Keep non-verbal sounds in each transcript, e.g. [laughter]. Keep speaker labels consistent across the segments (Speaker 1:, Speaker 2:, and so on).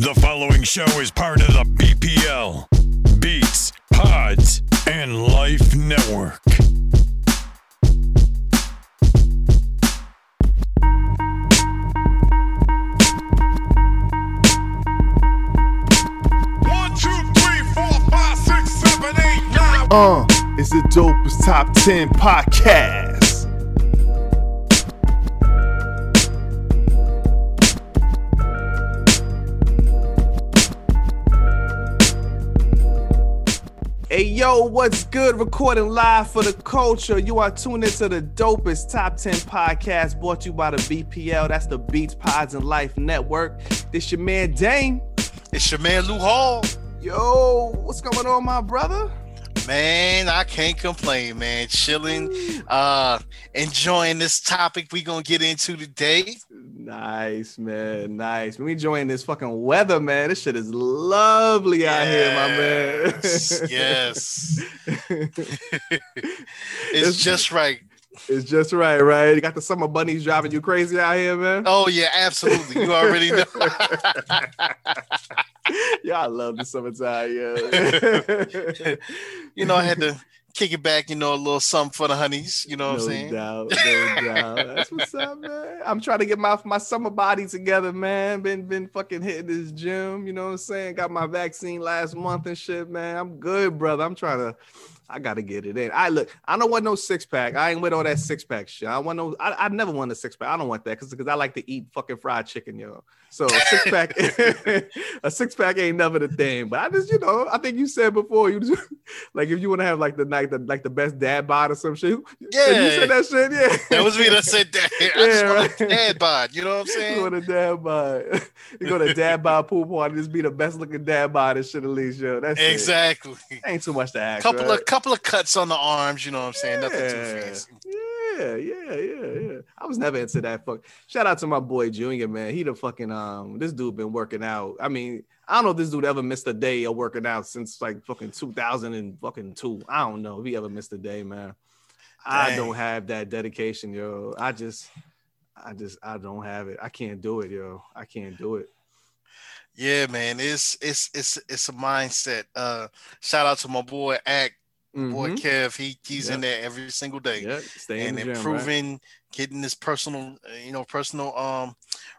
Speaker 1: The following show is part of the BPL, Beats, Pods, and Life Network.
Speaker 2: One, two, three, four, five, six, seven, eight, nine.
Speaker 3: Uh, it's the dopest top 10 podcast. Hey yo, what's good? Recording live for the culture. You are tuned into the dopest top 10 podcast brought to you by the BPL. That's the Beats Pods and Life Network. This your man Dame.
Speaker 4: It's your man Lou Hall.
Speaker 3: Yo, what's going on, my brother?
Speaker 4: Man, I can't complain, man. Chilling, uh, enjoying this topic we gonna get into today.
Speaker 3: Nice, man. Nice. We enjoying this fucking weather, man. This shit is lovely out here, my man.
Speaker 4: Yes, yes. [laughs]
Speaker 3: it's,
Speaker 4: It's just right.
Speaker 3: it's just right, right? You got the summer bunnies driving you crazy out here, man.
Speaker 4: Oh yeah, absolutely. You already know. [laughs] [laughs]
Speaker 3: yeah, I love the summertime, yeah. [laughs]
Speaker 4: you know, I had to kick it back, you know, a little something for the honeys. You know what
Speaker 3: no
Speaker 4: I'm saying?
Speaker 3: doubt, no doubt. That's what's up, [laughs] man. I'm trying to get my my summer body together, man. Been been fucking hitting this gym, you know what I'm saying? Got my vaccine last month and shit, man. I'm good, brother. I'm trying to. I gotta get it in. I look. I don't want no six pack. I ain't with all that six pack shit. I want no. I, I never want a six pack. I don't want that because because I like to eat fucking fried chicken, yo. So a six pack, [laughs] a six pack ain't never the thing. But I just, you know, I think you said before, you just, [laughs] like if you want to have like the like the like the best dad bod or some shit.
Speaker 4: Yeah.
Speaker 3: you said that shit. Yeah,
Speaker 4: That was me that said that. [laughs] I just
Speaker 3: Yeah,
Speaker 4: want a
Speaker 3: right.
Speaker 4: dad bod. You know what I'm
Speaker 3: You
Speaker 4: saying?
Speaker 3: go to dad bod. You go to dad bod pool party. Just be the best looking dad bod and shit at least, yo. That's it.
Speaker 4: Exactly.
Speaker 3: Ain't too much to ask.
Speaker 4: Couple
Speaker 3: right?
Speaker 4: of couple of cuts on the arms. You know what I'm saying? Nothing too
Speaker 3: Yeah.
Speaker 4: fancy.
Speaker 3: Yeah, yeah, yeah, yeah. I was never into that fuck. Shout out to my boy Junior, man. He the fucking um. This dude been working out. I mean, I don't know if this dude ever missed a day of working out since like fucking 2000 and fucking two. I don't know if he ever missed a day, man. I don't have that dedication, yo. I just, I just, I don't have it. I can't do it, yo. I can't do it.
Speaker 4: Yeah, man, it's it's it's it's a mindset. Uh, shout out to my boy Act, boy
Speaker 3: Mhm.
Speaker 4: Kev. He he's in there every single day
Speaker 3: in
Speaker 4: and
Speaker 3: the gym, right?
Speaker 4: improving, getting his personal, uh, you know, personal um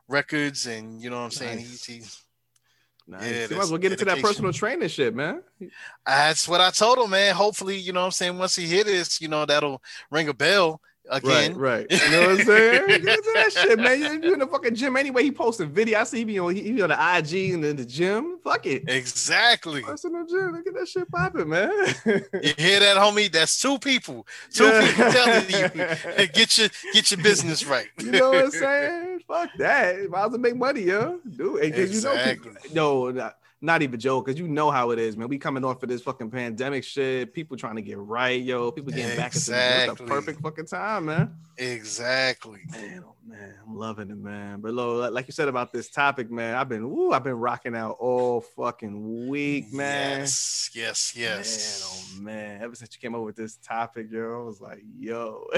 Speaker 4: records, and you know what I'm saying.
Speaker 3: Nice.
Speaker 4: He's, he's
Speaker 3: Nice.
Speaker 4: Yeah,
Speaker 3: might as well get into that personal training shit, man.
Speaker 4: that's what I told him, man. Hopefully, you know what I'm saying. Once he hit this, you know, that'll ring a bell again.
Speaker 3: Right, right. [laughs] You know what I'm saying? Get into that shit, man. You, you in the fucking gym anyway. He posting video. I see be on he, on the IG and in the gym. Fuck it.
Speaker 4: Exactly.
Speaker 3: Personal gym. Look at that shit popping, man.
Speaker 4: You hear that, homie? That's two people. Two
Speaker 3: Yeah.
Speaker 4: people telling you [laughs] get your get your business right.
Speaker 3: You know what I'm [laughs] saying? Fuck that. Might as well make money, yo. Do it. Cause you know,
Speaker 4: Exactly.
Speaker 3: people- no, not, not even joke. Cause you know how it is, man. We coming off of this fucking pandemic shit. People trying to get right, yo. People getting back into the gym. The perfect fucking time, man.
Speaker 4: Exactly.
Speaker 3: Man, oh man, I'm loving it, man. But lo, like you said about this topic, man, I've been, woo, I've been rocking out all fucking week, man.
Speaker 4: Yes, yes, yes.
Speaker 3: Man, oh man. Ever since you came up with this topic, yo, I was like, yo. [laughs]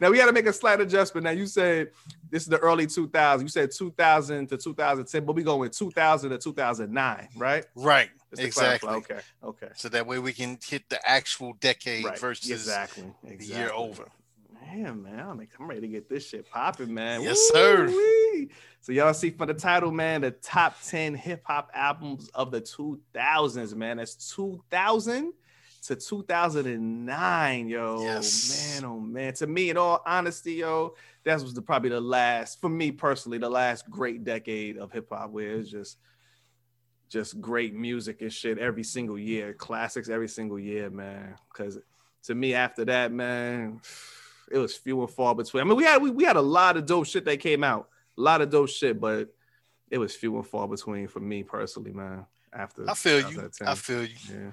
Speaker 3: now we got to make a slight adjustment. Now you said this is the early 2000s. You said 2000 to 2010, but we go in 2000 to 2009, right?
Speaker 4: right. Exactly.
Speaker 3: Okay. Okay.
Speaker 4: So that way we can hit the actual decade
Speaker 3: Right.
Speaker 4: versus
Speaker 3: exactly.
Speaker 4: the year over.
Speaker 3: Man, man, I'm, I'm ready to get this shit popping, man.
Speaker 4: Yes, sir.
Speaker 3: Woo-wee. So y'all see for the title, man, the top 10 hip hop albums of the 2000s, man. That's 2000 to 2009, yo.
Speaker 4: Yes.
Speaker 3: Man, oh man. To me, in all honesty, yo, that was the, probably the last, for me personally, the last great decade of hip hop where it's just just great music and shit every single year, classics every single year, man. Because to me, after that, man, it was few and far between. I mean, we had we, we had a lot of dope shit that came out, a lot of dope shit, but it was few and far between for me personally, man. After
Speaker 4: I feel
Speaker 3: after
Speaker 4: you. I feel you.
Speaker 3: Yeah,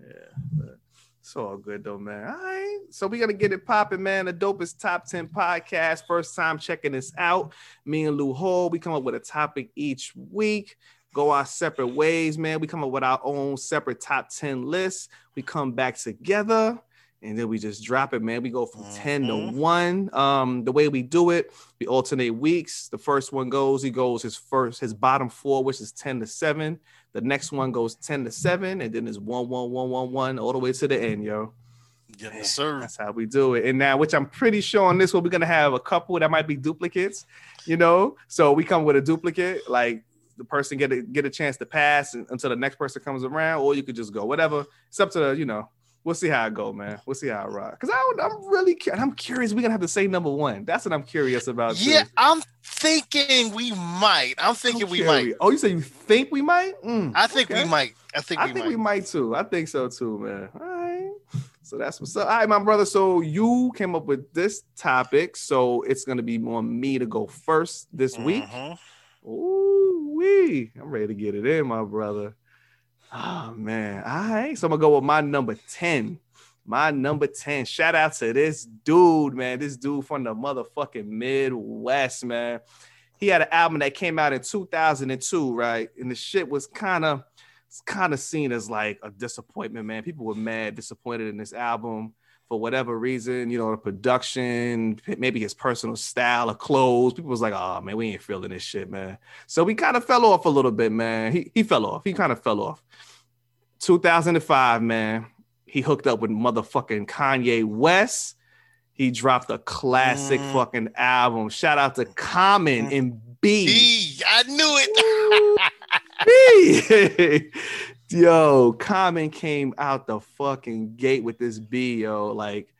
Speaker 3: yeah. But it's all good though, man. All right. So we gotta get it popping, man. The dopest top 10 podcast. First time checking this out. Me and Lou Hall, we come up with a topic each week. Go our separate ways, man. We come up with our own separate top 10 lists. We come back together and then we just drop it, man. We go from 10 to
Speaker 4: Mhm.
Speaker 3: 1. Um, the way we do it, we alternate weeks. The first one goes, he goes his first, his bottom four, which is 10 to 7. The next one goes 10 to 7, and then it's 1 1 1 1 1 all the way to the end, yo.
Speaker 4: Yes, sir.
Speaker 3: That's how we do it. And now, which I'm pretty sure on this one, we're gonna have a couple that might be duplicates, you know. So we come with a duplicate, like the person get a get a chance to pass until the next person comes around, or you could just go whatever. It's up to the, you know. We'll see how it go, man. We'll see how it rock. Cause I, I'm really, cu- I'm curious. We're gonna have the same number one. That's what I'm curious about. too.
Speaker 4: Yeah, I'm thinking we might. I'm
Speaker 3: I'm
Speaker 4: thinking we might.
Speaker 3: Oh, you say you think we might? Mm,
Speaker 4: I think
Speaker 3: okay.
Speaker 4: we might. I think
Speaker 3: I
Speaker 4: we
Speaker 3: think
Speaker 4: might.
Speaker 3: we might too. I think so too, man. All right. So that's what's up. All right, my brother. So you came up with this topic. So it's gonna be more me to go first this week.
Speaker 4: Mhm.
Speaker 3: Ooh, wee. I'm ready to get it in, my brother. Oh man. All right. So I'm gonna go with my number 10. My number 10. Shout out to this dude, man. This dude from the motherfucking Midwest, man. He had an album that came out in 2002, right? And the shit was kind of it's kind of seen as like a disappointment, man. People were mad, disappointed in this album for whatever reason, you know, the production, maybe his personal style of clothes. People was like, oh man, we ain't feeling this shit, man. So we kind of fell off a little bit, man. He he fell off. He kind of fell off. 2005, man. He hooked up with motherfucking Kanye West. He dropped a classic
Speaker 4: Mm.
Speaker 3: fucking album. Shout out to Common and Be.
Speaker 4: E, I knew it. [laughs]
Speaker 3: B. [laughs] yo, Common came out the fucking gate with this B, yo. Like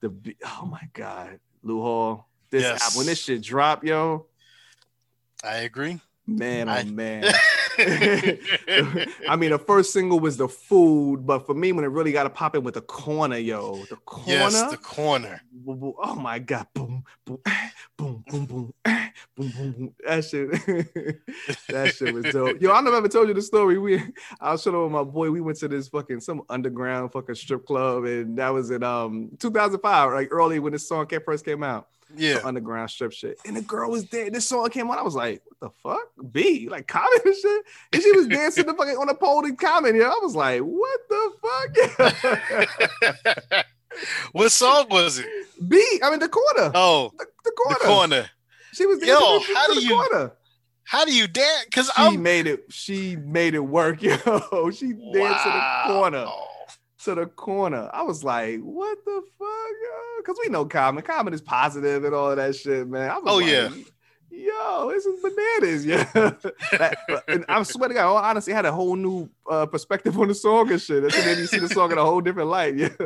Speaker 3: the B, oh my god, Lou Hall. This
Speaker 4: Yes.
Speaker 3: album, when this shit drop, yo,
Speaker 4: I agree.
Speaker 3: man, oh
Speaker 4: I-
Speaker 3: man. [laughs] [laughs] I mean, the first single was the food, but for me, when it really got to pop in with the corner, yo, the corner.
Speaker 4: yes, the corner.
Speaker 3: Oh my god! Boom, boom, eh, boom, boom, boom, eh, boom, boom, boom. That shit, [laughs] that shit was dope. Yo, I never ever told you the story. We, I was showing with my boy. We went to this fucking some underground fucking strip club, and that was in um 2005, like early when this song came, first came out.
Speaker 4: Yeah. [laughs]
Speaker 3: Underground strip shit, and the girl was there. This song came on. I was like, what the fuck? B like common and shit, and she was dancing the fucking on the pole in common. Yeah, I was like, what the fuck? [laughs]
Speaker 4: what song was it?
Speaker 3: B, I mean the corner,
Speaker 4: Oh,
Speaker 3: the, the
Speaker 4: the
Speaker 3: corner.
Speaker 4: corner.
Speaker 3: She was
Speaker 4: Yo, how do you-
Speaker 3: corner.
Speaker 4: How do you dance? Because
Speaker 3: She
Speaker 4: I'm
Speaker 3: made it. She made it work, [laughs] yo. She danced in the corner,
Speaker 4: Wow.
Speaker 3: To the corner. I was like, "What the fuck?" Because we know Common. Common is positive and all of that shit, man. I was
Speaker 4: Oh,
Speaker 3: like,
Speaker 4: yeah.
Speaker 3: Yo, this is bananas, yeah. [laughs] And I swear to God, I honestly had a whole new uh, perspective on the song and shit. That's made me see the song in a whole different light. Yeah, [laughs]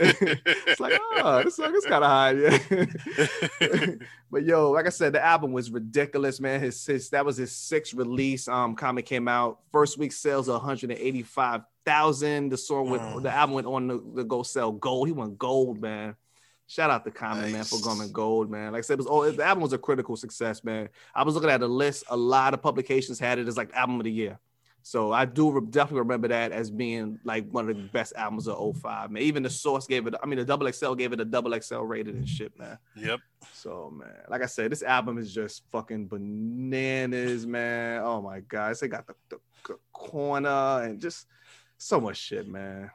Speaker 3: it's like, oh, this song is kind of high, yeah. [laughs] but yo, like I said, the album was ridiculous, man. His, his that was his sixth release. Um, comic came out first week sales of 185,000. The song went,
Speaker 4: Mm.
Speaker 3: the album went on to, to go sell gold. He went gold, man. Shout out to Common man for
Speaker 4: Nice.
Speaker 3: going gold, man. Like I said, it was all the album was a critical success, man. I was looking at the list. A lot of publications had it as like album of the year. So I do re- definitely remember that as being like one of the best albums of 05, man. Even the source gave it, I mean, the double XL gave it a double XL rated and shit, man.
Speaker 4: Yep.
Speaker 3: So man, like I said, this album is just fucking bananas, man. Oh my god, they got the, the, the corner and just so much shit, man.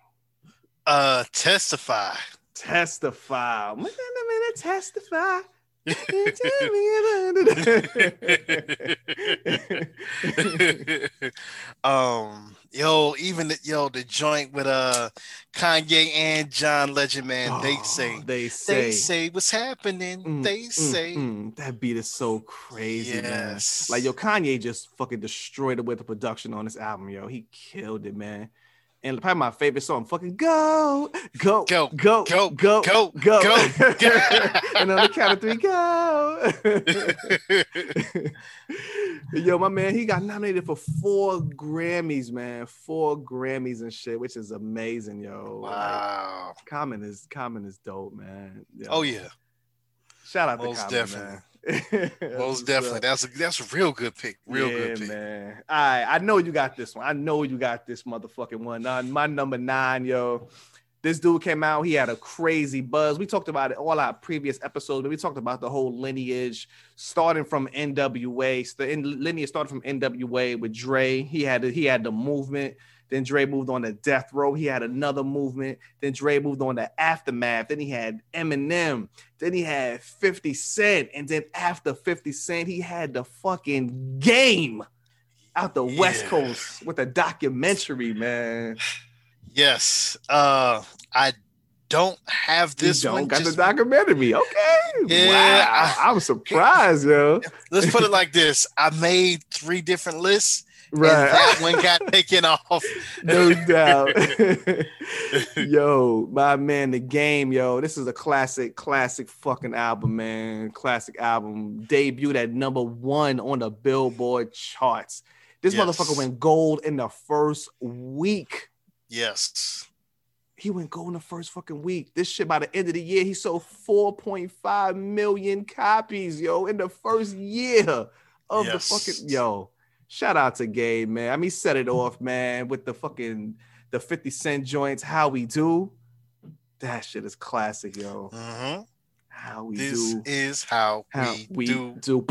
Speaker 4: Uh, testify.
Speaker 3: Testify, I'm like, "Wait a minute, testify. [laughs]
Speaker 4: um, yo, even the, yo, the joint with uh Kanye and John Legend, man. they
Speaker 3: Oh,
Speaker 4: say,
Speaker 3: they say,
Speaker 4: they say what's happening.
Speaker 3: Mm,
Speaker 4: they
Speaker 3: mm,
Speaker 4: say,
Speaker 3: mm. that beat is so crazy, man. Like yo, Kanye just fucking destroyed it with the production on this album, yo. He killed it, man. And probably my favorite song, fucking go, go,
Speaker 4: Go,
Speaker 3: go,
Speaker 4: go,
Speaker 3: go,
Speaker 4: go,
Speaker 3: go,
Speaker 4: go. [laughs]
Speaker 3: and on the count of three, go. [laughs] yo, my man, he got nominated for four Grammys, man. Four Grammys and shit, which is amazing, yo. Like,
Speaker 4: wow.
Speaker 3: Common is Common is dope, man. Yo,
Speaker 4: Oh yeah,
Speaker 3: shout out
Speaker 4: most
Speaker 3: to Common,
Speaker 4: definitely.
Speaker 3: man. [laughs]
Speaker 4: most definitely. That's a that's a real good pick. Real
Speaker 3: yeah,
Speaker 4: good pick.
Speaker 3: man. All right, I know you got this one. I know you got this motherfucking one. Uh, my number nine, yo. This dude came out. He had a crazy buzz. We talked about it all our previous episodes, but we talked about the whole lineage starting from NWA. The lineage started from NWA with Dre. He had he had the movement. Then Dre moved on to Death Row. He had another movement. Then Dre moved on to Aftermath. Then he had Eminem. Then he had 50 Cent. And then after 50 Cent, he had the fucking game out the West Coast with a documentary, man.
Speaker 4: Yes. Uh, I don't have this
Speaker 3: you don't
Speaker 4: one.
Speaker 3: got
Speaker 4: just-
Speaker 3: the documentary. Okay.
Speaker 4: Yeah,
Speaker 3: wow.
Speaker 4: I-
Speaker 3: I'm surprised, yo.
Speaker 4: let's put it [laughs] like this: I made three different lists,
Speaker 3: Right.
Speaker 4: that [laughs] one got taken off.
Speaker 3: no doubt. [laughs] yo, my man, the game, yo. This is a classic, classic fucking album, man. Classic album. Debuted at number one on the Billboard charts. This
Speaker 4: Yes.
Speaker 3: motherfucker went gold in the first week.
Speaker 4: Yes.
Speaker 3: He went gold in the first fucking week. This shit by the end of the year, he sold 4.5 million copies, yo, in the first year of
Speaker 4: Yes.
Speaker 3: the fucking yo. Shout out to Game, man. I mean, set it off, man, with the fucking the 50 cent joints, how we do. That shit is classic, yo.
Speaker 4: hmm
Speaker 3: How we do.
Speaker 4: This
Speaker 3: do.
Speaker 4: is how,
Speaker 3: How
Speaker 4: we,
Speaker 3: we
Speaker 4: do.
Speaker 3: do.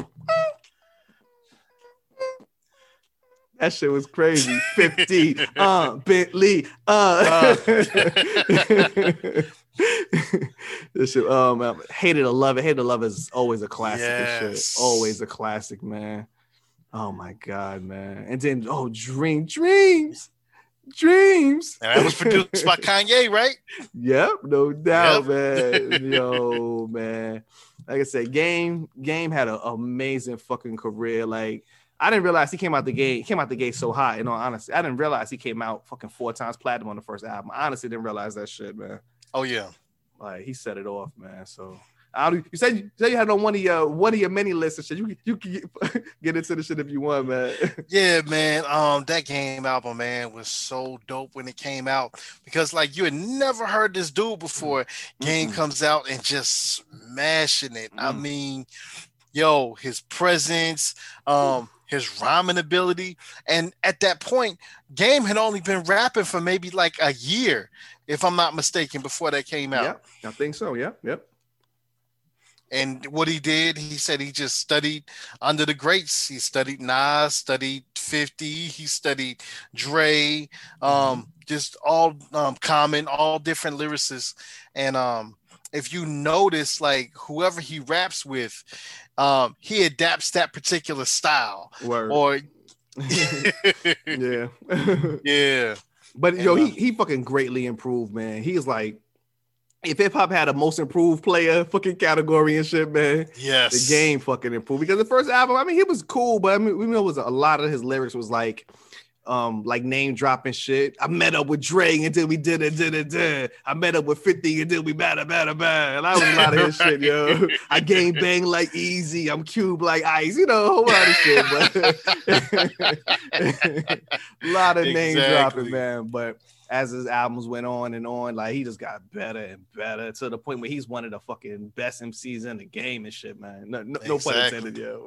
Speaker 3: That shit was crazy. [laughs] 50, uh, Bentley, uh. [laughs] this shit, um, hated to love it. Hated to love is always a classic.
Speaker 4: Yes.
Speaker 3: shit. Always a classic, man. Oh my god, man. And then, oh, Dream, Dreams, Dreams.
Speaker 4: And that was produced by [laughs] Kanye, right?
Speaker 3: Yep, no doubt,
Speaker 4: Yep.
Speaker 3: man. [laughs] Yo, man. Like I said, game game had an amazing fucking career. Like I didn't realize he came out the gate, came out the gate so hot. You know, honestly, I didn't realize he came out fucking four times platinum on the first album. I honestly didn't realize that shit, man.
Speaker 4: Oh yeah.
Speaker 3: Like he set it off, man. So I don't, you said you said you had on one of your one of your many lists and shit. You you can get, [laughs] get into the shit if you want, man. [laughs]
Speaker 4: Yeah, man. Um, that game album, man, was so dope when it came out because like you had never heard this dude before. Game
Speaker 3: Mm-mm.
Speaker 4: comes out and just smashing it. I
Speaker 3: Mm.
Speaker 4: mean, yo, his presence, um, his rhyming ability, and at that point, Game had only been rapping for maybe like a year, if I'm not mistaken, before that came out.
Speaker 3: Yep, I think so. Yep, yep.
Speaker 4: And what he did, he said he just studied under the greats. He studied Nas, studied 50, he studied Dre, um, just all um, common, all different lyricists. And um, if you notice, like whoever he raps with, um, he adapts that particular style.
Speaker 3: Word.
Speaker 4: Or [laughs] [laughs]
Speaker 3: yeah. [laughs]
Speaker 4: yeah,
Speaker 3: But yo,
Speaker 4: And,
Speaker 3: he he fucking greatly improved, man. He's like, if hip hop had a most improved player fucking category and shit, man,
Speaker 4: yes,
Speaker 3: the game fucking improved. Because the first album, I mean, he was cool, but I mean, we know it was a lot of his lyrics was like, um, like name dropping shit. I met up with Dre until we did it, did it, did. I met up with 50 until we better, better, better. And that was a lot of his shit, yo. I game bang like easy. I'm cube like ice, you know, a whole lot of shit, but [laughs] [laughs] a lot of name dropping, man. But as his albums went on and on, like he just got better and better to the point where he's one of the fucking best MCs in the game and shit, man. No, no, no pun
Speaker 4: Exactly.
Speaker 3: intended, yo.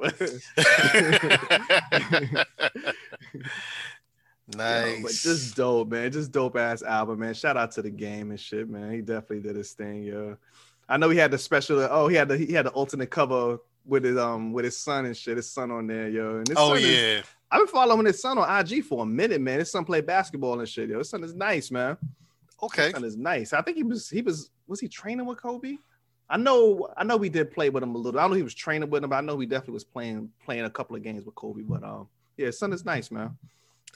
Speaker 4: nice. [laughs]
Speaker 3: Yo, but just dope, man. Just dope ass album, man. Shout out to the game and shit, man. He definitely did his thing, yo. I know he had the special. Oh, he had the he had the alternate cover with his um with his son and shit. His son on there, yo. And his
Speaker 4: oh
Speaker 3: son is-
Speaker 4: yeah,
Speaker 3: I've been following his son on IG for a minute, man. His son played basketball and shit, yo. His son is nice, man.
Speaker 4: okay.
Speaker 3: His son is nice. I think he was he was was he training with Kobe? I know I know we did play with him a little. I don't know he was training with him, but I know he definitely was playing playing a couple of games with Kobe. But um, yeah, his son is nice, man.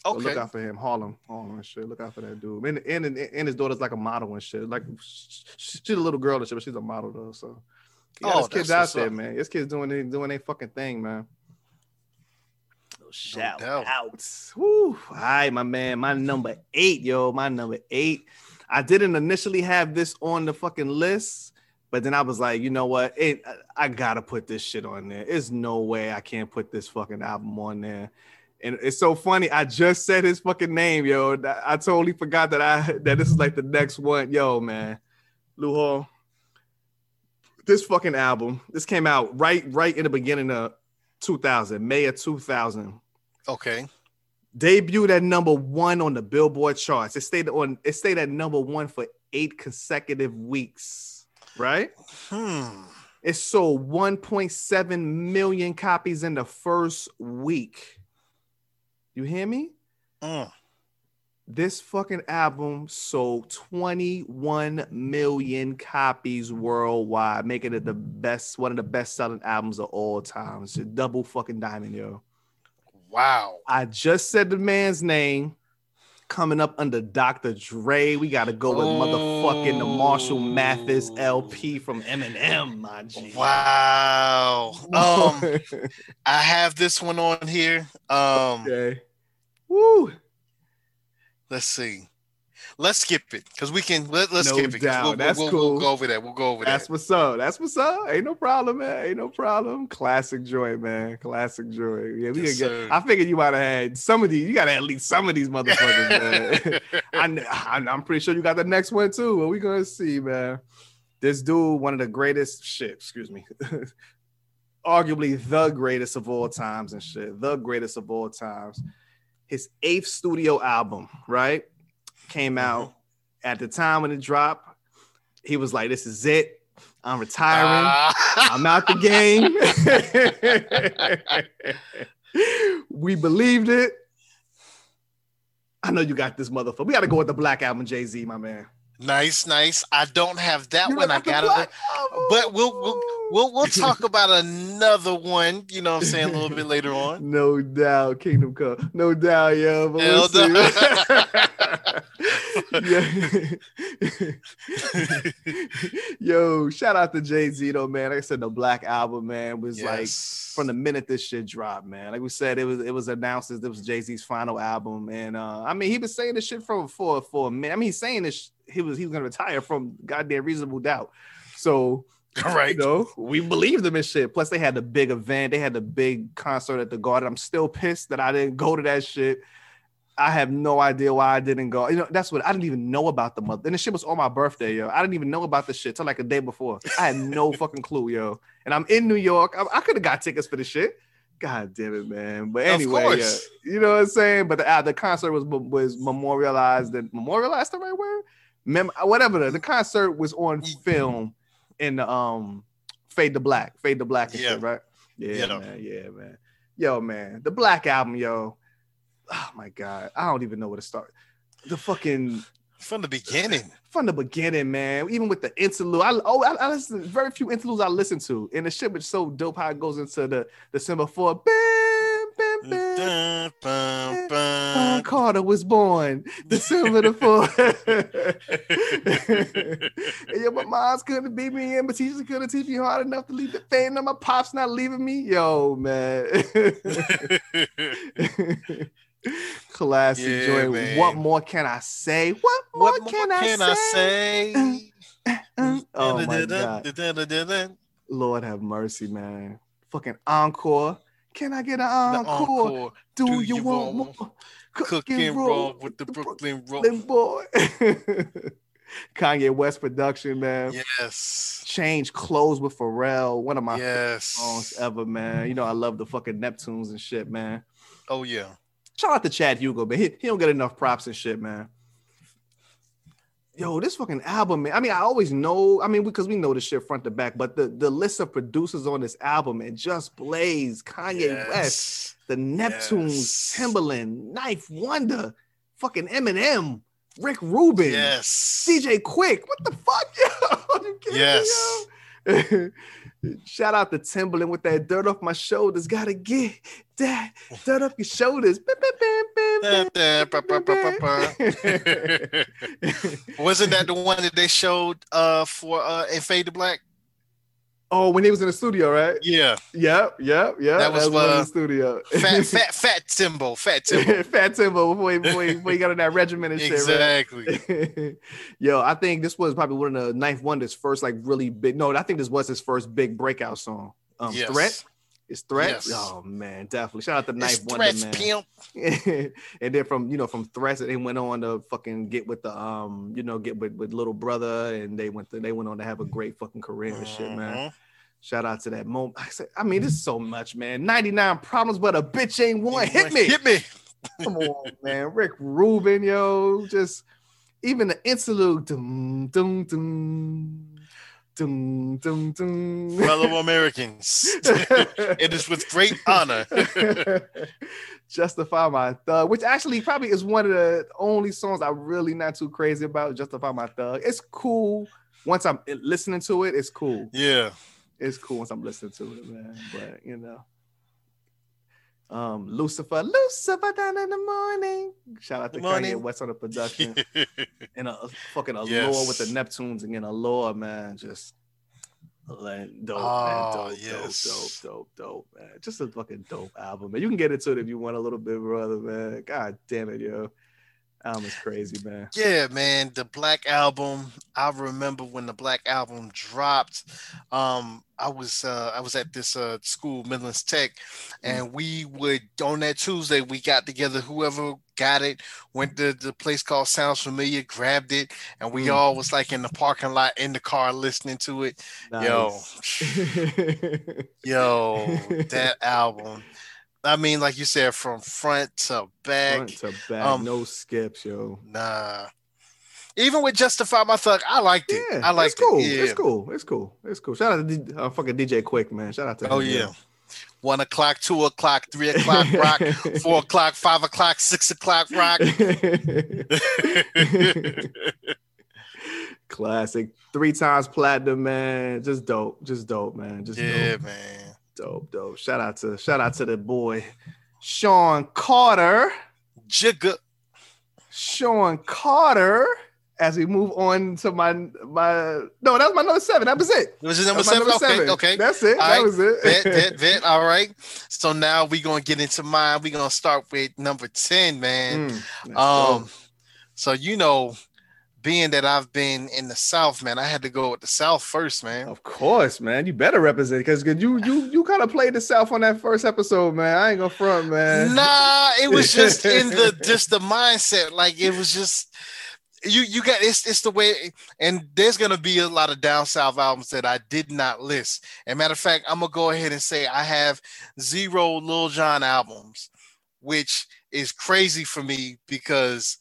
Speaker 3: So
Speaker 4: Okay.
Speaker 3: look out for him, Harlem, Harlem and shit. Look out for that dude. And and, and, his daughter's like a model and shit. Like sh- sh- she's a little girl and shit, but she's a model though. So got
Speaker 4: Oh,
Speaker 3: his kids out there, man. His kids doing they doing their fucking thing, man. Shout
Speaker 4: doubt.
Speaker 3: out. Woo. All right, my man. My number eight, yo. My number eight. I didn't initially have this on the fucking list, but then I was like, you know what? It, I gotta put this shit on there. There's no way I can't put this fucking album on there. And it's so funny. I just said his fucking name, yo. I totally forgot that I that this is like the next one. Yo, man. Lou Hall. This fucking album. This came out right, right in the beginning of 2000, May of 2000
Speaker 4: Okay.
Speaker 3: debuted at number one on the Billboard charts. It stayed on. It stayed at number one for eight consecutive weeks. Right.
Speaker 4: Hmm.
Speaker 3: It sold 1.7 million copies in the first week. You hear me?
Speaker 4: Mm.
Speaker 3: This fucking album sold 21 million copies worldwide, making it the best, one of the best selling albums of all time. It's a double fucking diamond, yo.
Speaker 4: Wow.
Speaker 3: I just said the man's name. Coming up under Dr. Dre, we gotta go with motherfucking the Marshall Mathers LP from Eminem, my G.
Speaker 4: Wow. Um, [laughs] I have this one on here. Um,
Speaker 3: okay. Woo.
Speaker 4: Let's see. Let's skip it because we can. Let, let's
Speaker 3: No
Speaker 4: skip it. We'll,
Speaker 3: That's
Speaker 4: we'll,
Speaker 3: cool.
Speaker 4: We'll go over that. We'll go over
Speaker 3: That's
Speaker 4: that.
Speaker 3: That's what's up. That's what's up. Ain't no problem, man. Ain't no problem. Classic joy, man. Classic joy. Yeah, we
Speaker 4: Yes, sir.
Speaker 3: get. I figured you might have had some of these. You got to at least some of these [laughs] motherfuckers, man. [laughs] I, I'm pretty sure you got the next one too. What we gonna see, man? This dude, one of the greatest shit. Excuse me. [laughs] Arguably the greatest of all times and shit. The greatest of all times. His eighth studio album, right, came out at the time when it dropped. He was like, "This is it. I'm retiring.
Speaker 4: Ah.
Speaker 3: I'm out the game." [laughs] we believed it. I know you got this motherfucker. We got to go with the Black Album, Jay Z, my man.
Speaker 4: Nice, nice. I don't have that
Speaker 3: You
Speaker 4: one. I
Speaker 3: got
Speaker 4: it. But we'll we'll we'll, we'll talk [laughs] about another one. You know, what I'm saying a little bit [laughs] later on.
Speaker 3: No doubt, Kingdom Come. No doubt, yo. But we'll see. Yeah. [laughs] yo, shout out to Jay Z though, man. Like I said, the Black Album, man, was like from the minute this shit dropped, man. Like we said, it was it was announced as this was Jay Z's final album, and uh, I mean, he was saying this shit for for for a minute. I mean, he's saying this. He was he was gonna retire from goddamn Reasonable Doubt. So [laughs]
Speaker 4: All right.
Speaker 3: you know, we believed them and shit. Plus, they had the big event. They had the big concert at the Garden. I'm still pissed that I didn't [laughs] go to that shit. I have no idea why I didn't go. You know, that's what I didn't even know about the month. And the shit was on my birthday, yo. I didn't even know about the shit till like a day before. I had no [laughs] fucking clue, yo. And I'm in New York. I, I could have got tickets for the shit. God damn it, man. But anyway, yeah, you know what I'm saying. But the uh, the concert was was memorialized and memorialized the right word, Mem- whatever. The, the concert was on film in the um Fade to Black, Fade to Black
Speaker 4: Yeah.
Speaker 3: shit, right? Yeah,
Speaker 4: Yeah.
Speaker 3: man. Yeah, man. Yo, man. The Black album, yo. Oh my god, I don't even know where to start. The fucking
Speaker 4: From the beginning.
Speaker 3: from the beginning, man. Even with the interlude, I oh I, I listen very few interludes I listen to, and the shit was so dope how it goes into the December four. Carter was born December the fourth. [laughs] and yo, my mom's couldn't beat me in, but teachers couldn't teach me hard enough to leave the fan. And my pops not leaving me. Yo, man. [laughs] Classic
Speaker 4: Yeah,
Speaker 3: joy.
Speaker 4: man.
Speaker 3: What more can I say? What more
Speaker 4: what more
Speaker 3: can, I,
Speaker 4: I
Speaker 3: say?
Speaker 4: say? Uh, uh, uh.
Speaker 3: Oh my god. Lord have mercy, man. Fucking encore. Can I get an encore?
Speaker 4: encore.
Speaker 3: Do, you, want more?
Speaker 4: Cooking roll with the Brooklyn roll.
Speaker 3: Brooklyn boy. [laughs] Kanye West production, man.
Speaker 4: Yes.
Speaker 3: Change clothes with Pharrell. One of my
Speaker 4: Yes.
Speaker 3: songs ever, man. You know, I love the fucking Neptunes and shit, man.
Speaker 4: Oh yeah.
Speaker 3: Shout out to Chad Hugo, but he, he don't get enough props and shit, man. Yo, this fucking album, man. I mean, I always know, I mean, because we know the shit front to back, but the, the list of producers on this album, and just blaze Kanye West, the Neptunes,
Speaker 4: Yes.
Speaker 3: Timbaland, Ninth Wonder, fucking Eminem, Rick Rubin,
Speaker 4: Yes.
Speaker 3: DJ Quik. What the fuck, [laughs] yo? you kidding me,
Speaker 4: Yes.
Speaker 3: yo? [laughs] Shout out to Timbaland with that dirt off my shoulders. Gotta get that dirt off your shoulders.
Speaker 4: Wasn't that the one that they showed uh for uh Fade to Black?
Speaker 3: Oh, when he was in the studio, right?
Speaker 4: Yeah.
Speaker 3: Yep, yep, yep.
Speaker 4: That was,
Speaker 3: one in
Speaker 4: uh,
Speaker 3: the studio.
Speaker 4: Fat [laughs] fat fat Timbo. Fat Timbo. [laughs]
Speaker 3: Fat Timbo before he, before, he, before he got in that regiment and shit, right?
Speaker 4: exactly. [laughs]
Speaker 3: Yo, I think this was probably one of the Ninth Wonder's first like really big. No, I think this was his first big breakout song. Um,
Speaker 4: Yes.
Speaker 3: Threat. It's Threat.
Speaker 4: Yes.
Speaker 3: Oh man, definitely. Shout out to Ninth Wonder,
Speaker 4: threats,
Speaker 3: man.
Speaker 4: pimp. [laughs]
Speaker 3: and then from you know from Threats, they went on to fucking get with the um you know get with, with Little Brother, and they went to, they went on to have a great fucking career and shit, man.
Speaker 4: Mhm.
Speaker 3: Shout out to that moment. I, said, I mean, this is so much, man. 99 problems, but a bitch ain't one. Hit me.
Speaker 4: Hit me.
Speaker 3: Come on, man. Rick Rubin, yo. Just even the interlude. Dum, dum, dum. Dun, dun, dun.
Speaker 4: Fellow Americans, [laughs] it is with great honor. [laughs]
Speaker 3: Justify my thug, which actually probably is one of the only songs I'm really not too crazy about. Justify my thug. It's cool once I'm listening to it. It's cool.
Speaker 4: yeah.
Speaker 3: It's cool once I'm listening to it, man. But you know, um, Lucifer, Lucifer down in the morning. Shout out to
Speaker 4: morning.
Speaker 3: Kanye West on the production [laughs] and a, a fucking allure
Speaker 4: Yes.
Speaker 3: with the Neptunes again. Allure, man, just like dope,
Speaker 4: Oh,
Speaker 3: man. Dope,
Speaker 4: yes.
Speaker 3: dope, dope, dope, dope, man. Just a fucking dope album, man. You can get into it if you want a little bit, brother, man. God damn it, yo. Album is crazy, man.
Speaker 4: Yeah, man, the Black Album. I remember when the Black Album dropped. Um, I was uh, I was at this uh, school, Midlands Tech, and we would on that Tuesday we got together. Whoever got it went to the place called Sounds Familiar, grabbed it, and we
Speaker 3: Mm.
Speaker 4: all was like in the parking lot in the car listening to it. Yo, [laughs] yo, that album. I mean, like you said, from front to back.
Speaker 3: Front to back,
Speaker 4: um,
Speaker 3: no skips, yo.
Speaker 4: Nah. Even with Justify My Thug, I liked it.
Speaker 3: Yeah,
Speaker 4: I liked
Speaker 3: it's cool.
Speaker 4: it. Yeah.
Speaker 3: It's cool. It's cool. It's cool. Shout out to D- uh, fucking DJ Quik, man. Shout out to
Speaker 4: Oh
Speaker 3: him,
Speaker 4: yeah. One o'clock, two o'clock, three o'clock, [laughs] rock, four o'clock, five o'clock, six o'clock, rock. [laughs]
Speaker 3: Classic. Three times platinum, man. Just dope. Just dope, man. Just
Speaker 4: yeah,
Speaker 3: dope.
Speaker 4: man.
Speaker 3: Dope, dope. Shout out to shout out to the boy Sean Carter.
Speaker 4: Jigga.
Speaker 3: Sean Carter. As we move on to my my no, that was my number seven. That was it.
Speaker 4: Was it number
Speaker 3: was
Speaker 4: seven? Okay, okay.
Speaker 3: That's it.
Speaker 4: All
Speaker 3: that
Speaker 4: right.
Speaker 3: was it.
Speaker 4: Vet, [laughs] vet, vet. All right. So now we're gonna get into mine. We're gonna start with number 10, man.
Speaker 3: Mm,
Speaker 4: Um,
Speaker 3: go.
Speaker 4: so you know, being that I've been in the South, man, I had to go with the South first, man.
Speaker 3: Of course, man. You better represent because you you you kind of played the South on that first episode, man. I ain't gonna front, man.
Speaker 4: Nah, it was just in the [laughs] just the mindset. Like it was just you you got it's it's the way and there's gonna be a lot of down south albums that I did not list. And matter of fact, I'm gonna go ahead and say I have zero Lil Jon albums, which is crazy for me because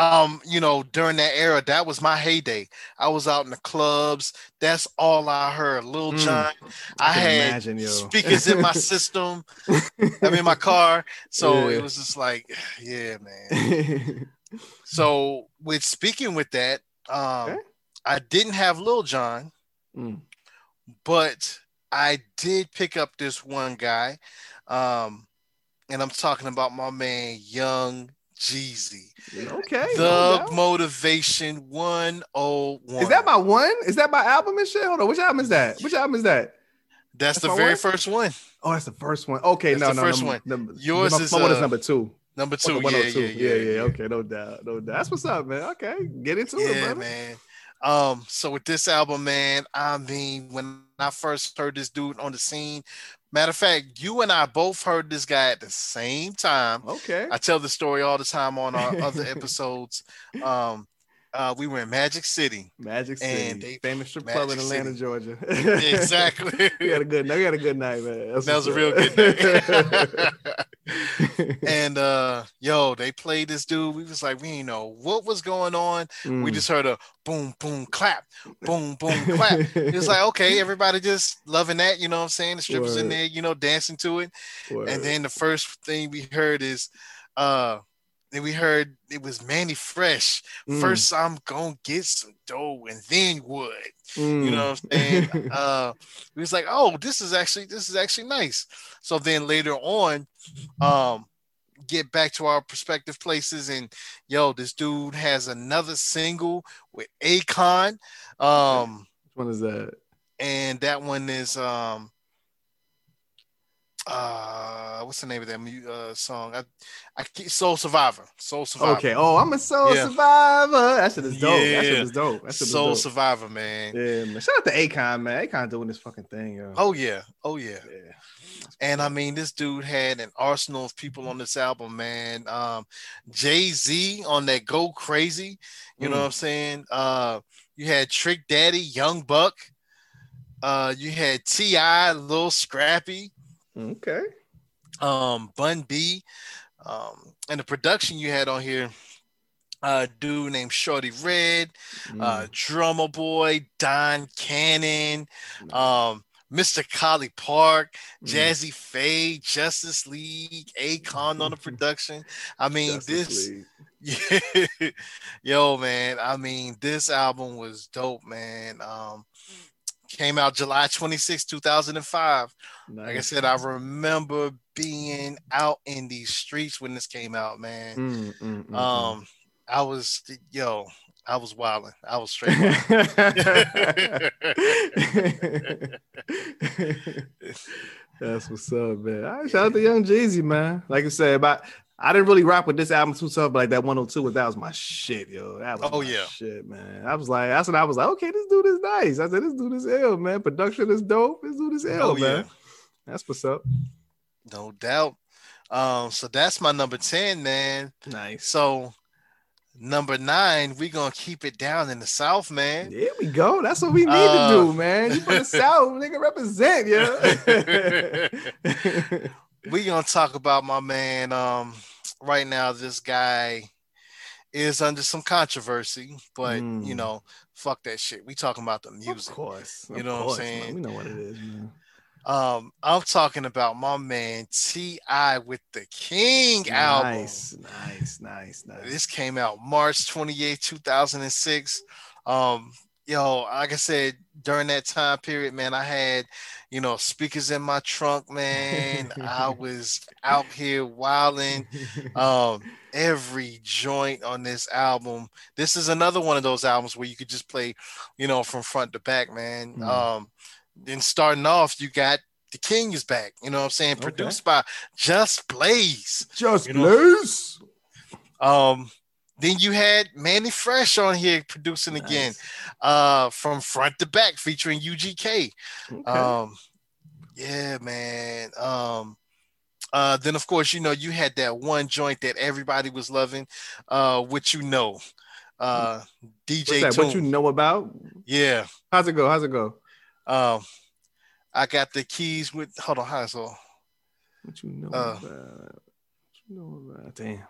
Speaker 4: um you know during that era that was my heyday i was out in the clubs that's all i heard lil
Speaker 3: Mm.
Speaker 4: Jon. i, had
Speaker 3: imagine,
Speaker 4: speakers in my system i'm in my [laughs] car so
Speaker 3: Yeah.
Speaker 4: it was just like [sighs] yeah man [laughs] so with speaking with that um
Speaker 3: Okay.
Speaker 4: i didn't have lil Jon,
Speaker 3: Mm.
Speaker 4: but i did pick up this one guy um and i'm talking about my man young jeezy
Speaker 3: okay.
Speaker 4: the
Speaker 3: no
Speaker 4: motivation 101
Speaker 3: is that my one? Is that my album and shit? Hold on. Which album is that? Which album is that?
Speaker 4: that's,
Speaker 3: that's
Speaker 4: the very
Speaker 3: one?
Speaker 4: first one
Speaker 3: Oh, that's the first one. Okay,
Speaker 4: That's
Speaker 3: no,
Speaker 4: the
Speaker 3: no,
Speaker 4: first
Speaker 3: no,
Speaker 4: one.
Speaker 3: no,
Speaker 4: Yours
Speaker 3: my,
Speaker 4: is,
Speaker 3: my one is
Speaker 4: uh,
Speaker 3: number two.
Speaker 4: number two
Speaker 3: Fucking
Speaker 4: yeah,
Speaker 3: 102.
Speaker 4: yeah, yeah,
Speaker 3: yeah, yeah. Okay, no doubt, no doubt. That's what's up, man. Okay, get into it,
Speaker 4: yeah,
Speaker 3: brother.
Speaker 4: man. Um, so with this album, man, I mean, when I first heard this dude on the scene, matter of fact, you and I both heard this guy at the same time.
Speaker 3: Okay.
Speaker 4: I tell the story all the time on our other [laughs] episodes. Um, uh, we were in Magic City.
Speaker 3: Magic City,
Speaker 4: and they-
Speaker 3: famous strip
Speaker 4: Magic
Speaker 3: club in Atlanta,
Speaker 4: City.
Speaker 3: Georgia. [laughs]
Speaker 4: Exactly. [laughs]
Speaker 3: we had a good night. We had a good night, man. That's
Speaker 4: That was a real good night. [laughs] and uh yo, they played this dude. We was like, we didn't know what was going on. We
Speaker 3: Mm.
Speaker 4: just heard a boom, boom, clap, boom, boom, clap. It's like, okay, everybody just loving that, you know what I'm saying? The strippers in there, you know, dancing to it.
Speaker 3: Word.
Speaker 4: And then the first thing we heard is uh then we heard it was Mannie Fresh.
Speaker 3: Mm.
Speaker 4: First, I'm gonna get some dough and then what?
Speaker 3: Mm.
Speaker 4: You know what I'm saying? [laughs] uh we was like, oh, this is actually this is actually nice. So then later on, um, get back to our prospective places, and yo, this dude has another single with Akon. Um,
Speaker 3: Which one is that?
Speaker 4: and that one is um uh what's the name of that uh song i i keep soul survivor soul survivor
Speaker 3: Okay. Oh, I'm a soul
Speaker 4: Yeah.
Speaker 3: survivor. That shit is dope. That shit is dope. That shit
Speaker 4: soul
Speaker 3: dope.
Speaker 4: survivor man
Speaker 3: Yeah, man. Shout out to Akon, man. Akon doing this fucking thing, yo.
Speaker 4: oh yeah oh yeah
Speaker 3: yeah.
Speaker 4: And I mean, this dude had an arsenal of people on this album, man. Um, Jay Z on that Go Crazy, you know
Speaker 3: Mm.
Speaker 4: what I'm saying? Uh, you had Trick Daddy, Young Buck. Uh, you had Ti, Little Scrappy,
Speaker 3: Okay.
Speaker 4: um, Bun B, um, and the production you had on here a dude named Shawty Redd, uh,
Speaker 3: Mm,
Speaker 4: Drummer Boy, Don Cannon, um, Mr. Collipark,
Speaker 3: mm.
Speaker 4: Jazze Pha, Justice League, Akon on the [laughs] production. I mean,
Speaker 3: Justice
Speaker 4: this, [laughs] yeah, yo, man. I mean, this album was dope, man. Um, came out July 26, 2005. Like I said, I remember being out in these streets when this came out, man.
Speaker 3: Mm, mm, mm,
Speaker 4: Um, I was yo, I was wilding. I was straight.
Speaker 3: mm. [laughs] [laughs] That's what's up, man. Right, shout out to Young Jeezy, man. Like I said, about I didn't really rock with this album too tough, but like that 102 was that was my shit, yo. That was
Speaker 4: Oh, yeah.
Speaker 3: shit, man. I was like, that's when I was like, okay, this dude is nice. I said, this dude is ill, man. Production is dope. This dude is ill,
Speaker 4: Oh, yeah.
Speaker 3: man. That's what's up.
Speaker 4: no doubt. Um, so that's my number 10, man.
Speaker 3: Nice.
Speaker 4: So number nine, we gonna keep it down in the south, man.
Speaker 3: There we go. That's what we need
Speaker 4: Uh,
Speaker 3: to do, man. You from the [laughs] South, nigga, represent, yeah. [laughs] [laughs]
Speaker 4: we gonna talk about my man. Um, right now, this guy is under some controversy, but you
Speaker 3: Mm.
Speaker 4: know, fuck that shit. We talking about the
Speaker 3: of
Speaker 4: music.
Speaker 3: course.
Speaker 4: You
Speaker 3: of
Speaker 4: know what I'm saying?
Speaker 3: Man. We know what it is, man.
Speaker 4: Um, I'm talking about my man T.I. with the King album.
Speaker 3: Nice, nice, nice, nice.
Speaker 4: This came out March 28, 2006. Um, yo, like I said, during that time period, man, I had, you know, speakers in my trunk, man. I [laughs] was out here wilding. Um, every joint on this album. This is another one of those albums where you could just play, you know, from front to back, man.
Speaker 3: Mm.
Speaker 4: Um, then starting off, you got the King is back, you know what I'm saying?
Speaker 3: Okay.
Speaker 4: Produced by Just Blaze.
Speaker 3: Just
Speaker 4: you know-
Speaker 3: Blaze.
Speaker 4: Um, then you had Mannie Fresh on here producing again, uh, from front to back, featuring UGK.
Speaker 3: Okay.
Speaker 4: Um, yeah, man. Um, uh, then of course, you know, you had that one joint that everybody was loving, uh, what you know, uh,
Speaker 3: What's
Speaker 4: DJ?
Speaker 3: What you know about?
Speaker 4: Yeah.
Speaker 3: How's it go? How's it go?
Speaker 4: Um, I got the keys with. Hold on, how's it?
Speaker 3: What you know
Speaker 4: Uh.
Speaker 3: about? What you know about? Damn.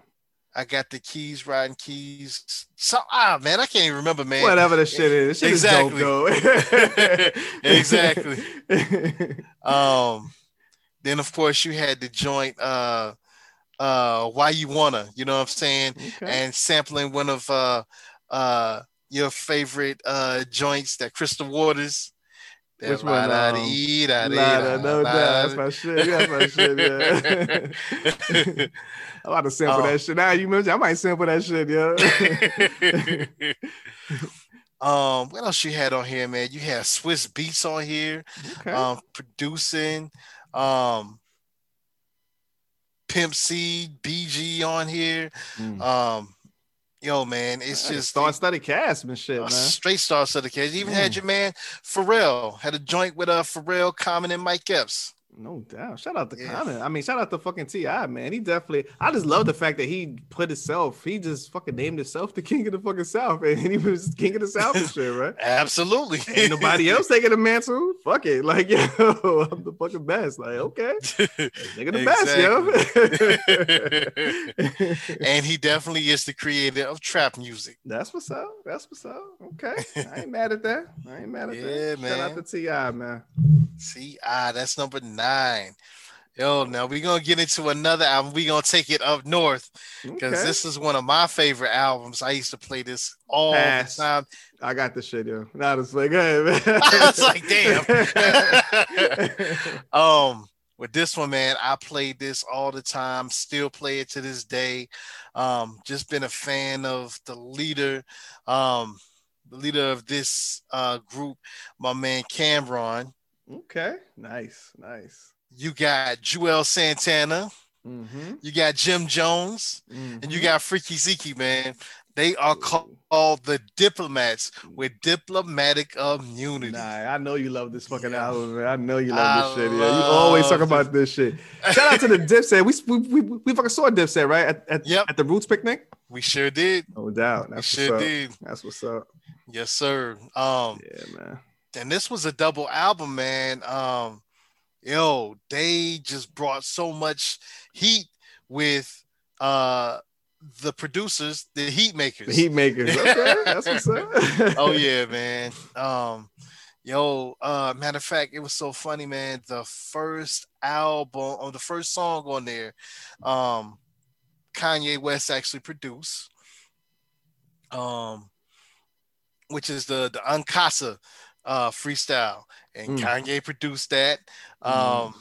Speaker 4: I got the keys, riding keys. So ah, man, I can't even remember, man.
Speaker 3: Whatever the shit is. Shit
Speaker 4: Exactly.
Speaker 3: Is dope.
Speaker 4: Exactly. [laughs] [laughs] [laughs] Um, then of course you had the joint uh uh why you wanna, you know what I'm saying?
Speaker 3: okay.
Speaker 4: And sampling one of uh uh your favorite uh joints that Crystal Waters. That
Speaker 3: Which one, um, no doubt. That's my shit. That's my shit. Yeah. [laughs] I'm about to sample
Speaker 4: Oh.
Speaker 3: that shit. Now you mentioned I might sample that shit, yo. [laughs]
Speaker 4: um, what else you had on here, man? You had Swizz Beatz on here,
Speaker 3: okay.
Speaker 4: um, producing, um, Pimp C, BG on here.
Speaker 3: Mm.
Speaker 4: Um, yo, man, it's just
Speaker 3: star study cast and shit, man.
Speaker 4: straight star set cast. kids. Even had
Speaker 3: Mm.
Speaker 4: your man Pharrell had a joint with uh Pharrell, Common, and Mike Epps.
Speaker 3: No doubt. Shout out to
Speaker 4: Yeah.
Speaker 3: Common. I mean, shout out to fucking T.I., man. He definitely I just love the fact that he put himself, he just fucking named himself the king of the fucking South. And [laughs] he was king of the South and shit, right? [laughs]
Speaker 4: Absolutely.
Speaker 3: Ain't nobody else taking the mantle. Fuck it. Like, [laughs] yo, I'm the fucking best. Like, okay. Nigga the best, yo.
Speaker 4: and he definitely is the creator of trap music.
Speaker 3: That's what's up. That's what's up. Okay. I ain't mad at that. I ain't mad at
Speaker 4: Yeah,
Speaker 3: that. Shout
Speaker 4: man.
Speaker 3: out to T.I., man.
Speaker 4: Ah, that's number nine. Yo, now we're gonna get into another album. We're gonna take it up north because
Speaker 3: Okay.
Speaker 4: this is one of my favorite albums. I used to play this all
Speaker 3: Pass.
Speaker 4: the time.
Speaker 3: I got the shit, yo. Now it's like, [laughs] hey, man. [laughs]
Speaker 4: I was like, damn. [laughs] um, with this one, man, I played this all the time, still play it to this day. Um, just been a fan of the leader, um, the leader of this uh group, my man Cam'ron.
Speaker 3: Okay. Nice. Nice.
Speaker 4: You got Juelz Santana,
Speaker 3: Mm-hmm.
Speaker 4: you got Jim Jones, and you got Freaky Zeke, man. They are
Speaker 3: Mm-hmm.
Speaker 4: called the diplomats with diplomatic immunity.
Speaker 3: Nah, I know you love this fucking
Speaker 4: Yeah.
Speaker 3: album, man. I know you love this
Speaker 4: I
Speaker 3: shit. Yeah, you always talk about this shit. Shout out to the [laughs] Dipset. We we, we, we fucking saw Dipset right at at,
Speaker 4: Yep.
Speaker 3: at the Roots picnic.
Speaker 4: We sure did.
Speaker 3: No doubt.
Speaker 4: We
Speaker 3: That's
Speaker 4: sure
Speaker 3: what's up.
Speaker 4: did.
Speaker 3: That's what's up.
Speaker 4: Yes, sir. Um,
Speaker 3: Yeah, man.
Speaker 4: And this was a double album, man. Um, yo, they just brought so much heat with uh the producers, the Heatmakerz.
Speaker 3: The Heatmakerz. [laughs] Okay, that's what's up. [laughs]
Speaker 4: oh yeah, man. Um, yo, uh, matter of fact, it was so funny, man. The first album or the first song on there, um, Kanye West actually produced. Um, which is the the Uncasa uh freestyle, and
Speaker 3: Mm.
Speaker 4: Kanye produced that.
Speaker 3: Mm.
Speaker 4: Um,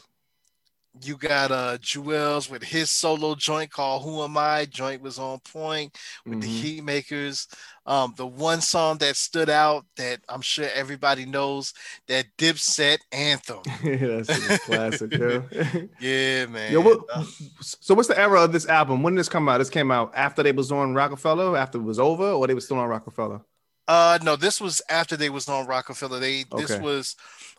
Speaker 4: you got uh Juelz with his solo joint called Who Am I? Joint was on point with the
Speaker 3: Mhm.
Speaker 4: Heatmakerz. Um, the one song that stood out that I'm sure everybody knows that Dipset anthem. [laughs]
Speaker 3: that's classic, yo. [laughs]
Speaker 4: Yeah, man.
Speaker 3: Yo, what,
Speaker 4: Uh,
Speaker 3: so what's the era of this album? When did this come out? This came out after they was on Roc-A-Fella, after it was over, or they was still on Roc-A-Fella?
Speaker 4: Uh no, this was after they was on Roc-A-Fella. They this was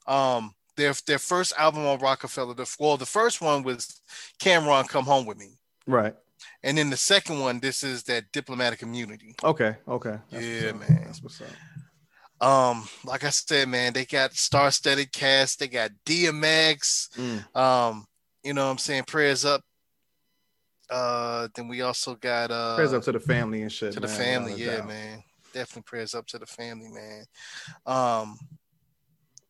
Speaker 4: um their their first album on Roc-A-Fella. The well, the first one was Cam'ron Come Home With Me.
Speaker 3: Right.
Speaker 4: And then the second one, this is that diplomatic immunity.
Speaker 3: Okay. Okay. That's
Speaker 4: Yeah, man.
Speaker 3: That's what's up.
Speaker 4: Um, like I said, man, they got star-studded cast, they got DMX,
Speaker 3: Mm.
Speaker 4: um, you know what I'm saying, prayers up. Uh then we also got uh
Speaker 3: Prayers up to the family and shit.
Speaker 4: to the family, yeah,
Speaker 3: doubt.
Speaker 4: man. Definitely prayers up to the family, man. Um,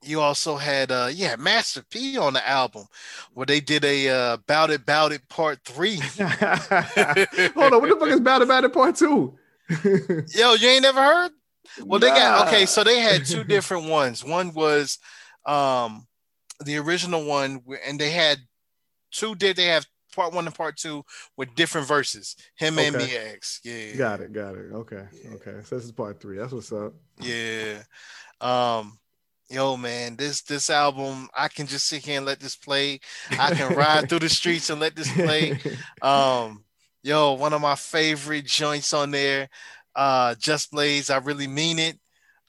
Speaker 4: you also had uh yeah, Master P on the album where they did a uh Bout It Bout It Part Three. [laughs]
Speaker 3: Hold on, what the fuck is Bad About It Part Two? [laughs]
Speaker 4: Yo, you ain't never heard? Well, they got okay, so they had two [laughs] different ones. One was um the original one, and they had two. Did they have part one and part two with different verses? Him and
Speaker 3: Okay.
Speaker 4: Mia X. Yeah,
Speaker 3: Got it, got it. Okay,
Speaker 4: Yeah.
Speaker 3: okay. So this is part three. That's what's up.
Speaker 4: Yeah. Um, yo, man, this this album, I can just sit here and let this play. I can ride through the [laughs] streets and let this play. Um, yo, one of my favorite joints on there, uh, Just Blaze. I really mean it.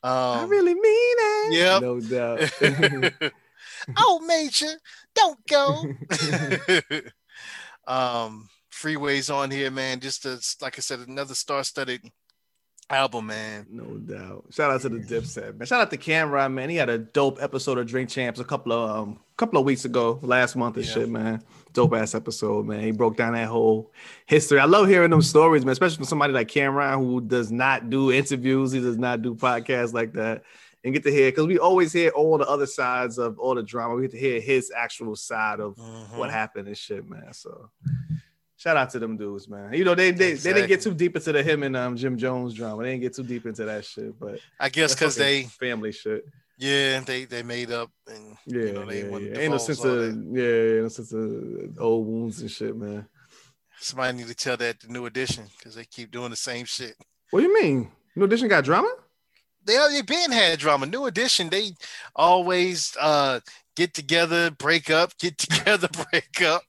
Speaker 4: Um, i
Speaker 3: really mean it.
Speaker 4: yeah
Speaker 3: No doubt. [laughs] [laughs]
Speaker 4: oh, Major, don't go. Um, Freeways on here, man. Just as like I said, another star-studded album, man.
Speaker 3: No doubt. Shout out to the Dipset, man. Shout out to Cam'ron, man. He had a dope episode of Drink Champs a couple of um couple of weeks ago, last month and
Speaker 4: Yeah.
Speaker 3: shit, man. Dope ass episode, man. He broke down that whole history. I love hearing them stories, man, especially from somebody like Cam'ron who does not do interviews, he does not do podcasts like that. And get to hear because we always hear all the other sides of all the drama. We get to hear his actual side of
Speaker 4: Mhm.
Speaker 3: what happened and shit, man. So shout out to them dudes, man. You know, they they, they didn't get too deep into the him and um Jim Jones drama. They didn't get too deep into that shit, but
Speaker 4: I guess because they,
Speaker 3: family shit.
Speaker 4: yeah, they they made up and
Speaker 3: Yeah,
Speaker 4: you know they
Speaker 3: yeah, yeah. Ain't no sense of
Speaker 4: that.
Speaker 3: yeah, no sense of old wounds and shit, man.
Speaker 4: Somebody need to tell that the new edition because they keep doing the same shit.
Speaker 3: What do you mean? New edition got drama?
Speaker 4: They already been had drama. New edition, they always uh get together, break up, get [laughs] together, break up,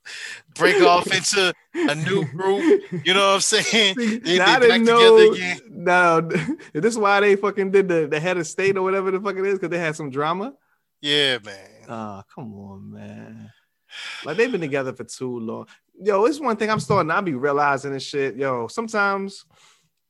Speaker 4: break off into a new group. You know what I'm saying? [laughs]
Speaker 3: See,
Speaker 4: They,
Speaker 3: now
Speaker 4: they back
Speaker 3: didn't
Speaker 4: together
Speaker 3: know.
Speaker 4: again.
Speaker 3: No, [laughs] this is why they fucking did the, the head of state or whatever the fuck it is because they had some drama.
Speaker 4: Yeah, man.
Speaker 3: Oh, come on, man. Like they've been together for too long. Yo, it's one thing I'm starting. I be realizing this shit. Yo, sometimes,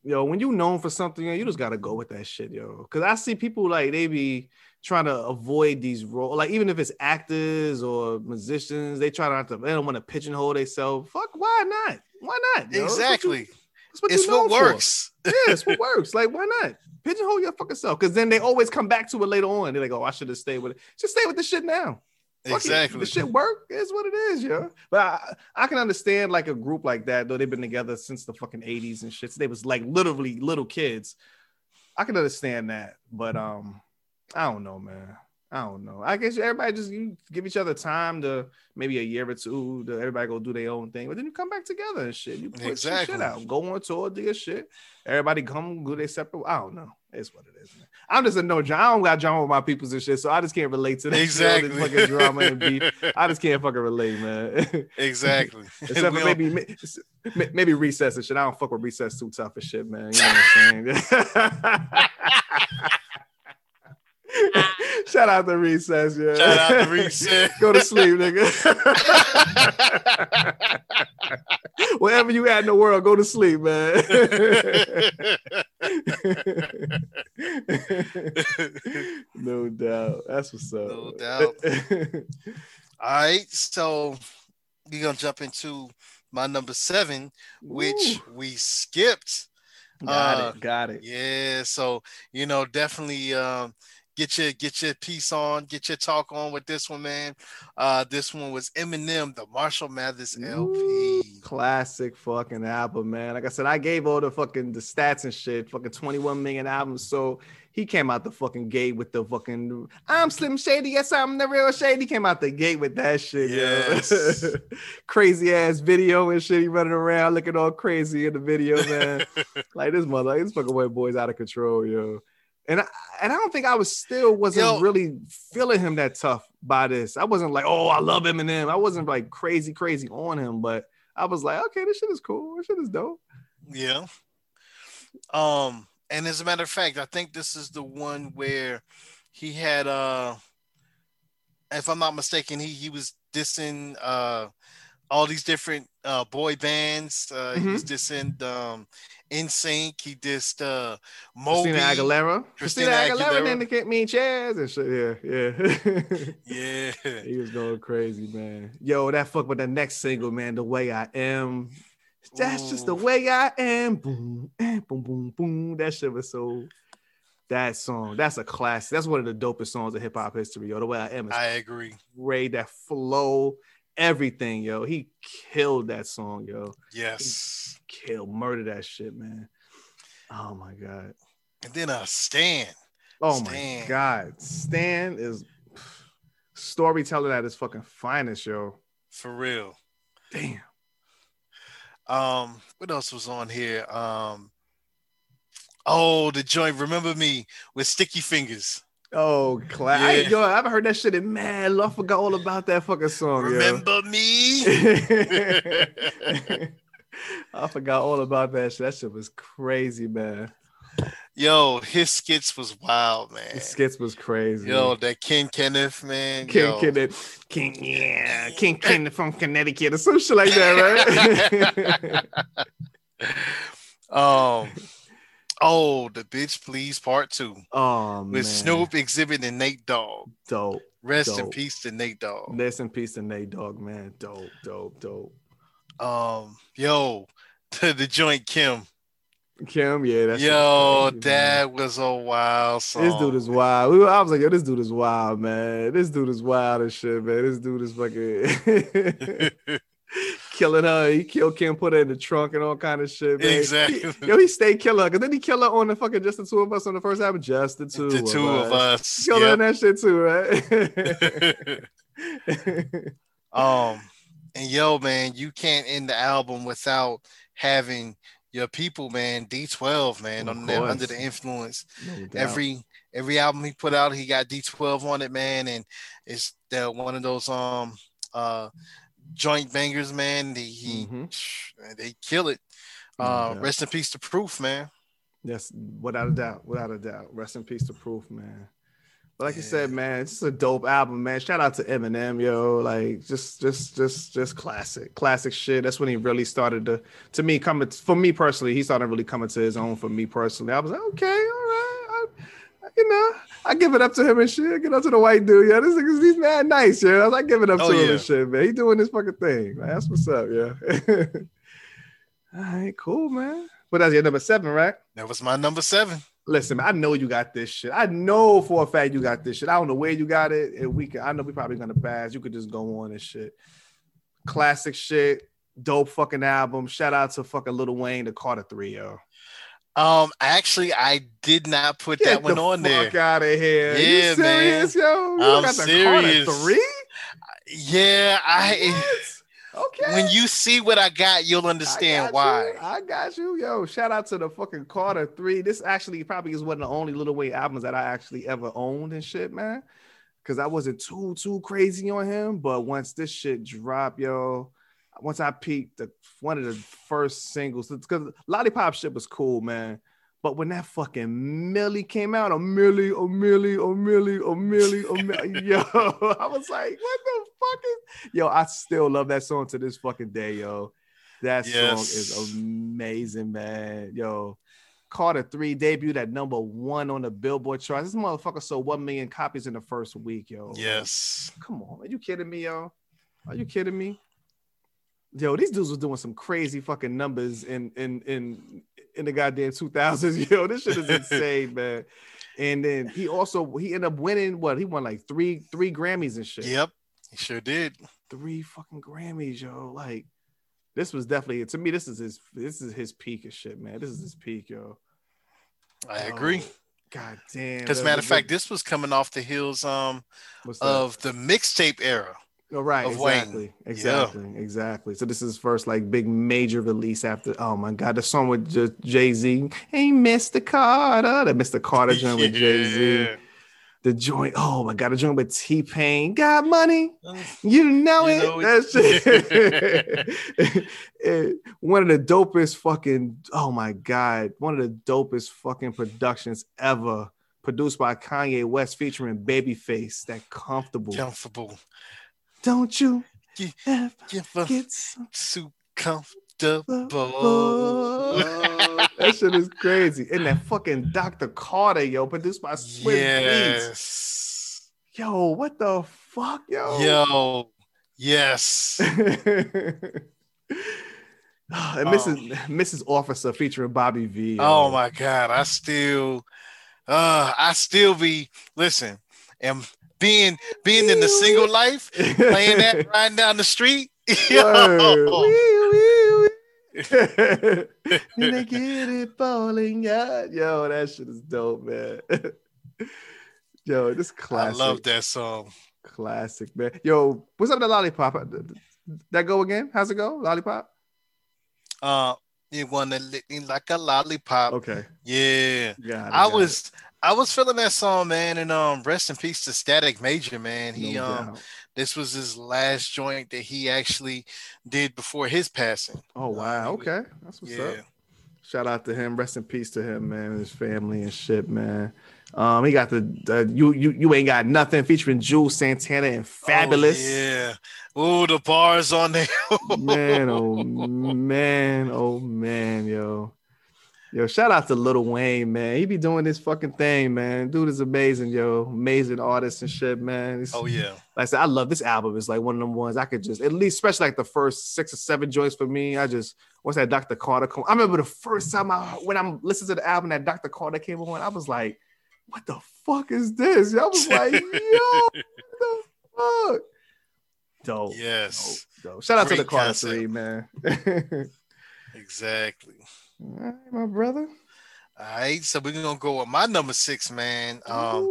Speaker 3: yo, when you known for something, yo, you just gotta go with that shit, yo. Cause I see people like they be trying to avoid these roles, like even if it's actors or musicians, they try not to. They don't want to pigeonhole themselves. Fuck, why not? Why not? yo? That's what you-
Speaker 4: exactly.
Speaker 3: That's what,
Speaker 4: It's what
Speaker 3: for.
Speaker 4: works.
Speaker 3: Yeah, it's what works. Like, why not? Pigeonhole your fucking self. Cause then they always come back to it later on. They're like, oh, I should have stayed with it. Just stay with the shit now. It.
Speaker 4: Exactly.
Speaker 3: The shit work is what it is, yo. But I, I can understand like a group like that, though they've been together since the fucking 80s and shit. So they was like literally little kids. I can understand that, but um, I don't know, man. I don't know. I guess everybody just you give each other time to maybe a year or two to everybody go do their own thing, but then you come back together and shit. You put. Exactly. shit out, go on tour, do your shit. Everybody come, do their separate. I don't know. It's what it is, man. I'm just a no drama. I don't got drama with my peoples and shit, so I just can't relate to that. shit, this
Speaker 4: Exactly.
Speaker 3: fucking drama and beef. [laughs] I just can't fucking relate, man.
Speaker 4: exactly. [laughs]
Speaker 3: Except for
Speaker 4: We don't-
Speaker 3: maybe maybe recess and shit. I don't fuck with recess too tough and shit, man. You know what I'm saying? [laughs] Shout out to recess, yeah.
Speaker 4: Shout out to [laughs] Recess.
Speaker 3: Go to sleep, nigga. [laughs] Wherever you at in the world, go to sleep, man. [laughs] no doubt. That's what's up.
Speaker 4: No doubt. All right, so we're gonna jump into my number seven, which
Speaker 3: Ooh.
Speaker 4: we skipped.
Speaker 3: got
Speaker 4: uh,
Speaker 3: it, got it.
Speaker 4: Yeah, so you know, definitely um, get your get your piece on, get your talk on with this one, man. Uh, this one was Eminem, the Marshall Mathers
Speaker 3: Ooh,
Speaker 4: LP.
Speaker 3: Classic fucking album, man. Like I said, I gave all the fucking the stats and shit. Fucking 21 million albums. So he came out the fucking gate with the fucking I'm Slim Shady. Yes, I'm the real Shady. He came out the gate with that shit,
Speaker 4: Yes.
Speaker 3: yo. [laughs] crazy ass video and shit. He running around looking all crazy in the video, man. [laughs] like this mother, this fucking white boy's out of control, yo. And I, and I don't think I was still wasn't
Speaker 4: Yo.
Speaker 3: really feeling him that tough by this. I wasn't like, oh, I love Eminem. I wasn't like crazy, crazy on him, but I was like, okay, this shit is cool. This shit is dope.
Speaker 4: Yeah. Um, and as a matter of fact, I think this is the one where he had uh if I'm not mistaken, he he was dissing uh all these different uh boy bands. Uh he was dissing um NSYNC, he dissed uh Moby.
Speaker 3: Christina Aguilera. Christina,
Speaker 4: Christina
Speaker 3: Aguilera,
Speaker 4: Aguilera.
Speaker 3: didn't get me chairs and shit. Yeah, yeah. [laughs]
Speaker 4: Yeah.
Speaker 3: he was going crazy, man. Yo, that fuck with the next single, man. The way I am. That's just the way I am. Boom, eh, boom, boom, boom. That shit was so. That song, that's a classic. That's one of the dopest songs of hip hop history. Yo, the way I am
Speaker 4: I agree.
Speaker 3: great. That flow, everything, yo. He killed that song, yo.
Speaker 4: Yes.
Speaker 3: Killed, murder that shit, man. Oh my god.
Speaker 4: And then uh Stan.
Speaker 3: Oh my god. Stan is storyteller at his fucking finest, yo.
Speaker 4: For real.
Speaker 3: Damn.
Speaker 4: Um, what else was on here? Um, oh, the joint. Remember me with Sticky Fingaz.
Speaker 3: Oh, class. I,
Speaker 4: Yeah.
Speaker 3: yo, I haven't heard that shit in man. I forgot all about that fucking song. yo.
Speaker 4: Remember me? [laughs]
Speaker 3: I forgot all about that shit. That shit was crazy, man.
Speaker 4: Yo, his skits was wild, man.
Speaker 3: The skits was crazy.
Speaker 4: Yo, that King Kenneth, man.
Speaker 3: King
Speaker 4: yo.
Speaker 3: Kenneth, King, yeah, King Kenneth from Connecticut or some shit like that, right? [laughs]
Speaker 4: Um, oh, the bitch, please, part two
Speaker 3: oh
Speaker 4: with
Speaker 3: man,
Speaker 4: Snoop Xzibit and Nate Dogg.
Speaker 3: dope.
Speaker 4: Rest in peace to Nate Dogg.
Speaker 3: Rest in peace to Nate Dogg, man. Dope, dope, dope.
Speaker 4: Um, yo, [laughs] the, the joint Kim.
Speaker 3: Kim, yeah, that's
Speaker 4: Yo,
Speaker 3: crazy, man.
Speaker 4: that was a wild song.
Speaker 3: This dude is wild. We were- I was like, yo, this dude is wild, man. This dude is wild as shit, man. This dude is fucking [laughs] [laughs] killing her. He killed Kim, put her in the trunk and all kind of shit, man.
Speaker 4: Exactly.
Speaker 3: He- yo, he stayed killer. Cause then he killed her on the fucking just the two of us on the first album. Just the two,
Speaker 4: the two of us.
Speaker 3: Killed her in that shit too, right? [laughs]
Speaker 4: um, and yo, man, you can't end the album without having your people, man. D12, man, on under the influence.
Speaker 3: No.
Speaker 4: Every every album he put out, he got D12 on it, man, and it's that one of those um uh joint bangers, man. He, he
Speaker 3: Mhm.
Speaker 4: they kill it. Uh,
Speaker 3: doubt.
Speaker 4: rest in peace to Proof, man.
Speaker 3: Yes, without a doubt, without a doubt. Rest in peace to Proof, man. But like you said, man, it's just a dope album, man. Shout out to Eminem, yo. Like just, just, just, just classic, classic shit. That's when he really started to, to me, coming for me personally. He started really coming to his own for me personally. I was like, okay, all right, I, you know, I give it up to him and shit. I give it up to the white dude, yeah. This nigga's he's mad nice, yeah. I was like, give it up
Speaker 4: Oh,
Speaker 3: to him
Speaker 4: yeah.
Speaker 3: and shit, man. He doing this fucking thing. Like, that's what's up, yeah. [laughs] all right, cool, man. But that's your number seven, right?
Speaker 4: That was my number seven.
Speaker 3: Listen, I know you got this shit. I know for a fact you got this shit. I don't know where you got it. And we can, I know we probably gonna pass. You could just go on and shit. Classic shit, dope fucking album. Shout out to fucking Lil Wayne, the Carter Three, yo.
Speaker 4: Um, actually, I did not put
Speaker 3: Get
Speaker 4: that one
Speaker 3: the
Speaker 4: on there.
Speaker 3: Fuck out of here.
Speaker 4: Yeah,
Speaker 3: you serious, yo? You
Speaker 4: I'm serious.
Speaker 3: Three?
Speaker 4: Yeah, I.
Speaker 3: Okay.
Speaker 4: When you see what I got, you'll
Speaker 3: I
Speaker 4: understand
Speaker 3: got
Speaker 4: why.
Speaker 3: you. I got you. Yo, shout out to the fucking Carter 3. This actually probably is one of the only Lil Wayne albums that I actually ever owned and shit, man. Cause I wasn't too too crazy on him. But once this shit dropped, yo, once I peaked the one of the first singles, because Lollipop shit was cool, man. But when that fucking Milli came out, a Milli, a Milli, a Milli, a Milli, a Milli, [laughs] yo, I was like, what the fuck is yo? I still love that song to this fucking day, yo. That song is amazing, man. Yo, Carter 3 debuted at number one on the Billboard chart. This motherfucker sold 1 million copies in the first week, yo.
Speaker 4: Yes.
Speaker 3: Come on. Are you kidding me, yo? Are you kidding me? Yo, these dudes was doing some crazy fucking numbers in in in in the goddamn 2000s. [laughs] Yo, this shit is insane, [laughs] man. And then he also he ended up winning what he won like three three Grammys and shit.
Speaker 4: Yep, he sure did.
Speaker 3: Three fucking Grammys, yo. Like this was definitely to me. This is his this is his peak of shit, man. This is his peak, yo.
Speaker 4: I
Speaker 3: Yo,
Speaker 4: agree.
Speaker 3: God damn.
Speaker 4: Because
Speaker 3: that
Speaker 4: matter of fact,
Speaker 3: good-
Speaker 4: this was coming off the heels um of the mixtape era.
Speaker 3: Oh, right,
Speaker 4: of Wayne.
Speaker 3: exactly, exactly, exactly. So this is his first like big major release after. Oh my god, the song with Jay Z. Hey, Mr. Carter, that Mr. Carter joint with Jay Z. [laughs] The joint. Oh my god, the joint with T Pain. Got money, you know
Speaker 4: You
Speaker 3: it.
Speaker 4: know
Speaker 3: that shit. Eh, one of the dopest fucking. Oh my god, one of the dopest fucking productions ever. Produced by Kanye West featuring Babyface. That comfortable.
Speaker 4: Comfortable.
Speaker 3: Don't you ever
Speaker 4: Give a
Speaker 3: get
Speaker 4: too comfortable. [laughs]
Speaker 3: that shit is crazy. And that fucking Dr. Carter, yo, produced by Swizz
Speaker 4: Beatz.
Speaker 3: Yo, what the fuck, yo?
Speaker 4: Yo. Yes. [laughs]
Speaker 3: and Mrs. Mrs. Officer featuring Bobby V.
Speaker 4: Oh my God. I still uh I still be listen and being being in the single life, playing that [laughs] riding down the street. [laughs]
Speaker 3: And [laughs] they get it falling out. Yo, that shit is dope, man. Yo, this classic.
Speaker 4: I love that song.
Speaker 3: Classic, man. Yo, what's up with the lollipop? That go again? How's it go? Lollipop?
Speaker 4: Uh you wanna lick me like a lollipop.
Speaker 3: Okay.
Speaker 4: Yeah.
Speaker 3: It,
Speaker 4: I was I was feeling that song, man, and um rest in peace to Static Major, man. He
Speaker 3: No
Speaker 4: um this was his last joint that he actually did before his passing.
Speaker 3: Oh wow.
Speaker 4: was-
Speaker 3: Okay. That's what's
Speaker 4: yeah.
Speaker 3: up. Shout out to him. Rest in peace to him, man, and his family and shit, man. Um, he got the, the you you you ain't got nothing featuring Juelz Santana and Fabolous.
Speaker 4: Oh, yeah. Oh, the bars on there.
Speaker 3: man, oh [laughs] man, oh man, yo. Yo, shout out to Lil Wayne, man. He be doing this fucking thing, man. Dude is amazing, yo. Amazing artist and shit, man. He's-
Speaker 4: Oh yeah.
Speaker 3: like I said, I love this album. It's like one of them ones I could just at least, especially like the first six or seven joints for me. I just what's that Dr. Carter? Come, I remember the first time I when I'm listening to the album that Dr. Carter came on, I was like, "What the fuck is this?" I was like, "Yo, what [laughs] the fuck?" Dope.
Speaker 4: Yes.
Speaker 3: Dope, dope. Shout out to the
Speaker 4: Great
Speaker 3: Carter. Three, man. [laughs]
Speaker 4: Exactly.
Speaker 3: All right, my brother.
Speaker 4: All right. So we're gonna go with my number six, man. Um,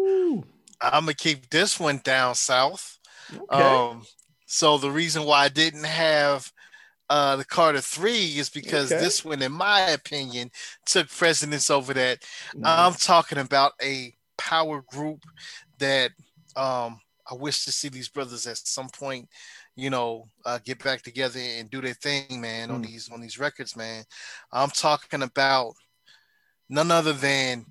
Speaker 4: I'm gonna keep this one down south.
Speaker 3: okay.
Speaker 4: Um, so the reason why I didn't have uh the Carter three is because
Speaker 3: Okay.
Speaker 4: this one, in my opinion, took precedence over that.
Speaker 3: Nice.
Speaker 4: I'm talking about a power group that um I wish to see these brothers at some point, you know, uh, get back together and do their thing, man, on
Speaker 3: Mm.
Speaker 4: these on these records, man. I'm talking about none other than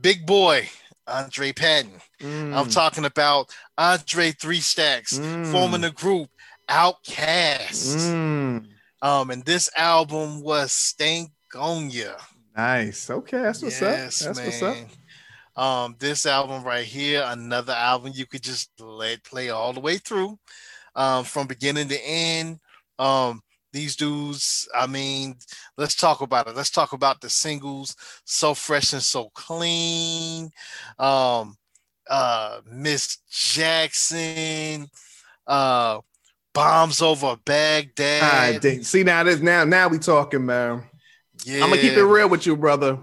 Speaker 4: Big Boi Andre Patton. I'm
Speaker 3: Mm,
Speaker 4: talking about Andre Three Stacks
Speaker 3: mm,
Speaker 4: forming the group OutKast.
Speaker 3: mm.
Speaker 4: Um, and this album was Stankonia.
Speaker 3: Nice. Okay, that's what's up. That's what's up.
Speaker 4: Um, this album right here, another album you could just let play all the way through, um, from beginning to end. Um, these dudes, I mean, let's talk about it. Let's talk about the singles, so fresh and so clean. Um, uh, Miss Jackson, uh, bombs over Baghdad.
Speaker 3: Dick. see now this now now we talking, man.
Speaker 4: yeah,
Speaker 3: I'm gonna keep it real with you, brother.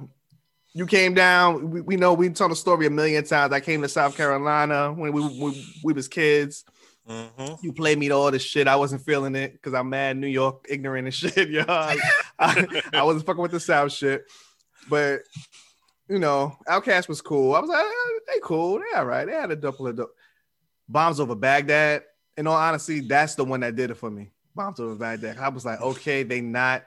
Speaker 3: You came down. We, we know we told the story a million times. I came to South Carolina when we we, we was kids.
Speaker 4: Mhm.
Speaker 3: You played me to all this shit. I wasn't feeling it because I'm mad New York, ignorant and [laughs] shit. Yeah, I, I, wasn't fucking with the South shit. But you know, OutKast was cool. I was like, eh, they cool. They all right. They had a double of dope. Bombs over Baghdad. In all honesty, that's the one that did it for me. Bombs over Baghdad. I was like, okay, they not,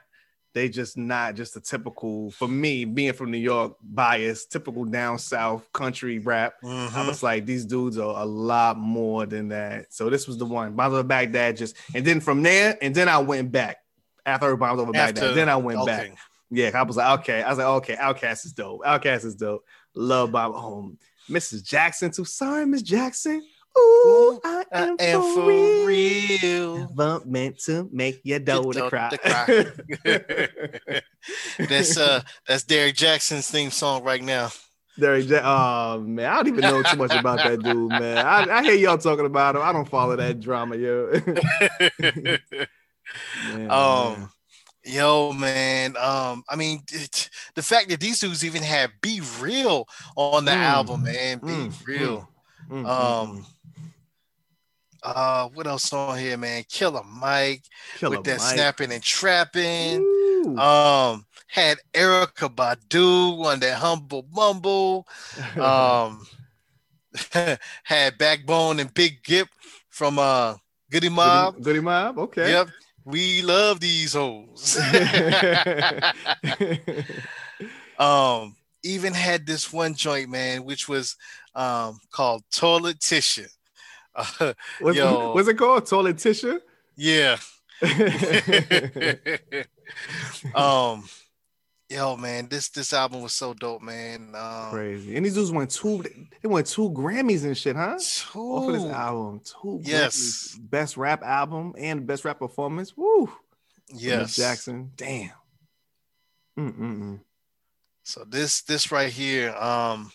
Speaker 3: they just not just a typical for me being from New York bias, typical down south country rap. I
Speaker 4: Mhm.
Speaker 3: was like, these dudes are a lot more than that. So this was the one. Bombs over Baghdad just, and then from there, and then I went back after I Bombs over Baghdad.
Speaker 4: After-
Speaker 3: Then I went back. Yeah, I was like, okay. I was like, okay, OutKast is dope. OutKast is dope. Love Bob. Home. Mrs. Jackson too. Sorry, Miss Jackson. Ooh, I
Speaker 4: I
Speaker 3: am,
Speaker 4: am
Speaker 3: for,
Speaker 4: for
Speaker 3: real.
Speaker 4: real.
Speaker 3: Bump meant to make your daughter cry. [laughs]
Speaker 4: cry. [laughs] That's uh that's Derek Jackson's theme song right now.
Speaker 3: Derek J- Oh man, I don't even know too much about that dude, man. I, I hear y'all talking about him. I don't follow that drama, yo. [laughs] Man,
Speaker 4: um yo man um i mean it, the fact that these dudes even had be real on the
Speaker 3: Mm.
Speaker 4: album man be
Speaker 3: Mm,
Speaker 4: real
Speaker 3: Mm, mm,
Speaker 4: um uh what else on here man killer mike.
Speaker 3: Killer
Speaker 4: with that
Speaker 3: Mike.
Speaker 4: snapping and trapping
Speaker 3: Ooh.
Speaker 4: um had Erykah Badu on that humble mumble [laughs] um [laughs] had backbone and Big Gipp from uh Goodie Mob
Speaker 3: Goody, Goodie Mob. Okay.
Speaker 4: yep we love these hoes [laughs] um even had this one joint man which was um called toilet tissue [laughs] uh,
Speaker 3: what's,
Speaker 4: Yo.
Speaker 3: what's it called? Toilet tissue.
Speaker 4: yeah [laughs] [laughs] um yo man this this album was so dope man um
Speaker 3: Crazy. And these dudes went two. They went two Grammys and shit, huh? Off of this album, two.
Speaker 4: Yes.
Speaker 3: Grammys. Best rap album and best rap performance. Woo. Miss
Speaker 4: yes
Speaker 3: Jackson. Damn. Mm-mm-mm.
Speaker 4: So this this right here, um,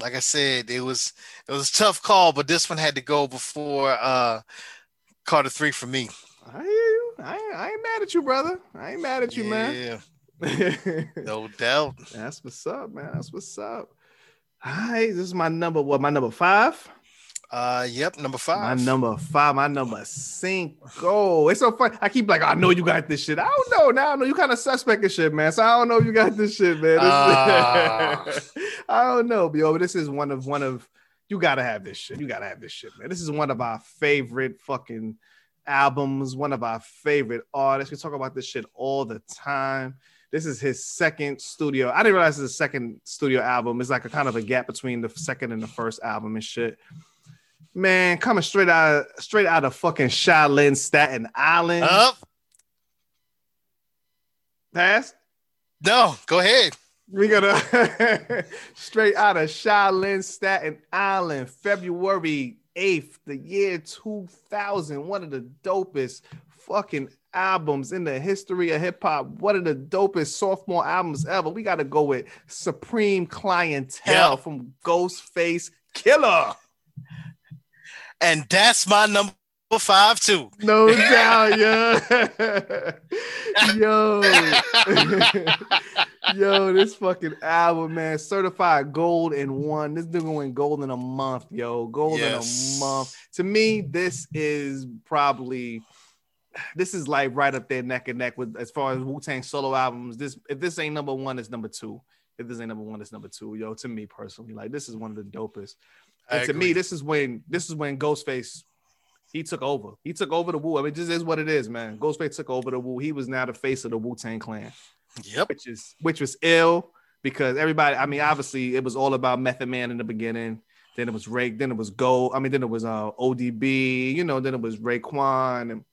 Speaker 4: like I said, it was it was a tough call, but this one had to go before uh Carter three for me.
Speaker 3: I you. I ain't, I ain't mad at you, brother. I ain't mad at you, man.
Speaker 4: Yeah, [laughs] no doubt.
Speaker 3: That's what's up, man. That's what's up. All right, this is my number. What my number five?
Speaker 4: Uh, yep, number five.
Speaker 3: My number five. My number cinco. It's so funny. I keep like, I know you got this shit. I don't know. Now I know you kind of suspect and shit, man. So I don't know if you got this shit, man. This-
Speaker 4: Ah. [laughs]
Speaker 3: I don't know, yo. But this is one of one of you gotta have this shit. You gotta have this shit, man. This is one of our favorite fucking albums. One of our favorite artists. We talk about this shit all the time. This is his second studio. I didn't realize it's a second studio album. It's like a kind of a gap between the second and the first album and shit. Man, coming straight out, straight out of fucking Shaolin, Staten Island.
Speaker 4: Up?
Speaker 3: Pass.
Speaker 4: No, go ahead.
Speaker 3: We gotta [laughs] straight out of Shaolin, Staten Island, February 8th, the year 2000. One of the dopest fucking albums in the history of hip hop. One of the dopest sophomore albums ever. We gotta go with Supreme Clientele
Speaker 4: Yeah.
Speaker 3: from Ghostface Killah.
Speaker 4: And that's my number five too.
Speaker 3: No [laughs] doubt, yeah. [laughs] Yo. [laughs] yo, this fucking album, man. Certified gold in one. This nigga went gold in a month, yo. Gold
Speaker 4: Yes.
Speaker 3: in a month. To me, this is probably this is like right up there neck and neck with as far as Wu-Tang solo albums. This if this ain't number one, it's number two. If this ain't number one, it's number two. Yo, to me personally, like this is one of the dopest.
Speaker 4: I
Speaker 3: And to
Speaker 4: agree.
Speaker 3: me, this is when this is when Ghostface he took over. He took over the Wu. I mean, just is what it is, man. Ghostface took over the Wu. He was now the face of the Wu Tang Clan,
Speaker 4: Yep.
Speaker 3: which is which was ill because everybody. I mean, obviously, it was all about Method Man in the beginning. Then it was Ray. Then it was Gold. I mean, then it was uh, ODB. You know, then it was Raekwon and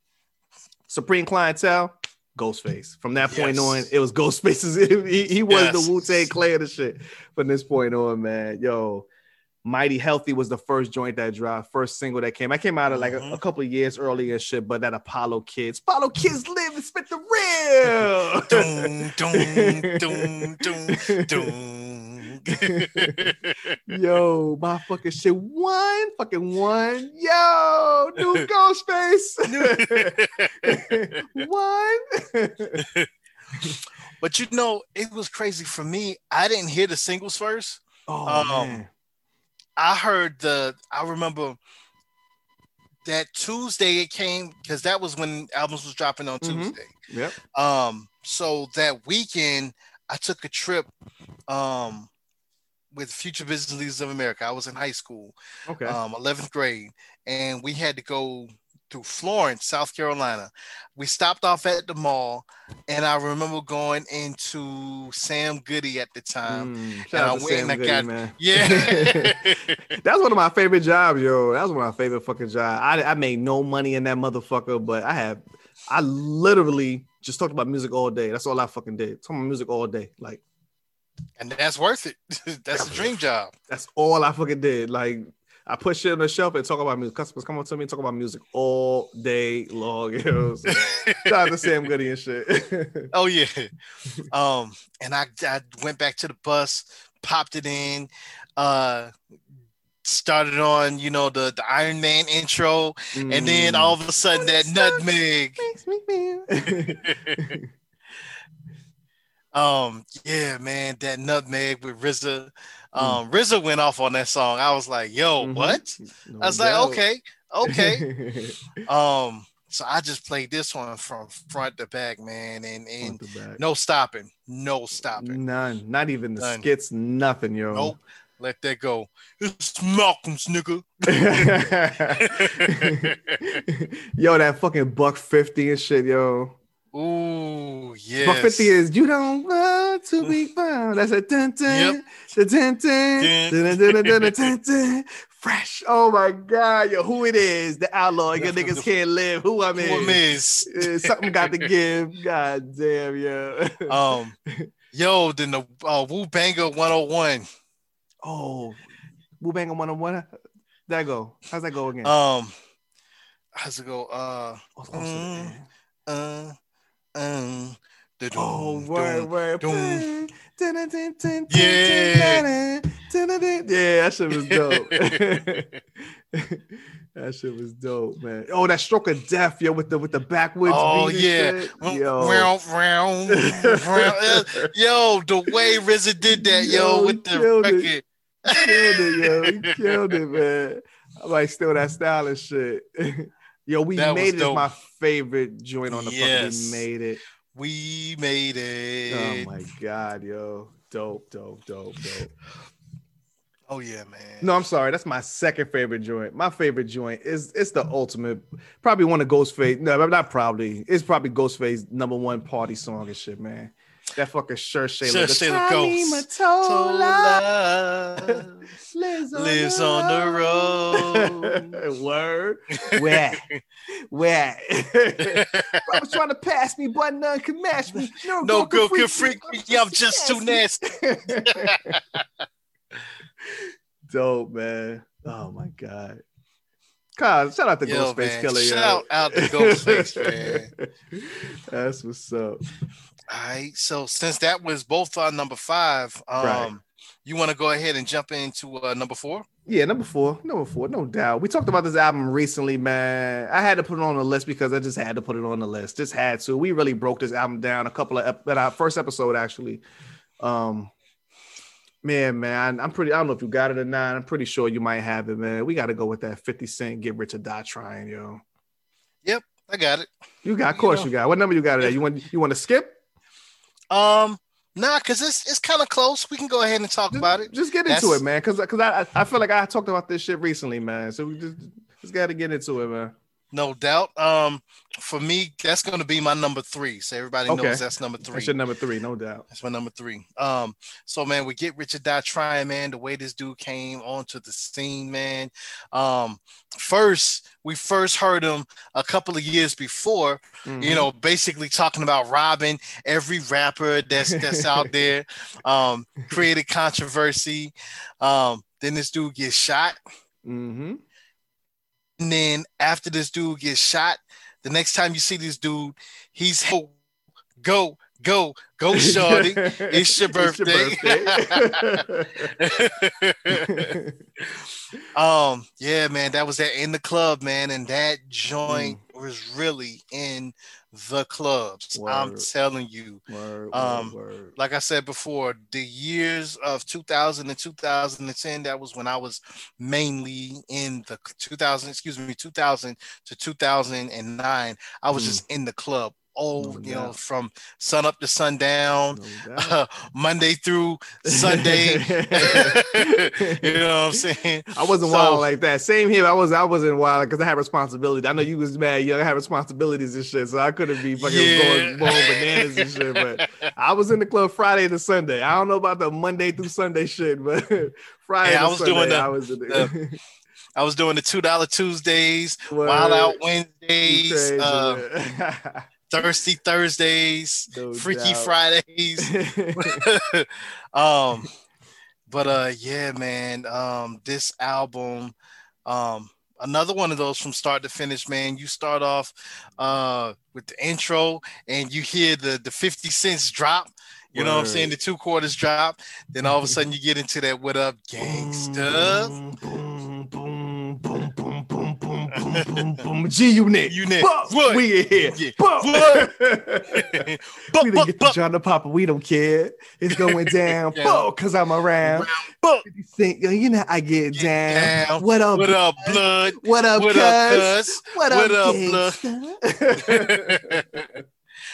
Speaker 3: Supreme Clientele. Ghostface. From that point
Speaker 4: Yes.
Speaker 3: on, it was Ghostface's. [laughs] he, he was
Speaker 4: Yes.
Speaker 3: the Wu Tang Clan and shit. From this point on, man, yo, Mighty Healthy was the first joint that dropped, first single that came. I came out of like a,
Speaker 4: Mhm.
Speaker 3: a couple of years earlier and shit, but that Apollo Kids, Apollo Kids live and spit the real.
Speaker 4: Doom, doom, doom, doom.
Speaker 3: Yo, my fucking shit, one fucking one. Yo, new [laughs] Ghostface. [laughs] [laughs] one.
Speaker 4: but you know, it was crazy for me. I didn't hear the singles first.
Speaker 3: oh
Speaker 4: Um,
Speaker 3: man.
Speaker 4: I heard the. I remember that Tuesday it came because that was when albums was dropping on
Speaker 3: Mhm.
Speaker 4: Tuesday.
Speaker 3: Yep.
Speaker 4: Um, so that weekend I took a trip um with Future Business Leaders of America. I was in high school,
Speaker 3: Okay.
Speaker 4: um, 11th grade, and we had to go through Florence, South Carolina. We stopped off at the mall, and I remember going into Sam Goody at the time.
Speaker 3: Mm, shout
Speaker 4: and
Speaker 3: out
Speaker 4: I
Speaker 3: to
Speaker 4: went
Speaker 3: Sam
Speaker 4: and I
Speaker 3: Goody,
Speaker 4: got-
Speaker 3: man.
Speaker 4: Yeah. [laughs] [laughs]
Speaker 3: That's one of my favorite jobs, yo. That was one of my favorite fucking jobs. I, I made no money in that motherfucker, but I have, I literally just talked about music all day. That's all I fucking did. Talking about music all day. Like,
Speaker 4: and that's worth it. [laughs] that's a dream job.
Speaker 3: that's all I fucking did. Like, I put shit on the shelf and talk about music. Customers come up to me and talk about music all day long. [laughs] You know, so, shout out to Sam Goody and shit. [laughs]
Speaker 4: oh yeah. Um, and I, I went back to the bus, popped it in, uh started on, you know, the, the Iron Man intro, and then
Speaker 3: Mm.
Speaker 4: all of a sudden that nutmeg.
Speaker 3: Makes me feel. [laughs]
Speaker 4: Um, yeah, man, that nutmeg with RZA.
Speaker 3: Mm.
Speaker 4: Um, RZA went off on that song. I was like, yo,
Speaker 3: Mhm.
Speaker 4: what?
Speaker 3: No
Speaker 4: I was
Speaker 3: doubt.
Speaker 4: like, okay, okay. [laughs] um, so I just played this one from front to back, man, and and no stopping, no stopping.
Speaker 3: None, not even the
Speaker 4: None.
Speaker 3: skits, nothing, yo.
Speaker 4: Nope. Let that go. It's Malcolm's nigga. [laughs] [laughs]
Speaker 3: yo, that fucking buck fifty and shit, yo.
Speaker 4: Ooh, yes.
Speaker 3: Buck fifty is you don't want to be [laughs] found. That's a dun dun,
Speaker 4: Yep.
Speaker 3: dun dun,
Speaker 4: Dun.
Speaker 3: dun dun dun dun dun dun fresh. Oh my god, yo, who it is? The outlaw. Your [laughs] niggas can't live. Who I'm
Speaker 4: Who
Speaker 3: in?
Speaker 4: miss?
Speaker 3: Uh, Something got to [laughs] give. God damn, yo.
Speaker 4: Um, yo, then the uh, Wu Banga 101.
Speaker 3: oh, Wu Bang on one on one. That go. How's that go again?
Speaker 4: Um, how's it go? Uh,
Speaker 3: Oh, it's close to the
Speaker 4: mm. uh, um,
Speaker 3: Oh, word, word.
Speaker 4: Yeah.
Speaker 3: Yeah, [laughs] that shit was dope. [laughs] that shit was dope, man. Oh, that stroke of death, yo, with the with the backwoods.
Speaker 4: Oh, yeah.
Speaker 3: yo.
Speaker 4: Round, round, round. [laughs] Uh, Yo, the way RZA did that, yo,
Speaker 3: Yo,
Speaker 4: with the
Speaker 3: killed it.
Speaker 4: record.
Speaker 3: killed it, yo. He killed it, man. I might steal that style and shit. Yo, we
Speaker 4: That
Speaker 3: made it is my favorite joint on the
Speaker 4: Yes.
Speaker 3: fucking. We made it.
Speaker 4: We made oh it.
Speaker 3: Oh my god, yo. Dope, dope, dope, dope.
Speaker 4: Oh, yeah, man.
Speaker 3: No, I'm sorry. That's my second favorite joint. My favorite joint is it's the ultimate, probably one of Ghostface. No, not probably. It's probably Ghostface number one party song and shit, man. That fucking Sure Shayla.
Speaker 4: Sure
Speaker 3: the
Speaker 4: Shayla
Speaker 3: Tommy
Speaker 4: Ghost.
Speaker 3: Mottola
Speaker 4: Tola
Speaker 3: lives on,
Speaker 4: lives
Speaker 3: the,
Speaker 4: on the
Speaker 3: road. Word. [laughs] Where? Where? [laughs] I was trying to pass me, but none can match me. No,
Speaker 4: No
Speaker 3: girl
Speaker 4: girl can freak me. I'm just too nasty. [laughs]
Speaker 3: Dope, man. Oh my god. God, shout out to
Speaker 4: Yo,
Speaker 3: Ghostface
Speaker 4: man.
Speaker 3: Killer. yo.
Speaker 4: Shout out to Ghostface, man.
Speaker 3: That's what's up.
Speaker 4: All right. So since that was both on number five, um,
Speaker 3: Right.
Speaker 4: you want to go ahead and jump into uh, number four?
Speaker 3: Yeah, number four, number four, no doubt. We talked about this album recently, man. I had to put it on the list because I just had to put it on the list. Just had to. We really broke this album down a couple of ep- at our first episode actually. Um, man, man, I'm pretty. I don't know if you got it or not. I'm pretty sure you might have it, man. We got to go with that 50 Cent "Get Rich or Die Trying," yo.
Speaker 4: Yep, I got it.
Speaker 3: You got, of
Speaker 4: You
Speaker 3: course,
Speaker 4: know.
Speaker 3: you got. What number you got it? You want, you want to skip?
Speaker 4: Um, nah, because it's it's kind of close. We can go ahead and talk
Speaker 3: Just,
Speaker 4: about it.
Speaker 3: just get into
Speaker 4: That's-
Speaker 3: it, man. Because because I I feel like I talked about this shit recently, man. So we just just got to get into it, man.
Speaker 4: No doubt. Um, for me, that's gonna be my number three. So everybody
Speaker 3: Okay.
Speaker 4: knows that's number three.
Speaker 3: That's your number three, no doubt.
Speaker 4: That's my number three. Um, so man, we get Richard Die trying, man. The way this dude came onto the scene, man. Um, first, we first heard him a couple of years before,
Speaker 3: Mm-hmm.
Speaker 4: you know, basically talking about robbing every rapper that's that's out [laughs] there. Um, created controversy. Um, then this dude gets shot.
Speaker 3: Mm-hmm.
Speaker 4: And then after this dude gets shot, the next time you see this dude, he's go, go, go, go, shorty. [laughs] It's your birthday.
Speaker 3: birthday. [laughs]
Speaker 4: um, yeah, man, that was that in the club, man, and that joint
Speaker 3: Mm.
Speaker 4: was really in the clubs. I'm telling you.
Speaker 3: word,
Speaker 4: Um,
Speaker 3: word, word.
Speaker 4: Like I said before, the years of 2000 and 2010, that was when I was mainly in the 2000, excuse me, 2000 to 2009. I was
Speaker 3: Mm.
Speaker 4: just in the club. Oh,
Speaker 3: No
Speaker 4: you know, from sun up to sundown,
Speaker 3: No [laughs] doubt.
Speaker 4: Monday through Sunday. [laughs] you know what I'm saying?
Speaker 3: I wasn't
Speaker 4: So-
Speaker 3: wild like that. Same here. I was. I wasn't wild because I had responsibility. I know you was mad. You know, I had responsibilities and shit, so I couldn't be fucking
Speaker 4: Yeah.
Speaker 3: going, going bananas and shit. But [laughs] I was in the club Friday to Sunday. I don't know about the Monday through Sunday shit, but Friday
Speaker 4: Yeah, I was
Speaker 3: Sunday,
Speaker 4: doing the-
Speaker 3: I was in the,
Speaker 4: I was doing the two dollar Tuesdays,
Speaker 3: Word.
Speaker 4: Wild Out Wednesdays, uh. Thirsty Thursdays,
Speaker 3: No
Speaker 4: Freaky
Speaker 3: doubt.
Speaker 4: Fridays. [laughs] [laughs] um, but uh, yeah, man, um, this album, Um, another one of those from start to finish, man. You start off uh with the intro and you hear the the 50 cents drop. You know what I'm saying? The two quarters drop. Then all of a [laughs] sudden you get into that what up gangsta.
Speaker 3: Boom, boom, boom, boom, boom, boom, boom, boom, boom. Boom! G Unit. [laughs]
Speaker 4: Unit. What?
Speaker 3: We in here.
Speaker 4: Yeah.
Speaker 3: Buh.
Speaker 4: What? [laughs]
Speaker 3: we
Speaker 4: Buck,
Speaker 3: didn't get the
Speaker 4: buck,
Speaker 3: John the Papa. We don't care. It's going [laughs] down.
Speaker 4: Yeah.
Speaker 3: Fuck, cause I'm around.
Speaker 4: buck.
Speaker 3: 50 Cent, yo, you know I get,
Speaker 4: Get
Speaker 3: down.
Speaker 4: down.
Speaker 3: What up?
Speaker 4: What up, blood?
Speaker 3: What up,
Speaker 4: What
Speaker 3: cuz?
Speaker 4: up, cuz?
Speaker 3: What
Speaker 4: What
Speaker 3: up,
Speaker 4: up,
Speaker 3: gangsta?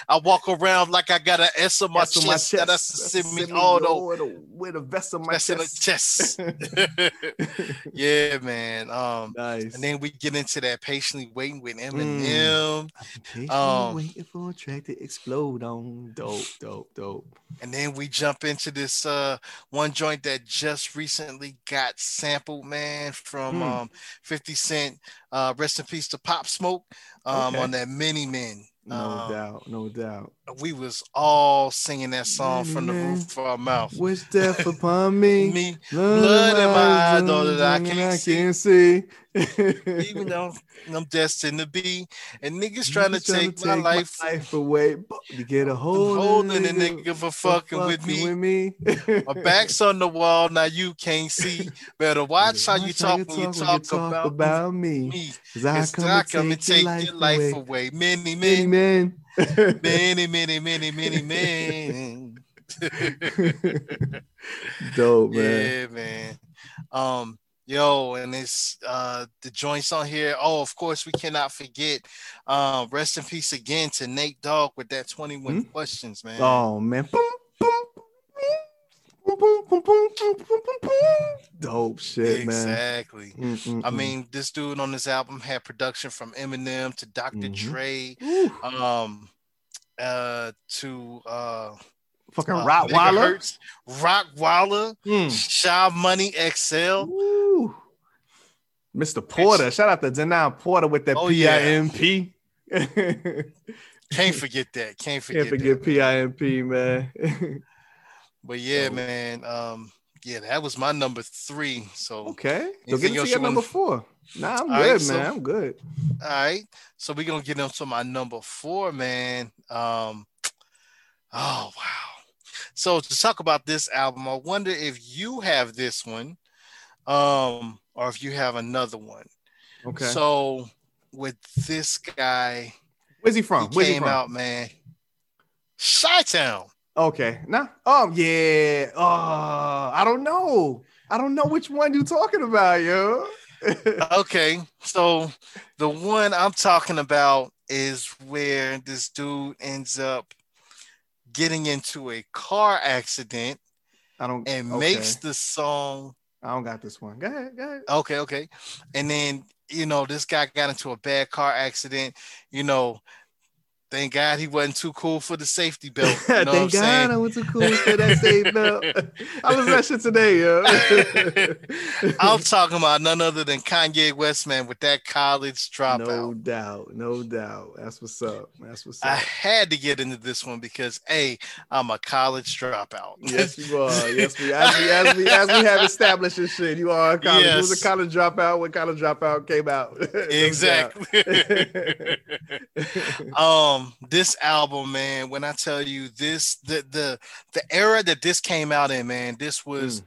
Speaker 4: I walk around like I got an S on my
Speaker 3: That's on
Speaker 4: chest. That I send me auto.
Speaker 3: With a, with a vest on my
Speaker 4: That's in the
Speaker 3: chest.
Speaker 4: chest. [laughs] [laughs] yeah, man. Um,
Speaker 3: nice.
Speaker 4: and then we get into that patiently waiting with
Speaker 3: Mm.
Speaker 4: Eminem,
Speaker 3: Patiently
Speaker 4: um,
Speaker 3: waiting for a track to explode on. Dope, dope, dope.
Speaker 4: and then we jump into this uh one joint that just recently got sampled, man, from
Speaker 3: Hmm.
Speaker 4: um 50 Cent. Uh, rest in peace to Pop Smoke. Um,
Speaker 3: Okay.
Speaker 4: on that Many Men.
Speaker 3: No
Speaker 4: Um,
Speaker 3: doubt, no doubt.
Speaker 4: We was all singing that song from the
Speaker 3: mm-hmm.
Speaker 4: roof of our mouth.
Speaker 3: Wish death upon me. [laughs]
Speaker 4: Me,
Speaker 3: Blood,
Speaker 4: blood in my eyes, though, that I can't see.
Speaker 3: can't see.
Speaker 4: even though I'm destined to be, and niggas trying to
Speaker 3: Niggas
Speaker 4: take, my life,
Speaker 3: life away. but You get a hold
Speaker 4: holding
Speaker 3: of
Speaker 4: a nigga for fucking with me.
Speaker 3: With me.
Speaker 4: My back's on the wall, now you can't see. Better [laughs] watch how you talk when you talk about,
Speaker 3: about me.
Speaker 4: me.
Speaker 3: Cause I
Speaker 4: Cause
Speaker 3: come,
Speaker 4: I
Speaker 3: to
Speaker 4: come and
Speaker 3: take,
Speaker 4: take
Speaker 3: your life away.
Speaker 4: away. Many
Speaker 3: Many
Speaker 4: men,
Speaker 3: men.
Speaker 4: Many, many, many, many men. [laughs]
Speaker 3: Dope, man.
Speaker 4: Yeah, man. Um, yo, and it's uh the joints on here. Oh, of course, we cannot forget. Um, rest in peace again to Nate Dogg with that 21 questions, man.
Speaker 3: Oh man. Boom, boom, Dope shit, man.
Speaker 4: exactly. I mean, this dude on this album had production from Eminem to Dr.
Speaker 3: Mhm.
Speaker 4: Dre,
Speaker 3: Ooh,
Speaker 4: um, uh, to uh,
Speaker 3: fucking
Speaker 4: uh. Megahertz, Rockwilder,
Speaker 3: Mm.
Speaker 4: Sha Money XL.
Speaker 3: Ooh. Mr. Porter. Shout out to Denaun Porter with that
Speaker 4: Oh, yeah.
Speaker 3: PIMP. Can't
Speaker 4: Can't [laughs] forget that. Can't forget.
Speaker 3: forget
Speaker 4: that.
Speaker 3: PIMP, man. [laughs]
Speaker 4: But yeah,
Speaker 3: So-
Speaker 4: man. Um, yeah, that was my number three. So
Speaker 3: okay. So get into your number
Speaker 4: wanna-
Speaker 3: four. Nah, I'm
Speaker 4: All
Speaker 3: good,
Speaker 4: right, so-
Speaker 3: man. I'm good.
Speaker 4: all right. So we're gonna get into my number four, man. Um, oh wow. So to talk about this album, I wonder if you have this one, um, or if you have another one.
Speaker 3: Okay.
Speaker 4: So with this guy,
Speaker 3: Where's he from? Where's he from?
Speaker 4: out, man. Chi Town.
Speaker 3: Okay. Nah. Oh yeah. Oh, I don't know. I don't know which one you're talking about, yo. [laughs]
Speaker 4: Okay, so the one I'm talking about is where this dude ends up getting into a car accident
Speaker 3: I don't
Speaker 4: and
Speaker 3: okay.
Speaker 4: makes the song.
Speaker 3: I don't got this one. Go ahead. Go ahead.
Speaker 4: Okay, okay. And then, you know, this guy got into a bad car accident. You know, thank God he wasn't too cool for the safety belt. [laughs] You know
Speaker 3: Thank
Speaker 4: what I'm
Speaker 3: God I went to cool for that safe belt. I was that shit today, yo. [laughs]
Speaker 4: I'm talking about none other than Kanye West, man, with that college dropout.
Speaker 3: no doubt, no doubt. That's what's up. That's what's up.
Speaker 4: I had to get into this one because a I'm a college dropout.
Speaker 3: Yes, you are. Yes, we as we as we as we have established this shit. You are a college. Was
Speaker 4: Yes.
Speaker 3: a college dropout when college dropout came out. [laughs]
Speaker 4: Exactly. um, this album, man. When I tell you this, the the the era that this came out in, man, this was,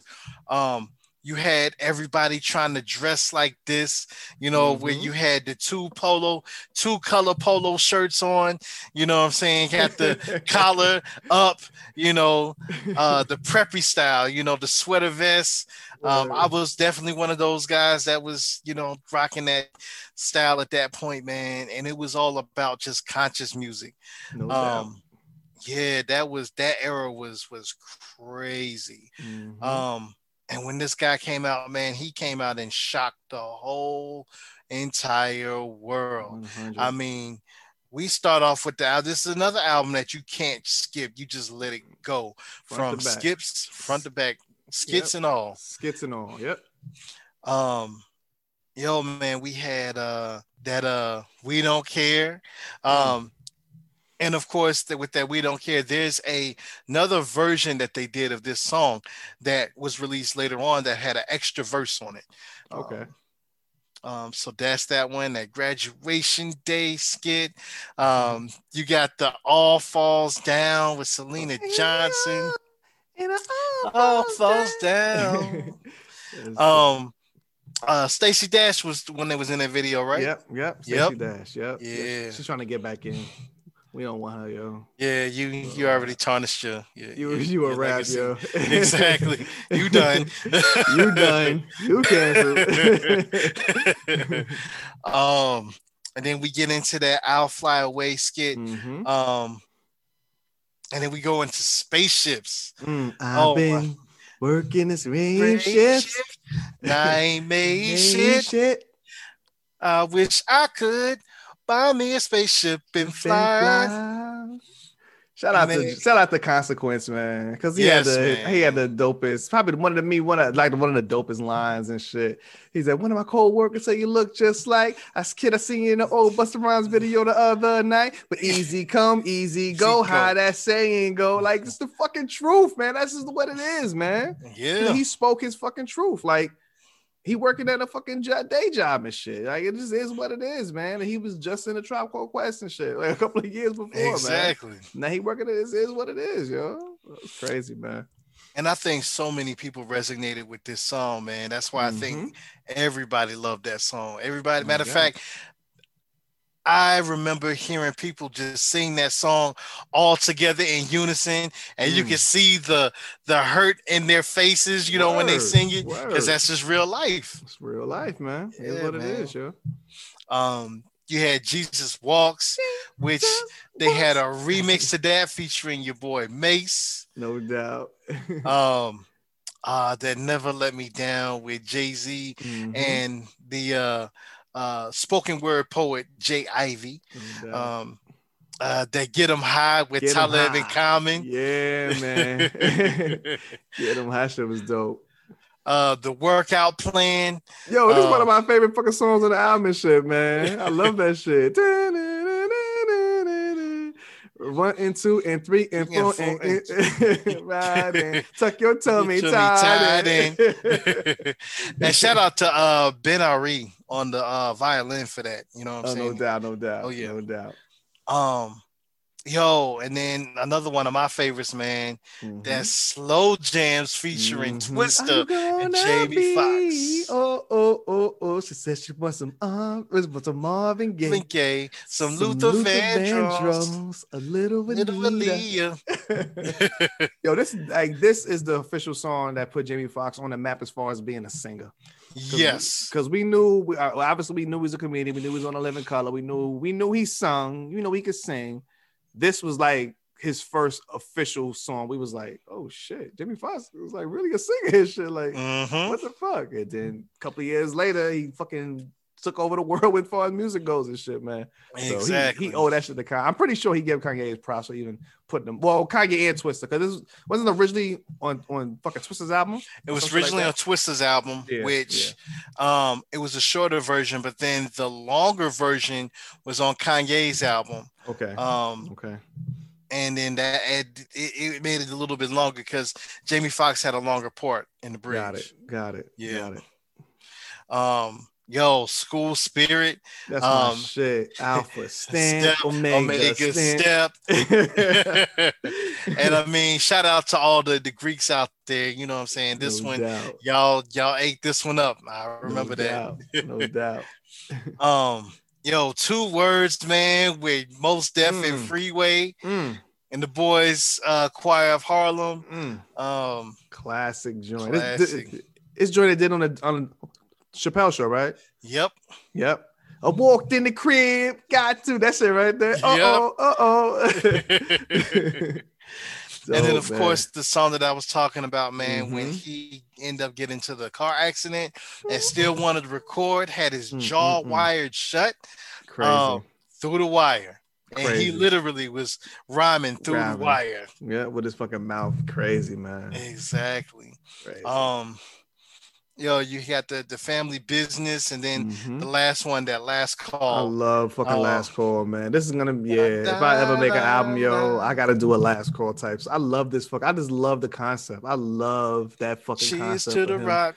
Speaker 4: um. You had everybody trying to dress like this, you know, where
Speaker 3: Mhm.
Speaker 4: you had the two polo, two color polo shirts on, you know what I'm saying? Got the collar up, you know, uh the preppy style, you know, the sweater vest. Um, I was definitely one of those guys that was, you know, rocking that style at that point, man. And it was all about just conscious music.
Speaker 3: no doubt.
Speaker 4: Um, yeah, that was that era was was crazy.
Speaker 3: Mhm.
Speaker 4: Um, and when this guy came out, man, he came out and shocked the whole entire world.
Speaker 3: 100.
Speaker 4: I mean, we start off with the this is another album that you can't skip. You just let it go
Speaker 3: Front
Speaker 4: from skips, front to back, skits
Speaker 3: Yep.
Speaker 4: and all.
Speaker 3: skits and all. Yep.
Speaker 4: Um, yo, man, we had uh that uh we don't care. Um, and of course, that with that we don't care, there's a another version that they did of this song that was released later on that had an extra verse on it.
Speaker 3: Okay.
Speaker 4: Um, Um, so that's that one, that graduation day skit. Um, you got the All Falls Down with Syleena Johnson.
Speaker 3: And it
Speaker 4: All falls down. [laughs] Um, uh, Stacey Dash was the one that was in that video, right?
Speaker 3: Yep, yep.
Speaker 4: Yep.
Speaker 3: Dash. Yep.
Speaker 4: Yeah.
Speaker 3: She's trying to get back in. We don't want her, yo.
Speaker 4: Yeah, you you already tarnished your, your
Speaker 3: You
Speaker 4: your-
Speaker 3: you a rap,
Speaker 4: legacy.
Speaker 3: yo. [laughs]
Speaker 4: exactly. You [laughs] done.
Speaker 3: you done. You canceled.
Speaker 4: um, and then we get into that "I'll Fly Away" skit.
Speaker 3: Mhm.
Speaker 4: Um, and then we go into spaceships.
Speaker 3: Mm, I've
Speaker 4: Oh,
Speaker 3: been working this rain shift.
Speaker 4: shift. I ain't [laughs] made shit.
Speaker 3: shit.
Speaker 4: I wish I could buy me a spaceship and fly.
Speaker 3: fly. Shout out
Speaker 4: Man.
Speaker 3: to shout out to Consequence, man, because he
Speaker 4: Yes,
Speaker 3: had the
Speaker 4: man.
Speaker 3: he had the dopest, probably one of the me one of like one of the dopest lines and shit. He said, "One of my co-workers said you look just like I kid I seen you in the old Busta Rhymes video the other night." But easy come, easy go,
Speaker 4: Easy
Speaker 3: how
Speaker 4: go.
Speaker 3: that saying go? Like it's the fucking truth, man. That's just what it is, man. You know,
Speaker 4: Yeah.
Speaker 3: he spoke his fucking truth. Like he working at a fucking day job and shit. Like it just is what it is, man. And he was just in the Tribe Called Quest and shit [laughs] like a couple of years before, man.
Speaker 4: Exactly.
Speaker 3: Now he working at it is, what it is, yo. That's crazy, man.
Speaker 4: And I think so many people resonated with this song, man. That's why I think
Speaker 3: Mhm.
Speaker 4: everybody loved that song. Everybody, matter of fact, I remember hearing people just sing that song all together in unison, and you
Speaker 3: Mm.
Speaker 4: can see the the hurt in their faces, you know, when they sing it, because that's just real life.
Speaker 3: It's real life, man. It's what it
Speaker 4: man.
Speaker 3: is, yo.
Speaker 4: Um, you had Jesus Walks, which they had a remix [laughs] to that featuring your boy Mace.
Speaker 3: No doubt. [laughs]
Speaker 4: Um, uh, that Never Let Me Down with Jay Z
Speaker 3: Mhm.
Speaker 4: and the uh, uh, spoken word poet Jay Ivy. Um, uh, that Get 'em High with
Speaker 3: Get 'em
Speaker 4: Talib and. Common.
Speaker 3: yeah, man. [laughs] [laughs] yeah, them high shit was dope.
Speaker 4: uh, the workout plan.
Speaker 3: Yo, this is one of
Speaker 4: Uh,
Speaker 3: my favorite fucking songs on the album and shit, man. I love that shit. [laughs] One and two and three and four
Speaker 4: four
Speaker 3: and,
Speaker 4: and
Speaker 3: and. [laughs] Tuck your [laughs] tummy
Speaker 4: tummy
Speaker 3: tied in.
Speaker 4: and shout out to uh, Ben Ari on the uh, violin for that. You know what I'm
Speaker 3: oh, no
Speaker 4: saying?
Speaker 3: doubt, no doubt.
Speaker 4: Oh, yeah.
Speaker 3: no doubt.
Speaker 4: Um, yo, and then another one of my favorites, man.
Speaker 3: Mhm.
Speaker 4: That's slow jams featuring
Speaker 3: Mhm.
Speaker 4: Twister. And Jamie Foxx.
Speaker 3: Oh, oh, oh, oh. She said she wants some um, wants some Marvin Gaye.
Speaker 4: Link Gay, some, Luther, Vandross,
Speaker 3: a little
Speaker 4: Little
Speaker 3: Anita.
Speaker 4: Aaliyah. [laughs]
Speaker 3: Yo, this like this is the official song that put Jamie Foxx on the map as far as being a singer.
Speaker 4: yes.
Speaker 3: because we knew we, uh, obviously we knew he was a comedian. We knew he was on a Living Color. We knew we knew he sung. You know he could sing. This was like his first official song. We was like, oh shit, Jimmy Foxx was like really a singer and shit. Like
Speaker 4: Mhm.
Speaker 3: what the fuck? And then a couple of years later, he fucking took over the [laughs] world with far as music goes and shit, man. So he-
Speaker 4: Exactly.
Speaker 3: he, owed that shit to Kanye. I'm pretty sure he gave Kanye his props for even putting them. Well, Kanye and Twister, because this wasn't originally on on fucking Twister's album.
Speaker 4: It was
Speaker 3: Something like
Speaker 4: originally on Twister's album,
Speaker 3: Yeah,
Speaker 4: which um it was a shorter version, but then the longer version was on Kanye's album.
Speaker 3: Okay.
Speaker 4: Um,
Speaker 3: okay.
Speaker 4: and then that it, it made it a little bit longer because Jamie Foxx had a longer part in the bridge.
Speaker 3: Got it. Got it.
Speaker 4: Yeah.
Speaker 3: Got it.
Speaker 4: Um, yo, school spirit,
Speaker 3: That's my
Speaker 4: Um,
Speaker 3: shit. Alpha [laughs] stamp,
Speaker 4: Step,
Speaker 3: Omega,
Speaker 4: Omega
Speaker 3: stamp.
Speaker 4: step. [laughs] [laughs] and I mean, shout out to all the, the Greeks out there. You know what I'm saying? This
Speaker 3: No
Speaker 4: one,
Speaker 3: doubt.
Speaker 4: y'all, y'all ate this one up. I
Speaker 3: No
Speaker 4: remember that.
Speaker 3: doubt. No doubt.
Speaker 4: Um, yo, two words, man, with Most Def and
Speaker 3: Mm.
Speaker 4: Freeway
Speaker 3: Mm,
Speaker 4: and the boys uh choir of Harlem.
Speaker 3: mm.
Speaker 4: Um,
Speaker 3: Classic joint.
Speaker 4: Classic.
Speaker 3: this joint they did on the on Chappelle show, right?
Speaker 4: yep.
Speaker 3: Yep. I walked in the crib, got to That's it right there. Uh oh, uh oh. [laughs]
Speaker 4: and then of course the song that I was talking about, man, when
Speaker 3: Mhm.
Speaker 4: he ended up getting into the car accident and still wanted to record, had his jaw
Speaker 3: mm, mm.
Speaker 4: wired shut
Speaker 3: crazy.
Speaker 4: um, through the wire. And he literally was rhyming through
Speaker 3: Rhyming.
Speaker 4: the wire.
Speaker 3: yeah, with his fucking mouth, crazy man.
Speaker 4: Exactly.
Speaker 3: Crazy.
Speaker 4: Um, yo, you got the the family business, and then
Speaker 3: Mhm.
Speaker 4: the last one, that last call.
Speaker 3: I love fucking
Speaker 4: Oh.
Speaker 3: last call, man. This is gonna be yeah. If I ever make an album, yo, I gotta do a last call types. I love this fuck. I just love the concept. I love that fucking
Speaker 4: Cheers
Speaker 3: concept.
Speaker 4: to the rock.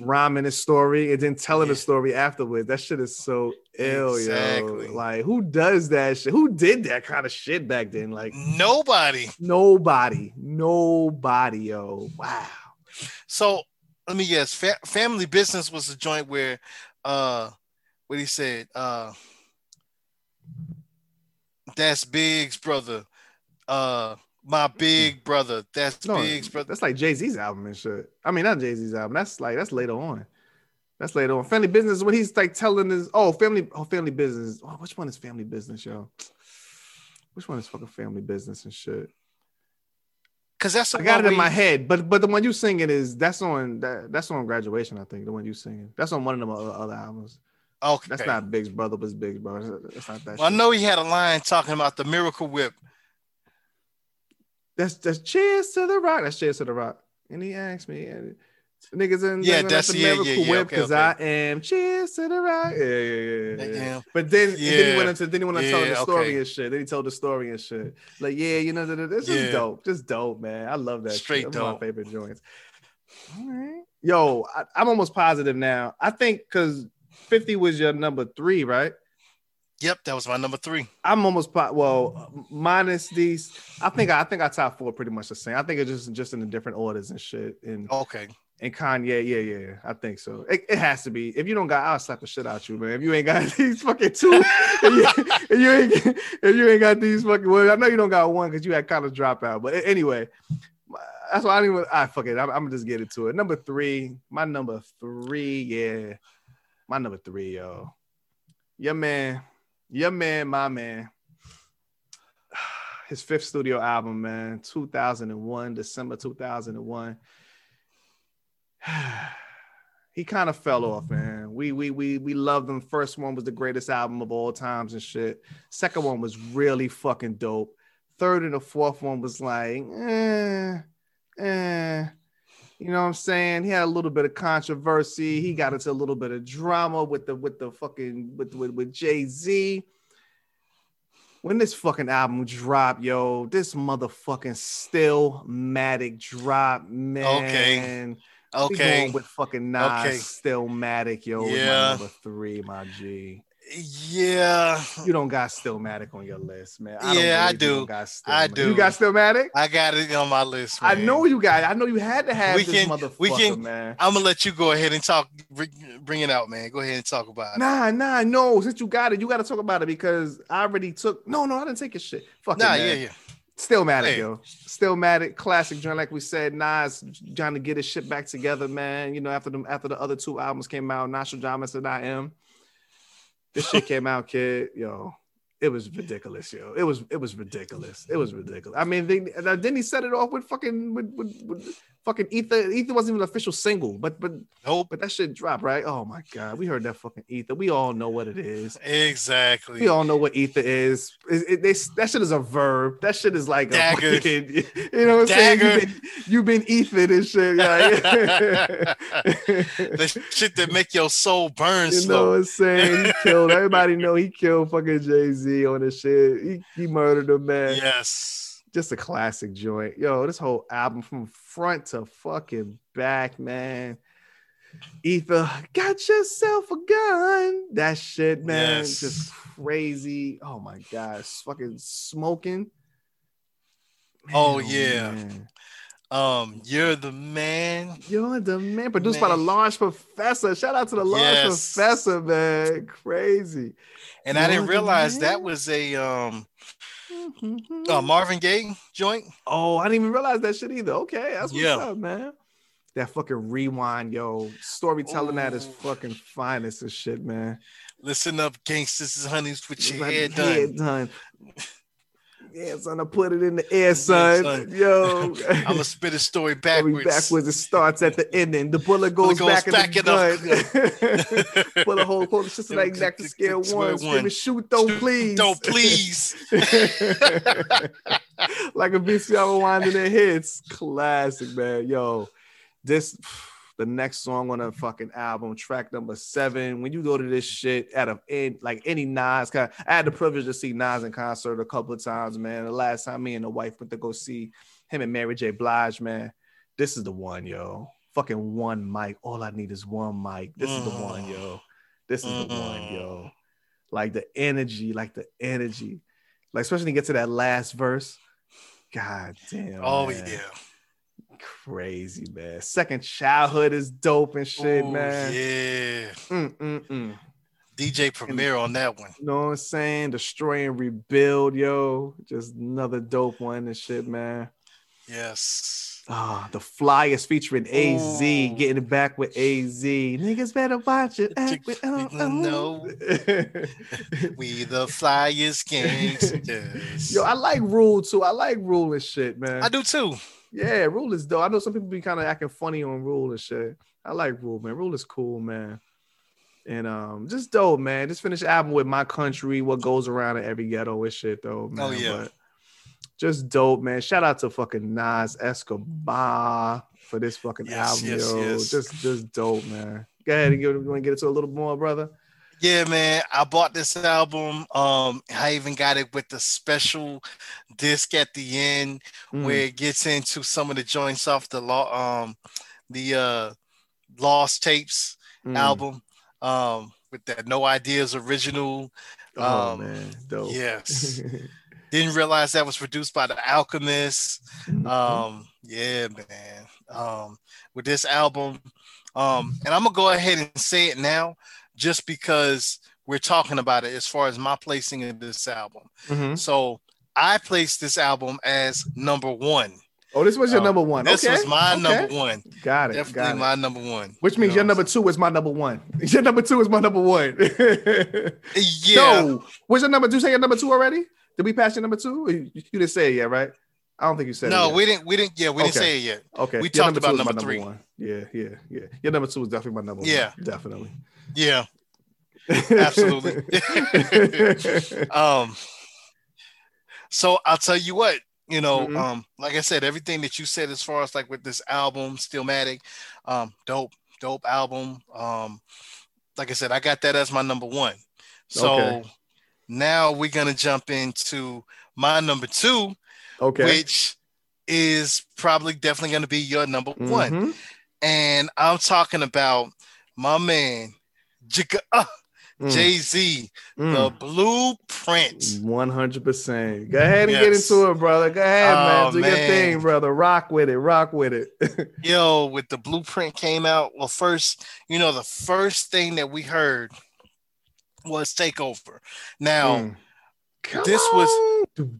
Speaker 3: rhyming his story and then telling
Speaker 4: Yeah.
Speaker 3: the story afterwards. That shit is so ill,
Speaker 4: Exactly.
Speaker 3: yo. Like, who does that shit? Who did that kind of shit back then? Like,
Speaker 4: Nobody.
Speaker 3: nobody, nobody, yo. Wow.
Speaker 4: So let me guess. Fa- family business was the joint where, uh, what he said. Uh, that's Big's brother. Uh, my big brother. That's
Speaker 3: No,
Speaker 4: Big's brother.
Speaker 3: that's like Jay Z's album and shit. I mean, not Jay Z's album. That's like that's later on. That's later on. Family business when he's like telling his oh family oh family business. Oh, which one is family business, yo? Which one is fucking family business and shit?
Speaker 4: Because that's
Speaker 3: I got it in my head, but but the one you singing is that's on that that's on graduation. I think the one you singing that's on one of them other, other albums.
Speaker 4: Okay.
Speaker 3: That's not Big's brother, but it's Big's brother. That's not that.
Speaker 4: Well, I know he had a line talking about the miracle whip.
Speaker 3: That's that's cheers to the rock. That's cheers to the rock. And he asked me, niggas in
Speaker 4: Yeah, that's-
Speaker 3: the
Speaker 4: yeah,
Speaker 3: miracle
Speaker 4: yeah, yeah,
Speaker 3: whip because
Speaker 4: okay.
Speaker 3: I am cheers to the rock. Yeah, yeah, yeah. yeah, yeah.
Speaker 4: Yeah.
Speaker 3: But then, and then he went into then he went to tell the story
Speaker 4: okay.
Speaker 3: and shit. Then he told the story and shit. Like, yeah, you know, th- th- this is
Speaker 4: Yeah.
Speaker 3: dope. Just dope, man. I love that.
Speaker 4: Straight
Speaker 3: shit. That's my favorite joints. All right. Yo, I, I'm almost positive now. I think because 50 was your number three, right?
Speaker 4: Yep, that was my number three.
Speaker 3: I'm almost po- well minus these. I think I think I top four pretty much the same. I think it's just just in the different orders and shit. And
Speaker 4: Okay.
Speaker 3: And Kanye, yeah, yeah, I think so. It, it has to be. If you don't got, I'll slap the shit out you, man. If you ain't got [laughs] these fucking two, if, you, [laughs] if you ain't if you ain't got these fucking, well, I know you don't got one because you had kind of drop out. But anyway, that's why I didn't. Even, I fuck it. I'm, I'm just get into it. Number three, my number three, yeah, my number three, yo, your man, your man, my man. [sighs] His fifth studio album, man, 2001, December 2001 [sighs] he kind of fell off, man. We we we we loved him. First one was the greatest album of all times and shit. Second one was really fucking dope. Third and the fourth one was like, eh, eh. You know what I'm saying? He had a little bit of controversy. He got into a little bit of drama with the with the fucking with with, with Jay Z. When this fucking album dropped, yo, this motherfucking still Stillmatic drop, man. We
Speaker 4: Okay.
Speaker 3: going with fucking Nas,
Speaker 4: Okay.
Speaker 3: Stillmatic, yo.
Speaker 4: Yeah.
Speaker 3: number three, my G.
Speaker 4: Yeah.
Speaker 3: You don't got Stillmatic on your list, man. don't
Speaker 4: Yeah, I do. I do.
Speaker 3: You got Stillmatic?
Speaker 4: I got it on my list.
Speaker 3: I know you got it. I know you had to have
Speaker 4: We
Speaker 3: this
Speaker 4: can-
Speaker 3: motherfucker,
Speaker 4: we can-
Speaker 3: man.
Speaker 4: I'm gonna let you go ahead and talk. Bring, it out, man. Go ahead and talk about it.
Speaker 3: Nah, nah, no. Since you got it, you got to talk about it because I already took. No, no, I didn't take your shit. Fuck
Speaker 4: Nah,
Speaker 3: it, man.
Speaker 4: yeah, yeah.
Speaker 3: Stillmatic,
Speaker 4: Hey.
Speaker 3: yo. at classic joint. Like we said, Nas trying to get his shit back together, man. You know, after the after the other two albums came out, Nostradamus and I Am. This shit came out, kid. Yo, it was ridiculous, yo. It was it was ridiculous. It was ridiculous. I mean, they, then he set it off with fucking with, with, with fucking Ether. Ether wasn't even an official single, but but
Speaker 4: Nope.
Speaker 3: but that shit dropped, right? Oh my god, we heard that fucking Ether. We all know what it is.
Speaker 4: Exactly.
Speaker 3: We all know what ether is. It, it- they- that shit is a verb. That shit is like a
Speaker 4: Dagger.
Speaker 3: fucking, [laughs] you know what I'm saying?
Speaker 4: Dagger.
Speaker 3: You've been, you've been ethered and shit. Yeah. [laughs] [laughs]
Speaker 4: the shit that make your soul burn
Speaker 3: you know what I'm saying? He killed. Everybody know he killed fucking Jay Z on this shit. He, he murdered him, man.
Speaker 4: Yes.
Speaker 3: Just a classic joint. Yo, this whole album from front to fucking back, man. Ether, got yourself a gun. That shit, man,
Speaker 4: Yes.
Speaker 3: just crazy. Oh my gosh, fucking smoking.
Speaker 4: Oh,
Speaker 3: Man,
Speaker 4: yeah.
Speaker 3: man.
Speaker 4: Um, you're the man.
Speaker 3: You're the man. Produced by the
Speaker 4: Man.
Speaker 3: Large Professor. Shout out to the Large
Speaker 4: Yes.
Speaker 3: Professor, man. Crazy.
Speaker 4: And I
Speaker 3: You're
Speaker 4: didn't
Speaker 3: the
Speaker 4: realize that was a um a Marvin Gaye joint.
Speaker 3: Oh, I didn't even realize that shit either. Okay, that's what's
Speaker 4: Yeah.
Speaker 3: up, man. That fucking rewind, yo. Storytelling at its fucking finest and shit, man.
Speaker 4: Listen up, gangsters honeys, with your head
Speaker 3: head
Speaker 4: done.
Speaker 3: done. Yeah, son, I put it in the air, son.
Speaker 4: son.
Speaker 3: Yo. [laughs]
Speaker 4: I'm gonna spit a story [laughs] backwards.
Speaker 3: backwards. It starts at the ending. The bullet goes,
Speaker 4: Bullet goes
Speaker 3: back,
Speaker 4: back
Speaker 3: in
Speaker 4: in
Speaker 3: the gun. [laughs] Pull a whole quote. It's just like back to scale one. Screaming, shoot, don't
Speaker 4: Shoot,
Speaker 3: please.
Speaker 4: Don't please.
Speaker 3: like a VCR winding their hits. Classic, man. Yo, this the next song on the fucking album, track number seven. When you go to this shit at a in, like any Nas, con- I had the privilege to see Nas in concert a couple of times, man. The last time me and the wife went to go see him and Mary J. Blige, man. This is the one, yo. fucking one mic. All I need is one mic. This is the one,
Speaker 4: Mm.
Speaker 3: yo. This is the one,
Speaker 4: Mm.
Speaker 3: yo. Like the energy, like the energy, like especially when you get to that last verse. God damn.
Speaker 4: Oh
Speaker 3: man.
Speaker 4: yeah.
Speaker 3: Crazy man. Second childhood is dope and shit,
Speaker 4: Ooh,
Speaker 3: man.
Speaker 4: Yeah.
Speaker 3: Mm, mm, mm.
Speaker 4: DJ Premier on that one.
Speaker 3: You know what I'm saying? Destroy and rebuild, yo. Just another dope one and shit, man.
Speaker 4: Yes.
Speaker 3: Ah, the flyers featuring AZ, getting it back with AZ. Niggas better watch it. act with- oh, oh.
Speaker 4: No. We the Flyers [laughs] gangsters.
Speaker 3: Yo, I like Rule too. I like Rule and shit, man.
Speaker 4: I do too.
Speaker 3: Yeah, Rule is dope. I know some people be kind of acting funny on Rule and shit. I like Rule, man. Rule is cool, man. And um, just dope, man. Just finished album with my country, what goes around in every ghetto and shit, though. Man.
Speaker 4: Oh, yeah.
Speaker 3: But just dope, man. Shout out to fucking Nas Escobar for this fucking
Speaker 4: Yes,
Speaker 3: album,
Speaker 4: yes,
Speaker 3: yo.
Speaker 4: yes.
Speaker 3: Just just dope, man. Go ahead and get, you want to get into a little more, brother.
Speaker 4: Yeah, man. I bought this album. Um, I even got it with the special disc at the end
Speaker 3: Mm.
Speaker 4: where it gets into some of the joints off the law um the uh lost tapes
Speaker 3: Mm.
Speaker 4: album um with that no ideas original
Speaker 3: Oh
Speaker 4: um,
Speaker 3: man, dope.
Speaker 4: yes [laughs] didn't realize that was produced by the alchemist
Speaker 3: Mhm.
Speaker 4: um yeah man um with this album um and i'm gonna go ahead and say it now just because we're talking about it as far as my placing of this album
Speaker 3: Mhm.
Speaker 4: so i placed this album as number one
Speaker 3: Oh, this was your
Speaker 4: Um,
Speaker 3: number one.
Speaker 4: this
Speaker 3: okay.
Speaker 4: was my
Speaker 3: okay.
Speaker 4: number one
Speaker 3: Got it.
Speaker 4: definitely
Speaker 3: got it.
Speaker 4: my number one
Speaker 3: Which means
Speaker 4: You [laughs]
Speaker 3: your number two is my number one. Your number two is my number one.
Speaker 4: yeah
Speaker 3: No, what's your number? Did you say your number two already? Did we pass your number two? You, you didn't say it yet, right? I don't think you said it.
Speaker 4: no we didn't we didn't yeah we didn't say it yet
Speaker 3: Okay,
Speaker 4: we
Speaker 3: your
Speaker 4: talked
Speaker 3: two
Speaker 4: about
Speaker 3: my
Speaker 4: number three.
Speaker 3: one. Yeah, yeah, yeah. Your number two is definitely my number one.
Speaker 4: Yeah.
Speaker 3: one. Definitely.
Speaker 4: yeah [laughs] Absolutely. [laughs] um so i'll tell you what you know
Speaker 3: Mhm.
Speaker 4: um like i said everything that you said as far as like with this album stillmatic um dope dope album um like i said i got that as my number one so
Speaker 3: Okay.
Speaker 4: now we're gonna jump into my number two
Speaker 3: okay.
Speaker 4: which is probably definitely gonna be your number one
Speaker 3: Mhm.
Speaker 4: and i'm talking about my man Jigga- [laughs] uh,
Speaker 3: Mm,
Speaker 4: jay-z
Speaker 3: mm.
Speaker 4: the blueprint
Speaker 3: One hundred percent. Go ahead and get into it, brother. Go ahead,
Speaker 4: Oh,
Speaker 3: man. Do your thing, brother. Rock with it. Rock with it. [laughs]
Speaker 4: yo with the blueprint came out well first you know the first thing that we heard was takeover now
Speaker 3: Mm.
Speaker 4: This was-
Speaker 3: on.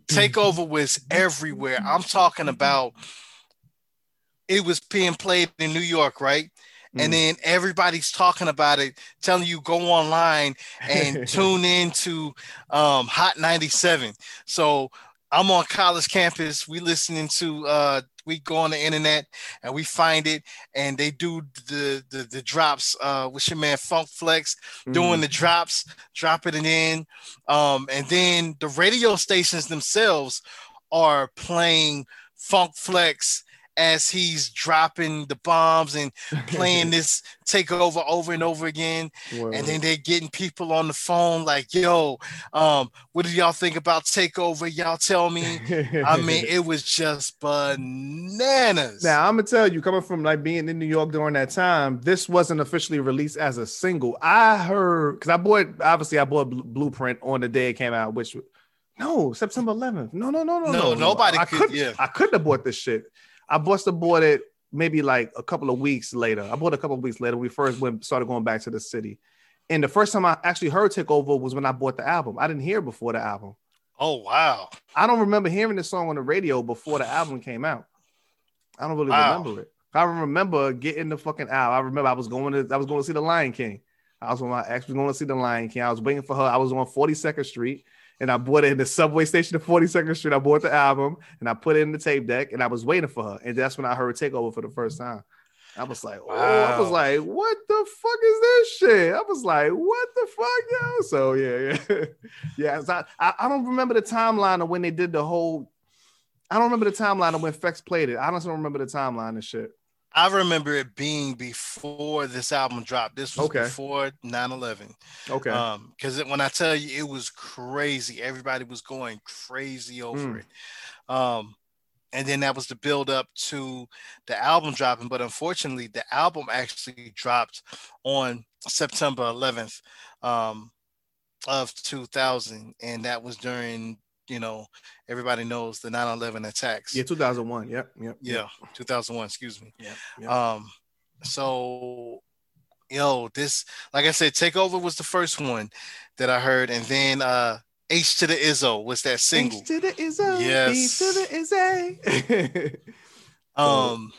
Speaker 4: Takeover was everywhere. I'm talking about it was being played in new york right? And
Speaker 3: Mm.
Speaker 4: then everybody's talking about it telling you go online and [laughs] tune in to um, hot 97 so i'm on college campus. We listening to uh we go on the internet and we find it and they do the the, the drops uh with your man funk flex
Speaker 3: Mm.
Speaker 4: doing the drops dropping it in um and then the radio stations themselves are playing funk flex as he's dropping the bombs and playing [laughs] this takeover over and over again and then they're getting people on the phone like yo um what do y'all think about takeover y'all tell me i mean [laughs] it was just bananas
Speaker 3: Now I'm gonna tell you, coming from like being in New York during that time, this wasn't officially released as a single. I heard because I bought obviously I bought Blueprint on the day it came out, which no September 11th. No, no, no, no,
Speaker 4: No,
Speaker 3: no.
Speaker 4: nobody
Speaker 3: I
Speaker 4: could-
Speaker 3: couldn't-
Speaker 4: yeah.
Speaker 3: I couldn't have bought this shit. I must have bought it maybe like a couple of weeks later. I bought a couple of weeks later. We first went started going back to the city, and the first time I actually heard Takeover was when I bought the album. I didn't hear before the album.
Speaker 4: oh wow
Speaker 3: I don't remember hearing the song on the radio before the album came out. I don't really
Speaker 4: Wow.
Speaker 3: remember it. I remember getting the fucking album. I remember I was going to I was going to see the Lion King. I was when my ex was going to see the Lion King. I was waiting for her. I was on 42nd Street and I bought it in the subway station of 42nd Street. I bought the album and I put it in the tape deck and I was waiting for her. And that's when I heard Takeover for the first time. I was like, oh, I was like, what the fuck is this shit? I was like, what the fuck, yo? So yeah, yeah, [laughs] yeah. so I, I, I don't remember the timeline of when they did the whole. I don't remember the timeline of when Fex played it. I don't remember the timeline and shit.
Speaker 4: I remember it being before this album dropped this was
Speaker 3: Okay.
Speaker 4: before 9-11
Speaker 3: Okay.
Speaker 4: um because when i tell you it was crazy everybody was going crazy over
Speaker 3: Mm.
Speaker 4: it um and then that was the build up to the album dropping. But unfortunately, the album actually dropped on September 11th um, of 2000, and that was during you know everybody knows the 9/11 attacks.
Speaker 3: Yeah, 2001. Yep. Yep.
Speaker 4: Yeah, 2001. Excuse me.
Speaker 3: Yeah. yeah.
Speaker 4: Um, so yo, this like I said, Takeover was the first one that I heard, and then uh H to the Izzo was that single.
Speaker 3: H to the Izzo.
Speaker 4: Yes.
Speaker 3: B to the Izzy. [laughs]
Speaker 4: Um,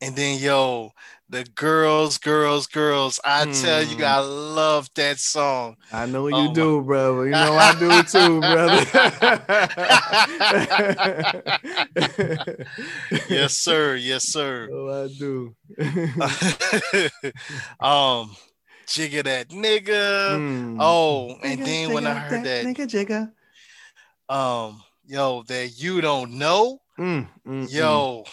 Speaker 4: and then yo, the girls, girls, girls. I tell you,
Speaker 3: Hmm.
Speaker 4: I love that song.
Speaker 3: I know you
Speaker 4: Oh, my-
Speaker 3: do, brother. You know I do too, brother. [laughs]
Speaker 4: Yes, sir. Yes, sir. [laughs]
Speaker 3: Oh, I do. [laughs]
Speaker 4: um, jigga that nigga.
Speaker 3: Mm.
Speaker 4: Oh, and then when I heard that,
Speaker 3: nigga jigga.
Speaker 4: um, yo, that you don't know,
Speaker 3: Mm, mm, mm.
Speaker 4: yo,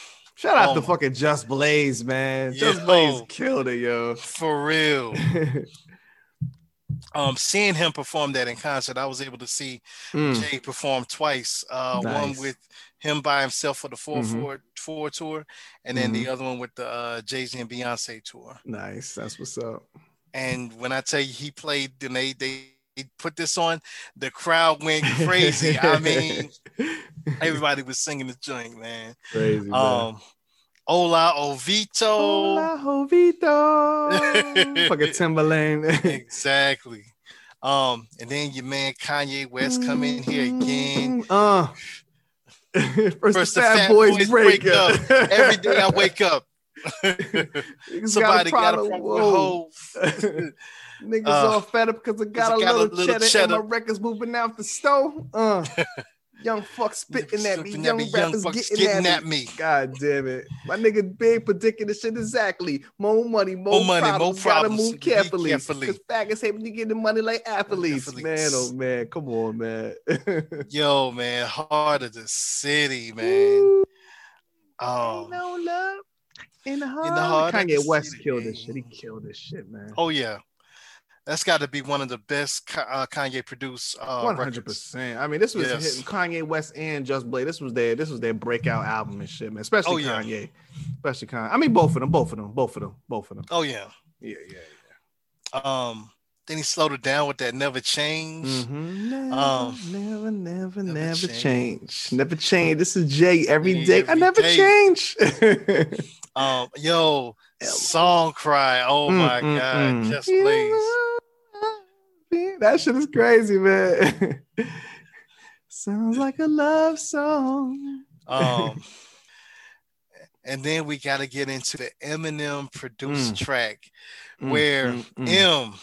Speaker 3: Shout out
Speaker 4: oh
Speaker 3: to fucking Just Blaze, man. Just
Speaker 4: Yo.
Speaker 3: Blaze killed it, yo.
Speaker 4: for real. [laughs] um, seeing him perform that in concert, I was able to see
Speaker 3: Mm,
Speaker 4: Jay perform twice. Uh, one with him by himself for the 4
Speaker 3: Mhm.
Speaker 4: 4 4 tour, and then
Speaker 3: Mm-hmm.
Speaker 4: the other one with the uh, Jay Z and Beyonce tour.
Speaker 3: nice. That's what's up.
Speaker 4: And when I tell you he played, then they they he put this on, the crowd went crazy. I mean, [laughs] everybody was singing the joint, man.
Speaker 3: crazy. man.
Speaker 4: Um, Ola Ovito.
Speaker 3: Hola, Jovito. [laughs] fucking Timberland.
Speaker 4: exactly. Um, and then your man Kanye West come in here again.
Speaker 3: Uh. [laughs] First,
Speaker 4: First
Speaker 3: the Fat, Boys, break, up.
Speaker 4: Every day I wake up, somebody got a
Speaker 3: problem.
Speaker 4: problem with.
Speaker 3: Niggas
Speaker 4: Uh,
Speaker 3: all fed up because I got, a,
Speaker 4: got
Speaker 3: little
Speaker 4: little
Speaker 3: cheddar,
Speaker 4: cheddar.
Speaker 3: and my records moving out the store. Uh, [laughs] young fuck spitting at me. Young rappers
Speaker 4: fucks
Speaker 3: getting, at, me.
Speaker 4: me.
Speaker 3: God damn it. My nigga big predicting this shit exactly. More money, more,
Speaker 4: More money, more
Speaker 3: problems.
Speaker 4: problems.
Speaker 3: Gotta move carefully. Because faggots hate when you get the money like athletes.
Speaker 4: Athletes.
Speaker 3: Man, oh man. Come on, man. [laughs]
Speaker 4: Yo, man, heart of the city, man.
Speaker 3: Ooh,
Speaker 4: Oh,
Speaker 3: ain't no love in the heart.
Speaker 4: In the heart of
Speaker 3: Kanye West
Speaker 4: city,
Speaker 3: killed this shit. He killed this shit, man.
Speaker 4: oh yeah, that's got to be one of the best uh, Kanye produced uh, records.
Speaker 3: hundred percent. I mean, this was
Speaker 4: Yes.
Speaker 3: hitting Kanye West and Just Blade. This was their this was their breakout album and shit, man. Especially
Speaker 4: Oh, yeah.
Speaker 3: Kanye. Especially Kanye. I mean, both of them, both of them, both of them, both of them.
Speaker 4: Oh yeah.
Speaker 3: Yeah, yeah. Yeah.
Speaker 4: Um, then he slowed it down with that Never Change.
Speaker 3: Mhm. Never,
Speaker 4: Um,
Speaker 3: never, never,
Speaker 4: never
Speaker 3: never,
Speaker 4: change.
Speaker 3: change. Never change. This is Jay every
Speaker 4: Yeah,
Speaker 3: day. I never
Speaker 4: day.
Speaker 3: change.
Speaker 4: Um, yo, [laughs] song cry. Oh
Speaker 3: Mm,
Speaker 4: my
Speaker 3: mm,
Speaker 4: god,
Speaker 3: mm.
Speaker 4: just please.
Speaker 3: That shit is crazy, man. [laughs] Sounds like a love song.
Speaker 4: Um, [laughs] and then we got to get into the Eminem produced
Speaker 3: Mm.
Speaker 4: track
Speaker 3: Mm,
Speaker 4: where
Speaker 3: mm, mm,
Speaker 4: M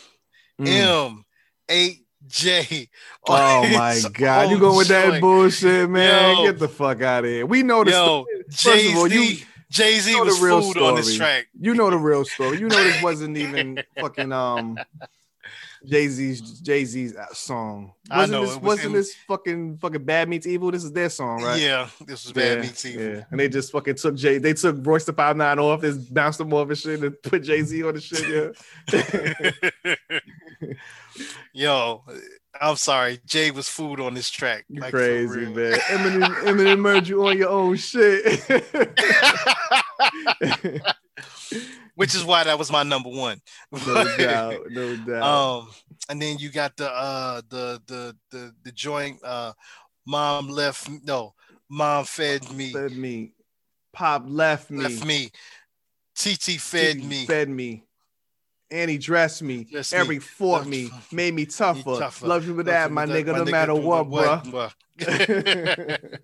Speaker 3: mm.
Speaker 4: M eight J.
Speaker 3: Oh my god, you going with that bullshit, man?
Speaker 4: Yo.
Speaker 3: Get the fuck out of here. We know the
Speaker 4: Yo,
Speaker 3: story.
Speaker 4: Jay
Speaker 3: of all, you-
Speaker 4: Z. Jay Z
Speaker 3: know the
Speaker 4: was
Speaker 3: real
Speaker 4: food on this track.
Speaker 3: You know the real story. You know this wasn't even fucking um Jay Z's Jay Z's song.
Speaker 4: I
Speaker 3: Wasn't
Speaker 4: know,
Speaker 3: this
Speaker 4: it was-
Speaker 3: wasn't
Speaker 4: it
Speaker 3: this fucking fucking Bad Meets Evil? This is their song, right?
Speaker 4: Yeah, this was bad meets evil.
Speaker 3: yeah. And they just fucking took Jay. They took Royce the Five Nine off, They bounced him off and shit, and put Jay Z on the shit. Yeah, [laughs]
Speaker 4: Yo, I'm sorry. Jay was food on this track. like,
Speaker 3: crazy man. [laughs] Eminem, Eminem murdered you on your own shit. [laughs]
Speaker 4: Which is why that was my number one. [laughs]
Speaker 3: no doubt, [laughs] no doubt.
Speaker 4: um, and then you got the uh the the the the joint uh mom left no mom fed me
Speaker 3: fed me. Pop left me.
Speaker 4: left me TT fed me
Speaker 3: Fed me. And he dressed me.
Speaker 4: Dressed me.
Speaker 3: Every fought
Speaker 4: Loved
Speaker 3: me.
Speaker 4: me.
Speaker 3: Made me tougher.
Speaker 4: tougher.
Speaker 3: Love you with that, my nigga, no matter what, bruh. [laughs]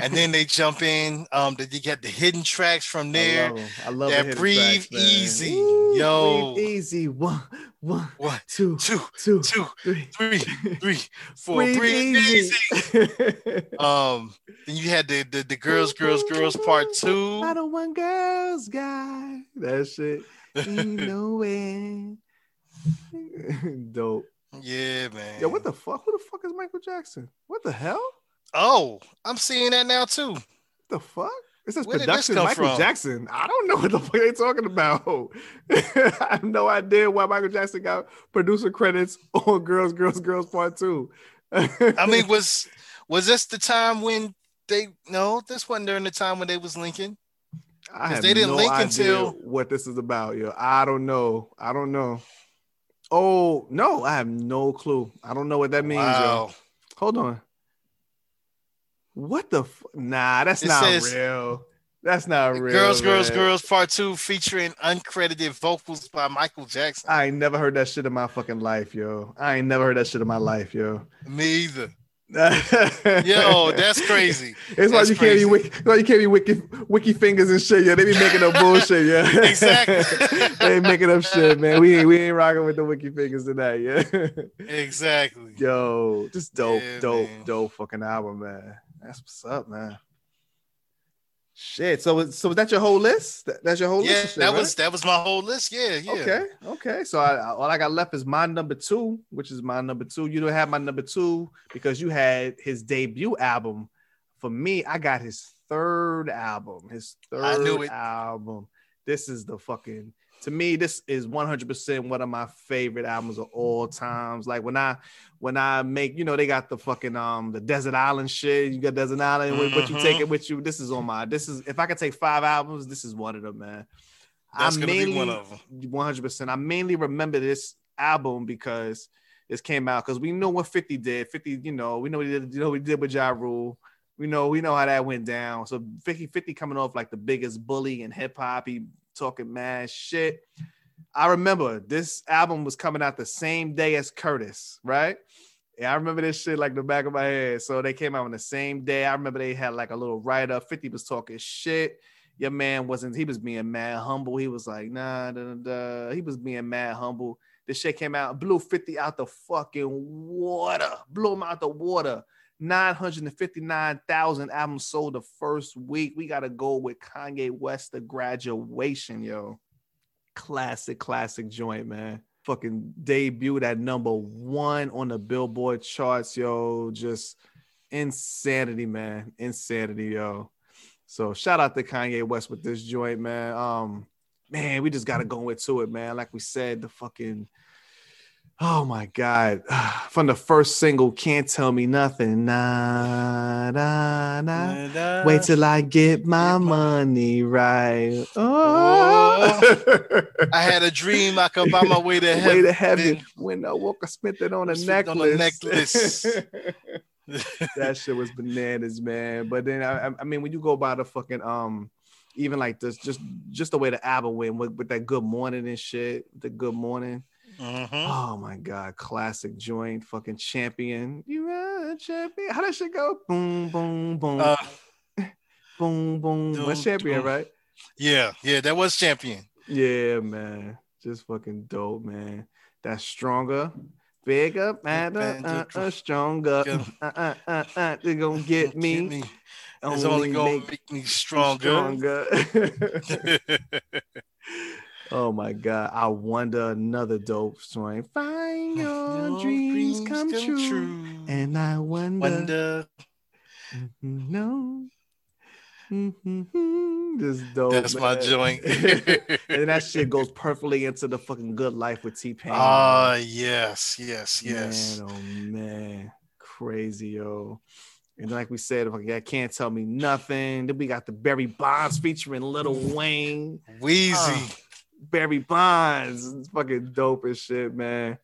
Speaker 4: and then they jump in um did you get the hidden tracks from there
Speaker 3: I love. I love
Speaker 4: That
Speaker 3: the
Speaker 4: Breathe
Speaker 3: tracks.
Speaker 4: Easy,
Speaker 3: Ooh,
Speaker 4: yo.
Speaker 3: Breathe easy. One, one,
Speaker 4: one
Speaker 3: two,
Speaker 4: two
Speaker 3: two,
Speaker 4: two
Speaker 3: three.
Speaker 4: three three [laughs] four
Speaker 3: Breathe,
Speaker 4: breathe,
Speaker 3: easy.
Speaker 4: easy. [laughs] um then you had the the, the girls girls girls part two
Speaker 3: I don't want girls, guy. That shit. You know it. Dope.
Speaker 4: Yeah man
Speaker 3: Yo, what the fuck? Who the fuck is Michael Jackson? What the hell?
Speaker 4: oh i'm seeing that now too
Speaker 3: What the fuck? It says
Speaker 4: Where
Speaker 3: production Michael
Speaker 4: from?
Speaker 3: Jackson. I don't know what the fuck they talking about. [laughs] I have no idea why Michael Jackson got producer credits on Girls, Girls, Girls Part Two.
Speaker 4: i mean [laughs] was was this the time when they no, this wasn't during the time when they was linking.
Speaker 3: I have
Speaker 4: they didn't
Speaker 3: no
Speaker 4: link
Speaker 3: idea
Speaker 4: until-
Speaker 3: what this is about, yo. I don't know. I don't know. Oh no, I have no clue. I don't know what that means, yo.
Speaker 4: Wow.
Speaker 3: Hold on. What the? F- nah, that's
Speaker 4: It
Speaker 3: not
Speaker 4: says-
Speaker 3: real. That's not real.
Speaker 4: Girls, Girls. Girls Part Two featuring uncredited vocals by Michael Jackson.
Speaker 3: I ain't never heard that shit in my fucking life, yo. I ain't never heard that shit in my life, yo.
Speaker 4: Me either.
Speaker 3: Yo,
Speaker 4: that's crazy. [laughs]
Speaker 3: It's why
Speaker 4: That's
Speaker 3: you can't be
Speaker 4: crazy.
Speaker 3: wiki, why you can't be wiki, wiki fingers and shit. Yeah, they be making up bullshit. Yeah, [laughs] [laughs]
Speaker 4: Exactly.
Speaker 3: they ain't making up shit, man. We ain't we ain't rocking with the wiki fingers tonight. Yeah.
Speaker 4: Exactly.
Speaker 3: Yo, just dope,
Speaker 4: Yeah,
Speaker 3: dope,
Speaker 4: man.
Speaker 3: dope fucking album, man. That's what's up, man. Shit. So, so was that your whole list? That's your whole
Speaker 4: Yeah,
Speaker 3: list. shit,
Speaker 4: that
Speaker 3: right?
Speaker 4: was that was my whole list. Yeah, yeah.
Speaker 3: Okay, okay. So I, all I got left is my number two, which is my number two. You don't have my number two because you had his debut album. For me, I got his third album. His third
Speaker 4: I knew it.
Speaker 3: album. This is the fucking. To me, this is 100% one of my favorite albums of all times. Like when I when I make, you know, they got the fucking um the Desert Island shit. You got Desert Island, but you take
Speaker 4: Mhm.
Speaker 3: it with you. This is on my. This is if I could take five albums, this is one of them, man.
Speaker 4: That's
Speaker 3: I
Speaker 4: be one of them.
Speaker 3: one hundred percent. I mainly remember this album because this came out because we know what Fifty did. Fifty, you know, we know what he did. You know what he did with Ja Rule. We know we know how that went down. So 50, 50 coming off like the biggest bully in hip hop. He talking mad shit. I remember this album was coming out the same day as Curtis, right? Yeah, I remember this shit like the back of my head. So they came out on the same day. I remember they had like a little write up. 50 was talking shit your man wasn't he was being mad humble he was like nah da, da, da. he was being mad humble this shit came out blew 50 out the fucking water blew him out the water 959,000 albums sold the first week. We gotta go with Kanye West the graduation yo. Classic classic joint man. Fucking debuted at number one on the billboard charts yo. Just insanity man. Insanity yo. So shout out to Kanye West with this joint, man. Um, man, we just gotta go into it, man. Like we said, the fucking oh my god, [sighs] from the first single, can't tell me nothing. Nah, nah, nah. Wait till I get my money right. Oh,
Speaker 4: I had a dream I could buy my way to [laughs]
Speaker 3: way
Speaker 4: heaven.
Speaker 3: to heaven when I woke, I spent it on a
Speaker 4: Spent it on a
Speaker 3: necklace.
Speaker 4: necklace. [laughs]
Speaker 3: that shit was bananas, man. But then I, I- I mean, when you go by the fucking um, even like this, just just the way the album went with, with that good morning and shit, the good morning.
Speaker 4: Mhm.
Speaker 3: Oh my god, classic joint, fucking champion. You are a champion. How does shit go? Boom, boom, boom,
Speaker 4: Uh, [laughs]
Speaker 3: boom, boom.
Speaker 4: doom,
Speaker 3: What's champion,
Speaker 4: doom.
Speaker 3: right?
Speaker 4: yeah, yeah, that was champion.
Speaker 3: Yeah, man. Just fucking dope, man. That's stronger. Bigger, better, uh, uh, stronger.
Speaker 4: Yeah. [laughs]
Speaker 3: Uh, uh, uh, uh, they're gonna [laughs] get me.
Speaker 4: It's only gonna
Speaker 3: make
Speaker 4: make me stronger.
Speaker 3: stronger. Oh my god. I wonder another dope joint. Find your, dreams, come, true. And I wonder,
Speaker 4: Wonder.
Speaker 3: Mhm, no. Mhm, This dope.
Speaker 4: That's my joint. [laughs]
Speaker 3: and that shit goes perfectly into the fucking good life with T Pain.
Speaker 4: Ah, yes, yes, yes.
Speaker 3: Man, oh man, crazy yo. And like we said, I can't tell me nothing. Then we got the Barry Bonds featuring Little Wayne.
Speaker 4: Wheezy.
Speaker 3: Ah, Barry Bonds, it's fucking dope as shit, man.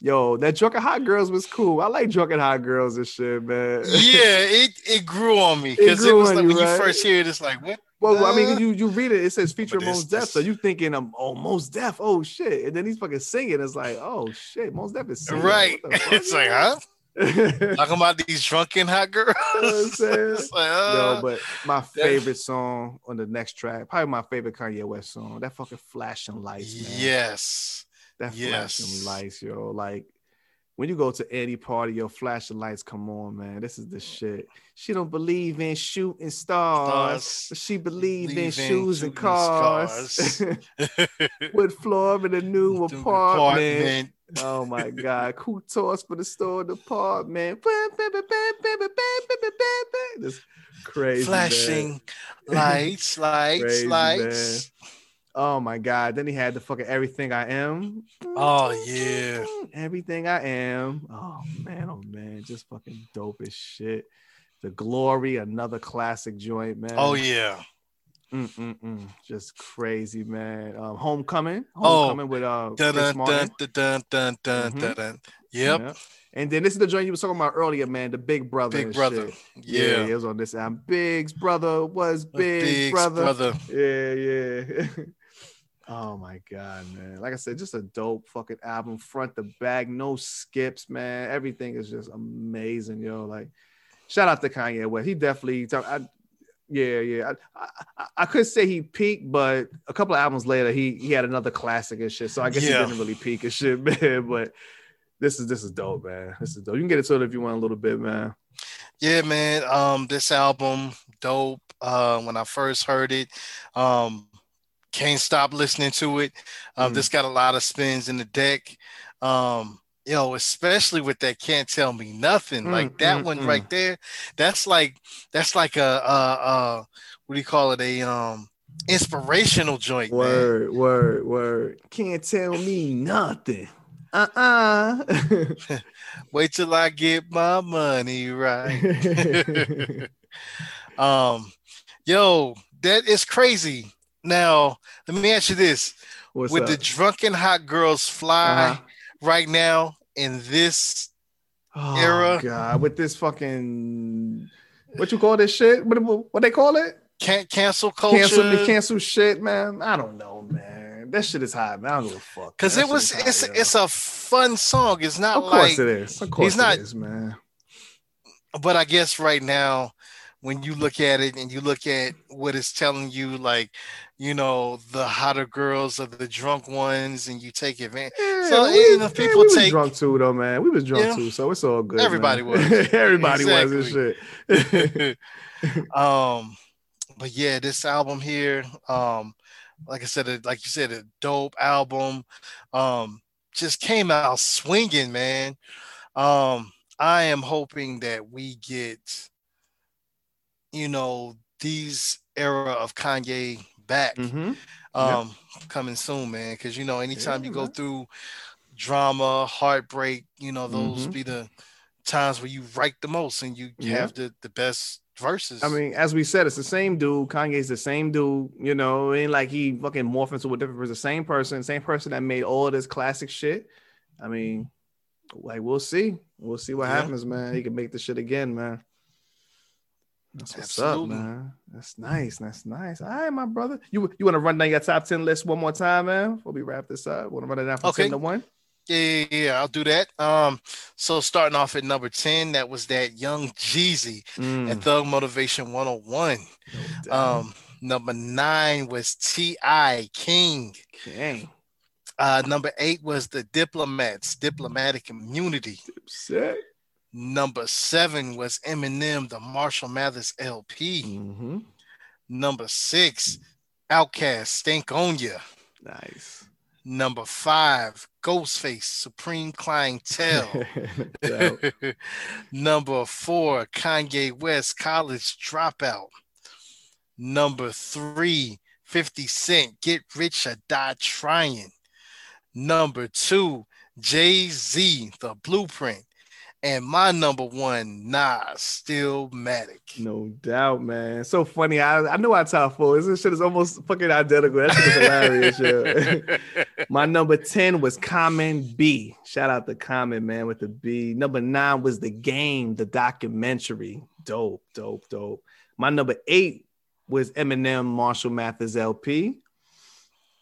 Speaker 3: Yo, that drunken hot girls was cool. I like drunken hot girls and shit, man.
Speaker 4: yeah, [laughs] it, it grew on me because it,
Speaker 3: grew
Speaker 4: was like
Speaker 3: you,
Speaker 4: when
Speaker 3: right?
Speaker 4: you first hear it, it's like, what?
Speaker 3: Well, I mean, you you read it, it says feature Most Def, so you thinking of oh Most deaf, oh shit, and then he's fucking singing. It's like oh shit, Most Def is singing.
Speaker 4: Right. [laughs] It's like, huh? Talking about these drunken hot girls. [laughs]
Speaker 3: You know I'm saying?
Speaker 4: like,
Speaker 3: Yo,
Speaker 4: uh,
Speaker 3: but my favorite song on the next track, probably my favorite Kanye West song, that fucking flashing lights, man.
Speaker 4: yes.
Speaker 3: that
Speaker 4: yes.
Speaker 3: flashing lights, yo. Like when you go to any party, your flashing lights come on, man. This is the shit. She don't believe in shooting stars,
Speaker 4: Stars.
Speaker 3: but she believe in
Speaker 4: in
Speaker 3: shoes and cars. [laughs] With floor in a new
Speaker 4: New
Speaker 3: apartment. Oh my god, cool toss for the store department. This crazy man.
Speaker 4: Flashing lights, lights,
Speaker 3: Crazy,
Speaker 4: lights.
Speaker 3: Oh my god. Then he had the fucking everything I am.
Speaker 4: Oh, yeah.
Speaker 3: Everything I am. Oh man, oh man. Just fucking dope as shit. The Glory, another classic joint, man.
Speaker 4: Oh yeah.
Speaker 3: Mm-mm-mm. Just crazy, man. Um, Homecoming.
Speaker 4: Oh.
Speaker 3: Homecoming with uh
Speaker 4: Dun,
Speaker 3: Chris
Speaker 4: dun,
Speaker 3: Martin.
Speaker 4: dun, dun, dun, dun, dun. Yep.
Speaker 3: Yeah. And then this is the joint you was talking about earlier, man. The Big Brother.
Speaker 4: Big brother.
Speaker 3: shit.
Speaker 4: Yeah.
Speaker 3: it was on this album. Big's brother was Big
Speaker 4: Big's
Speaker 3: brother.
Speaker 4: brother.
Speaker 3: Yeah, yeah. [laughs] oh my god, man. Like I said, just a dope fucking album, front to back, no skips, man. Everything is just amazing, yo. Like, shout out to Kanye West. He definitely. I, yeah, yeah. I, I, I could say he peaked, but a couple of albums later, he he had another classic and shit. So I guess
Speaker 4: Yeah.
Speaker 3: he didn't really peak and shit, [laughs] man. But this is this is dope, man. This is dope. You can get into it if you want a little bit, man.
Speaker 4: Yeah, man. Um, this album, dope. Uh, when I first heard it, um, can't stop listening to it. Um,
Speaker 3: Mm.
Speaker 4: this got a lot of spins in the deck. Um, yo, especially with that "Can't Tell Me Nothing,"
Speaker 3: Mm,
Speaker 4: like that
Speaker 3: mm,
Speaker 4: one
Speaker 3: mm.
Speaker 4: right there. That's like that's like a uh uh what do you call it? A um inspirational joint, man.
Speaker 3: Word, word, word. Can't tell me nothing. Uh-uh. [laughs] [laughs]
Speaker 4: Wait till I get my money right. [laughs] um, yo, that is crazy. Now, let me ask you this:
Speaker 3: What's
Speaker 4: Would
Speaker 3: up?
Speaker 4: the drunken hot girls fly
Speaker 3: Uh-huh.
Speaker 4: Right now in this?
Speaker 3: Oh,
Speaker 4: era?
Speaker 3: God, with this fucking what you call this shit? What what they call it?
Speaker 4: Can't cancel culture.
Speaker 3: Cancel the cancel shit, man. I don't know, man. That shit is hot, man. I don't give a fuck.
Speaker 4: Because it was
Speaker 3: shit
Speaker 4: it's
Speaker 3: hot, yo.
Speaker 4: it's a fun song. It's not
Speaker 3: of course
Speaker 4: like
Speaker 3: it is. Of course
Speaker 4: not-
Speaker 3: it is, man.
Speaker 4: but I guess right now, when you look at it and you look at what it's telling you, like, you know, the hotter girls are the drunk ones, and you take advantage.
Speaker 3: Yeah,
Speaker 4: So,
Speaker 3: we,
Speaker 4: you know, people
Speaker 3: we
Speaker 4: take-
Speaker 3: drunk too, though, man. We was drunk too, so it's all good.
Speaker 4: Everybody
Speaker 3: man.
Speaker 4: was. [laughs]
Speaker 3: Everybody was and shit. [laughs]
Speaker 4: um, but yeah, this album here, um, like I said, like you said, a dope album. Um, just came out swinging, man. Um, I am hoping that we get, you know, these era of Kanye back.
Speaker 3: Mhm.
Speaker 4: um coming soon man because you know anytime
Speaker 3: Yeah,
Speaker 4: you go
Speaker 3: man.
Speaker 4: through drama heartbreak you know those
Speaker 3: Mhm.
Speaker 4: be the times where you write the most and you
Speaker 3: Yeah.
Speaker 4: have the the best verses
Speaker 3: I mean, as we said, it's the same dude. Kanye's the same dude. You know, ain't like he fucking morphed into a different person. The same person, same person that made all this classic shit. I mean, like we'll see. We'll see what
Speaker 4: Yeah.
Speaker 3: happens, man. He can make the shit again, man. That's what's up, man. That's nice. That's nice. All right, my brother. You you want to run down your top 10 list one more time, man? Before we wrap this up. Want to run it down from
Speaker 4: Okay.
Speaker 3: 10 to 1?
Speaker 4: yeah, yeah yeah i'll do that um so starting off at number 10 that was that young jeezy
Speaker 3: Mm,
Speaker 4: and thug motivation 101
Speaker 3: no
Speaker 4: um number nine was ti king
Speaker 3: Dang.
Speaker 4: uh number eight was the diplomats diplomatic immunity
Speaker 3: Sick.
Speaker 4: Number seven was Eminem, the Marshall Mathers LP.
Speaker 3: Mm-hmm.
Speaker 4: Number six, Outkast, Stink on Ya.
Speaker 3: Nice.
Speaker 4: Number five, Ghostface, Supreme Clientele. [laughs] [laughs] Number four, Kanye West, College Dropout. Number three, 50 Cent, Get Rich or Die Trying. Number two, Jay Z, The Blueprint. And my number one, Nas, Stillmatic.
Speaker 3: No doubt, man. So funny. I, I knew our top four. This shit is almost fucking identical. That shit is hilarious, yo. [laughs] My number 10 was Common B. Shout out to Common, man, with the B. Number nine was The Game, the documentary. Dope, dope, dope. My number eight was Eminem, Marshall Mathers LP.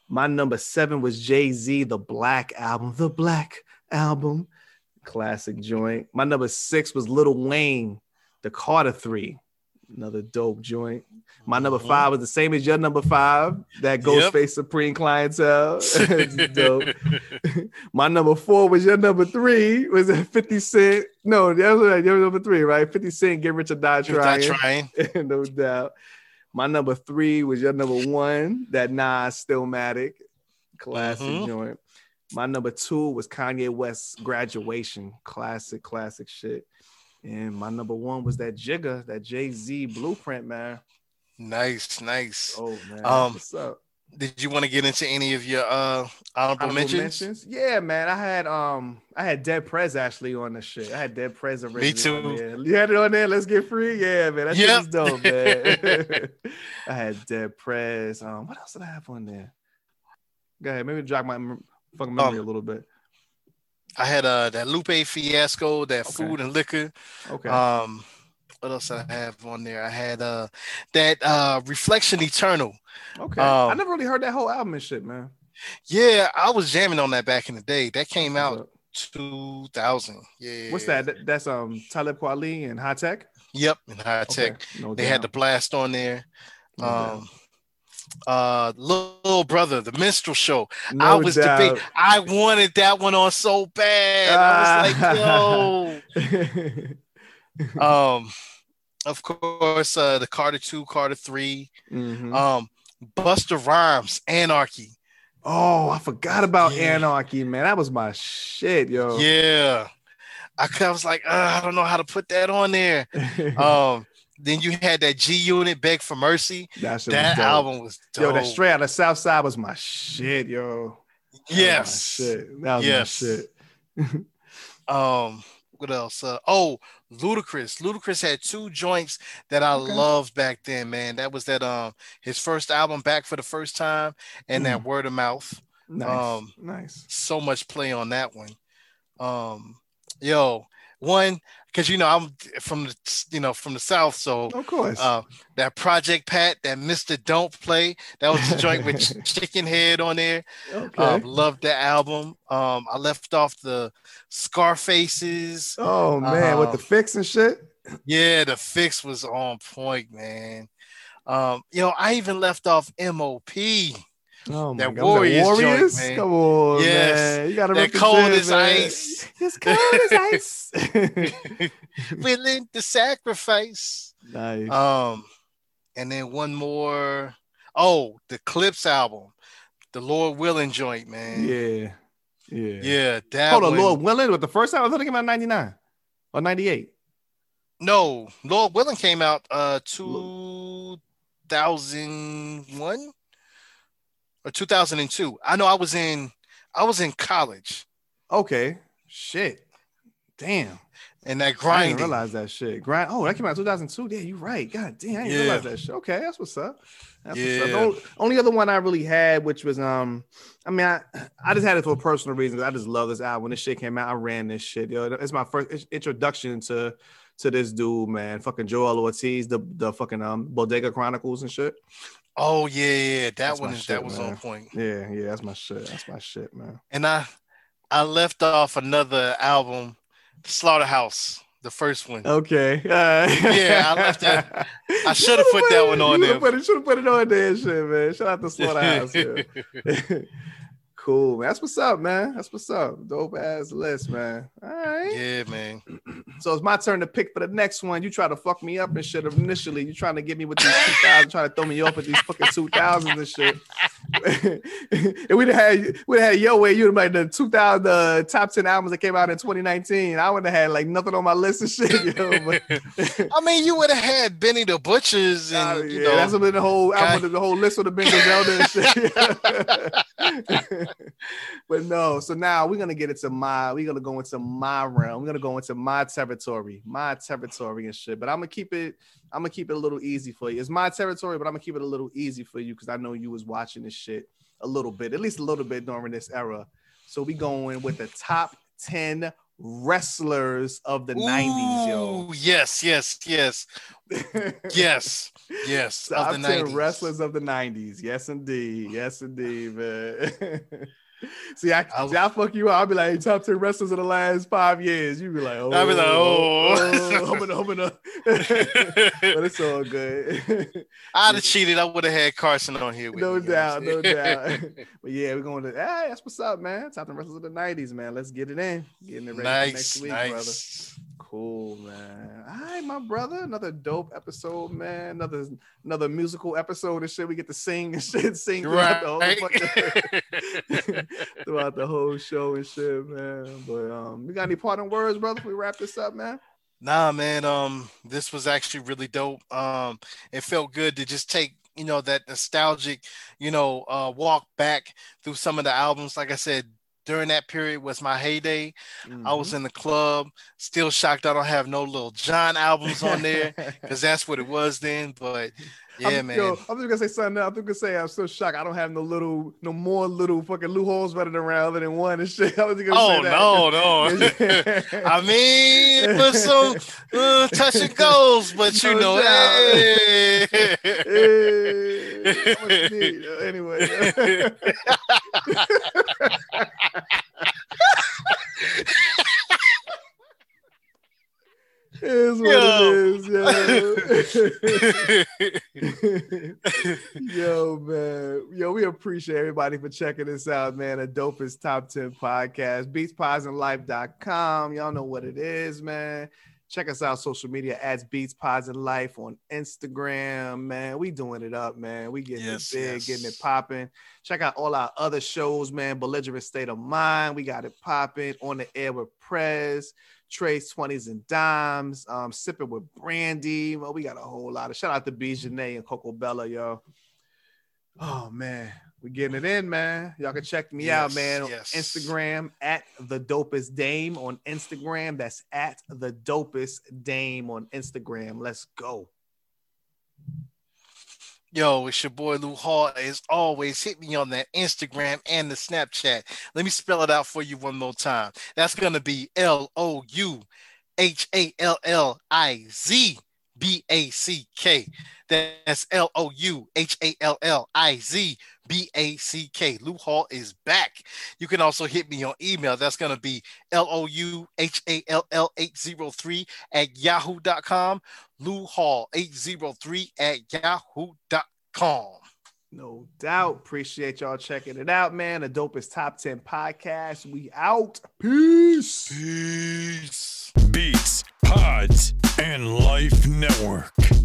Speaker 3: My number seven was Jay Z, The Black Album, The Black Album. Classic joint. My number six was Little Wayne, The Carter Three. Another dope joint. My number
Speaker 4: Mhm.
Speaker 3: five was the same as your number five, that
Speaker 4: Yep.
Speaker 3: Ghostface Supreme Clientele. [laughs] Dope. [laughs] My number four was your number three. Was it [laughs] 50 Cent? No, that was right. Your number three, right? 50 Cent, Get Rich or Die
Speaker 4: You're not
Speaker 3: Trying.
Speaker 4: trying.
Speaker 3: no doubt. My number three was your number one, that Nas Stillmatic. Classic
Speaker 4: Mhm.
Speaker 3: joint. My number two was Kanye West's graduation. Classic, classic shit. And my number one was that Jigga, that Jay Z blueprint, man.
Speaker 4: Nice, nice.
Speaker 3: Oh man,
Speaker 4: Um,
Speaker 3: what's up?
Speaker 4: Did you want to get into any of your uh honorable,
Speaker 3: Honorable
Speaker 4: mentions?
Speaker 3: mentions? Yeah, man. I had um I had Dead Prez actually on the shit. I had Dead Prez originally.
Speaker 4: too.
Speaker 3: On there. You had it on there. Let's get free. Yeah, man. That
Speaker 4: Yep.
Speaker 3: shit dope, man. [laughs] [laughs] I had Dead Prez. Um, what else did I have on there? Go ahead. Maybe drop my fucking memory
Speaker 4: Um,
Speaker 3: a little bit.
Speaker 4: I had uh that Lupe Fiasco, that
Speaker 3: Okay.
Speaker 4: food and liquor.
Speaker 3: Okay.
Speaker 4: Um, what else did I have on there? I had uh that uh Reflection Eternal.
Speaker 3: okay. I
Speaker 4: um,
Speaker 3: never really heard that whole album and shit, man.
Speaker 4: Yeah, I was jamming on that back in the day. That came out 2000. Yeah.
Speaker 3: What's that? That- That's um Talib Kweli and High Tech.
Speaker 4: Yep, and high tech.
Speaker 3: Okay, no
Speaker 4: They had the blast on there.
Speaker 3: no doubt.
Speaker 4: Uh, little brother, the minstrel show. I was debating. I wanted that one on so bad. I was like, yo. [laughs] Um, of course, uh, the Carter Two, Carter Three.
Speaker 3: Mhm.
Speaker 4: Um, Buster Rhymes, Anarchy.
Speaker 3: Oh, I forgot about
Speaker 4: Yeah.
Speaker 3: Anarchy, man. That was my shit, yo.
Speaker 4: Yeah, I, I was like, I don't know how to put that on there. [laughs] Um, then you had that G Unit, Beg for Mercy.
Speaker 3: that
Speaker 4: That
Speaker 3: was
Speaker 4: album was dope.
Speaker 3: Yo, that straight out of South Side was my shit, yo. That
Speaker 4: Yes.
Speaker 3: shit. That was
Speaker 4: Yes.
Speaker 3: my shit. [laughs]
Speaker 4: Um, what else? Uh, oh, Ludacris. Ludacris had two joints that I
Speaker 3: Okay.
Speaker 4: loved back then, man. That was that um his first album back for the first time and that word of mouth.
Speaker 3: Nice.
Speaker 4: Um,
Speaker 3: nice.
Speaker 4: So much play on that one. Um, yo, one because you know I'm from the you know from the south, so
Speaker 3: Of course.
Speaker 4: uh, that Project Pat, that Mister Don't Play, that was the joint with Ch- [laughs] Chicken Head on there.
Speaker 3: okay.
Speaker 4: Um, loved the album. Um, I left off the Scarfaces.
Speaker 3: oh man, with
Speaker 4: um,
Speaker 3: the fix and shit.
Speaker 4: Yeah, the fix was on point, man. Um, you know, I even left off MOP.
Speaker 3: Oh my
Speaker 4: that
Speaker 3: God. Was
Speaker 4: Warriors joint.
Speaker 3: Come on,
Speaker 4: Yes.
Speaker 3: man. You gotta
Speaker 4: That cold as ice.
Speaker 3: It's cold as ice. [laughs] [laughs]
Speaker 4: Willing to sacrifice.
Speaker 3: nice.
Speaker 4: Um, and then one more. Oh, the Clipse album, the Lord Willing joint, man.
Speaker 3: yeah. Yeah.
Speaker 4: Yeah, that
Speaker 3: Hold on,
Speaker 4: one-
Speaker 3: Lord Willing with the first time I thought it came out in 99 or 98.
Speaker 4: No, Lord Willing came out uh 2001 or 2002. I know I was in I was in college
Speaker 3: Okay. Shit. Damn.
Speaker 4: and that grind.
Speaker 3: I didn't realize that shit. Grind. Oh, that came out 2002. Yeah, you're right. God damn, I didn't
Speaker 4: Yeah.
Speaker 3: realize that shit. Okay, that's what's up. That's what's up. The
Speaker 4: Yeah.
Speaker 3: only, only other one I really had, which was um, I mean, I I just had it for personal reasons. I just love this album. When this shit came out, I ran this shit. Yo, it's my first introduction to to this dude, man. Fucking Joel Ortiz, the the fucking um Bodega Chronicles and shit.
Speaker 4: Oh yeah, yeah, that
Speaker 3: That's
Speaker 4: one is
Speaker 3: shit,
Speaker 4: that was
Speaker 3: man.
Speaker 4: on point.
Speaker 3: Yeah, yeah, that's my shit. That's my shit, man.
Speaker 4: And I I left off another album, Slaughterhouse, the first one.
Speaker 3: Okay. Uh, [laughs]
Speaker 4: Yeah, I left that- I shoulda put that one on there.
Speaker 3: Should have put it on there, shit, man. Shout out to [laughs] Slaughterhouse. [laughs] cool, man. That's what's up, man. That's what's up. Dope ass list, man. All right.
Speaker 4: yeah, man. [clears throat]
Speaker 3: So it's my turn to pick for the next one. You try to fuck me up and shit initially. You trying to get me with these 2000, trying to throw me off with these fucking 2000s and shit. [laughs] and we'd have had we'd have had your way. You'd have like the 2000 uh, top 10 albums that came out in 2019. I would have had like nothing on my list and shit. [laughs] Yo, but,
Speaker 4: I mean, you would have had Benny the Butchers and
Speaker 3: Uh,
Speaker 4: you
Speaker 3: yeah,
Speaker 4: know
Speaker 3: that's what the whole album, the whole list of the Bengals Zelda and shit. [laughs] [laughs] but no, so now we're gonna get into my, we're gonna go into my realm. We're gonna go into my territory, my territory and shit. But I'm gonna keep it, I'm gonna keep it a little easy for you. It's my territory, but I'm gonna keep it a little easy for you because I know you was watching this shit a little bit, at least a little bit during this era. So we going with the top 10 wrestlers of the 90s, yo.
Speaker 4: Yes, yes, yes, yes, [laughs] yes.
Speaker 3: Top
Speaker 4: of the
Speaker 3: 10
Speaker 4: 90s.
Speaker 3: wrestlers of the 90s. Yes, indeed. Yes, indeed, man. [laughs] see, I,
Speaker 4: I-
Speaker 3: I fuck you up. I'll be like, top 10 wrestlers of the last five years. You be like, oh,
Speaker 4: I'll be like, oh.
Speaker 3: oh, oh hoping, hoping, [laughs] but it's all good.
Speaker 4: I'd have cheated. I would have had Carson on here. With
Speaker 3: no
Speaker 4: me, you know what
Speaker 3: doubt, no doubt. but yeah, we're going to, hey, that's what's up, man. Top 10 wrestlers of the 90s, man. Let's get it in. Getting it ready for
Speaker 4: nice,
Speaker 3: next week,
Speaker 4: nice.
Speaker 3: brother. Cool, man. All right, my brother. Another dope episode, man. Another another musical episode and shit. We get to sing and [laughs] shit, sing throughout the whole fucking, [laughs] throughout the whole show and shit, man. But um, we got any parting words, brother? We wrap this up, man.
Speaker 4: Nah, man. Um, this was actually really dope. Um, it felt good to just take you know, that nostalgic, you know, uh, walk back through some of the albums. Like I said, during that period was my heyday. I was
Speaker 3: Mhm.
Speaker 4: in the club. Still shocked I don't have no Lil Jon albums on there because that's what it was then. But [laughs] yeah,
Speaker 3: I'm,
Speaker 4: man.
Speaker 3: Yo, I'm just gonna say something. else. I'm just gonna say I'm so shocked. I don't have no little, no more little fucking loopholes running around other than one and shit. [laughs] I was gonna
Speaker 4: Oh
Speaker 3: say
Speaker 4: no,
Speaker 3: that.
Speaker 4: no. [laughs] I mean, was some uh, touch and goes, but you
Speaker 3: No
Speaker 4: know, hey.
Speaker 3: Hey, how much you? Anyway. [laughs] Is what it is, yo. [laughs] yo, man. Yo, we appreciate everybody for checking this out, man. The dopest top 10 podcast, beatspodsandlife.com. Y'all know what it is, man. Check us out social media at Beats Pods and Life on Instagram, man. We doing it up, man. We getting
Speaker 4: Yes,
Speaker 3: it big,
Speaker 4: yes.
Speaker 3: getting it popping. Check out all our other shows, man. Belligerent State of Mind. We got it popping on the air with Prez, Trace 20s and Dimes, um, sipping with Brandy. Well, we got a whole lot of shout out to B. Janae and Coco Bella, yo. Oh man, we getting it in, man. Y'all can check me out,
Speaker 4: Yes,
Speaker 3: man. On
Speaker 4: yes.
Speaker 3: Instagram at the dopest dame on Instagram. That's at the dopest dame on Instagram. Let's go.
Speaker 4: Yo, it's your boy Lou Hall. As always, hit me on that Instagram and the Snapchat. Let me spell it out for you one more time. That's gonna be L O U H A L L I Z B A C K. That's L O U H A L L I Z B A C K. Lou Hall is back. You can also hit me on email. That's gonna be L O U H A L L 803 at yahoo.com. Lou Hall 803 at yahoo.com.
Speaker 3: No doubt. Appreciate y'all checking it out, man. The dopest top 10 podcast. We out. Peace.
Speaker 4: Peace.
Speaker 1: Beats, Pods, and Life Network.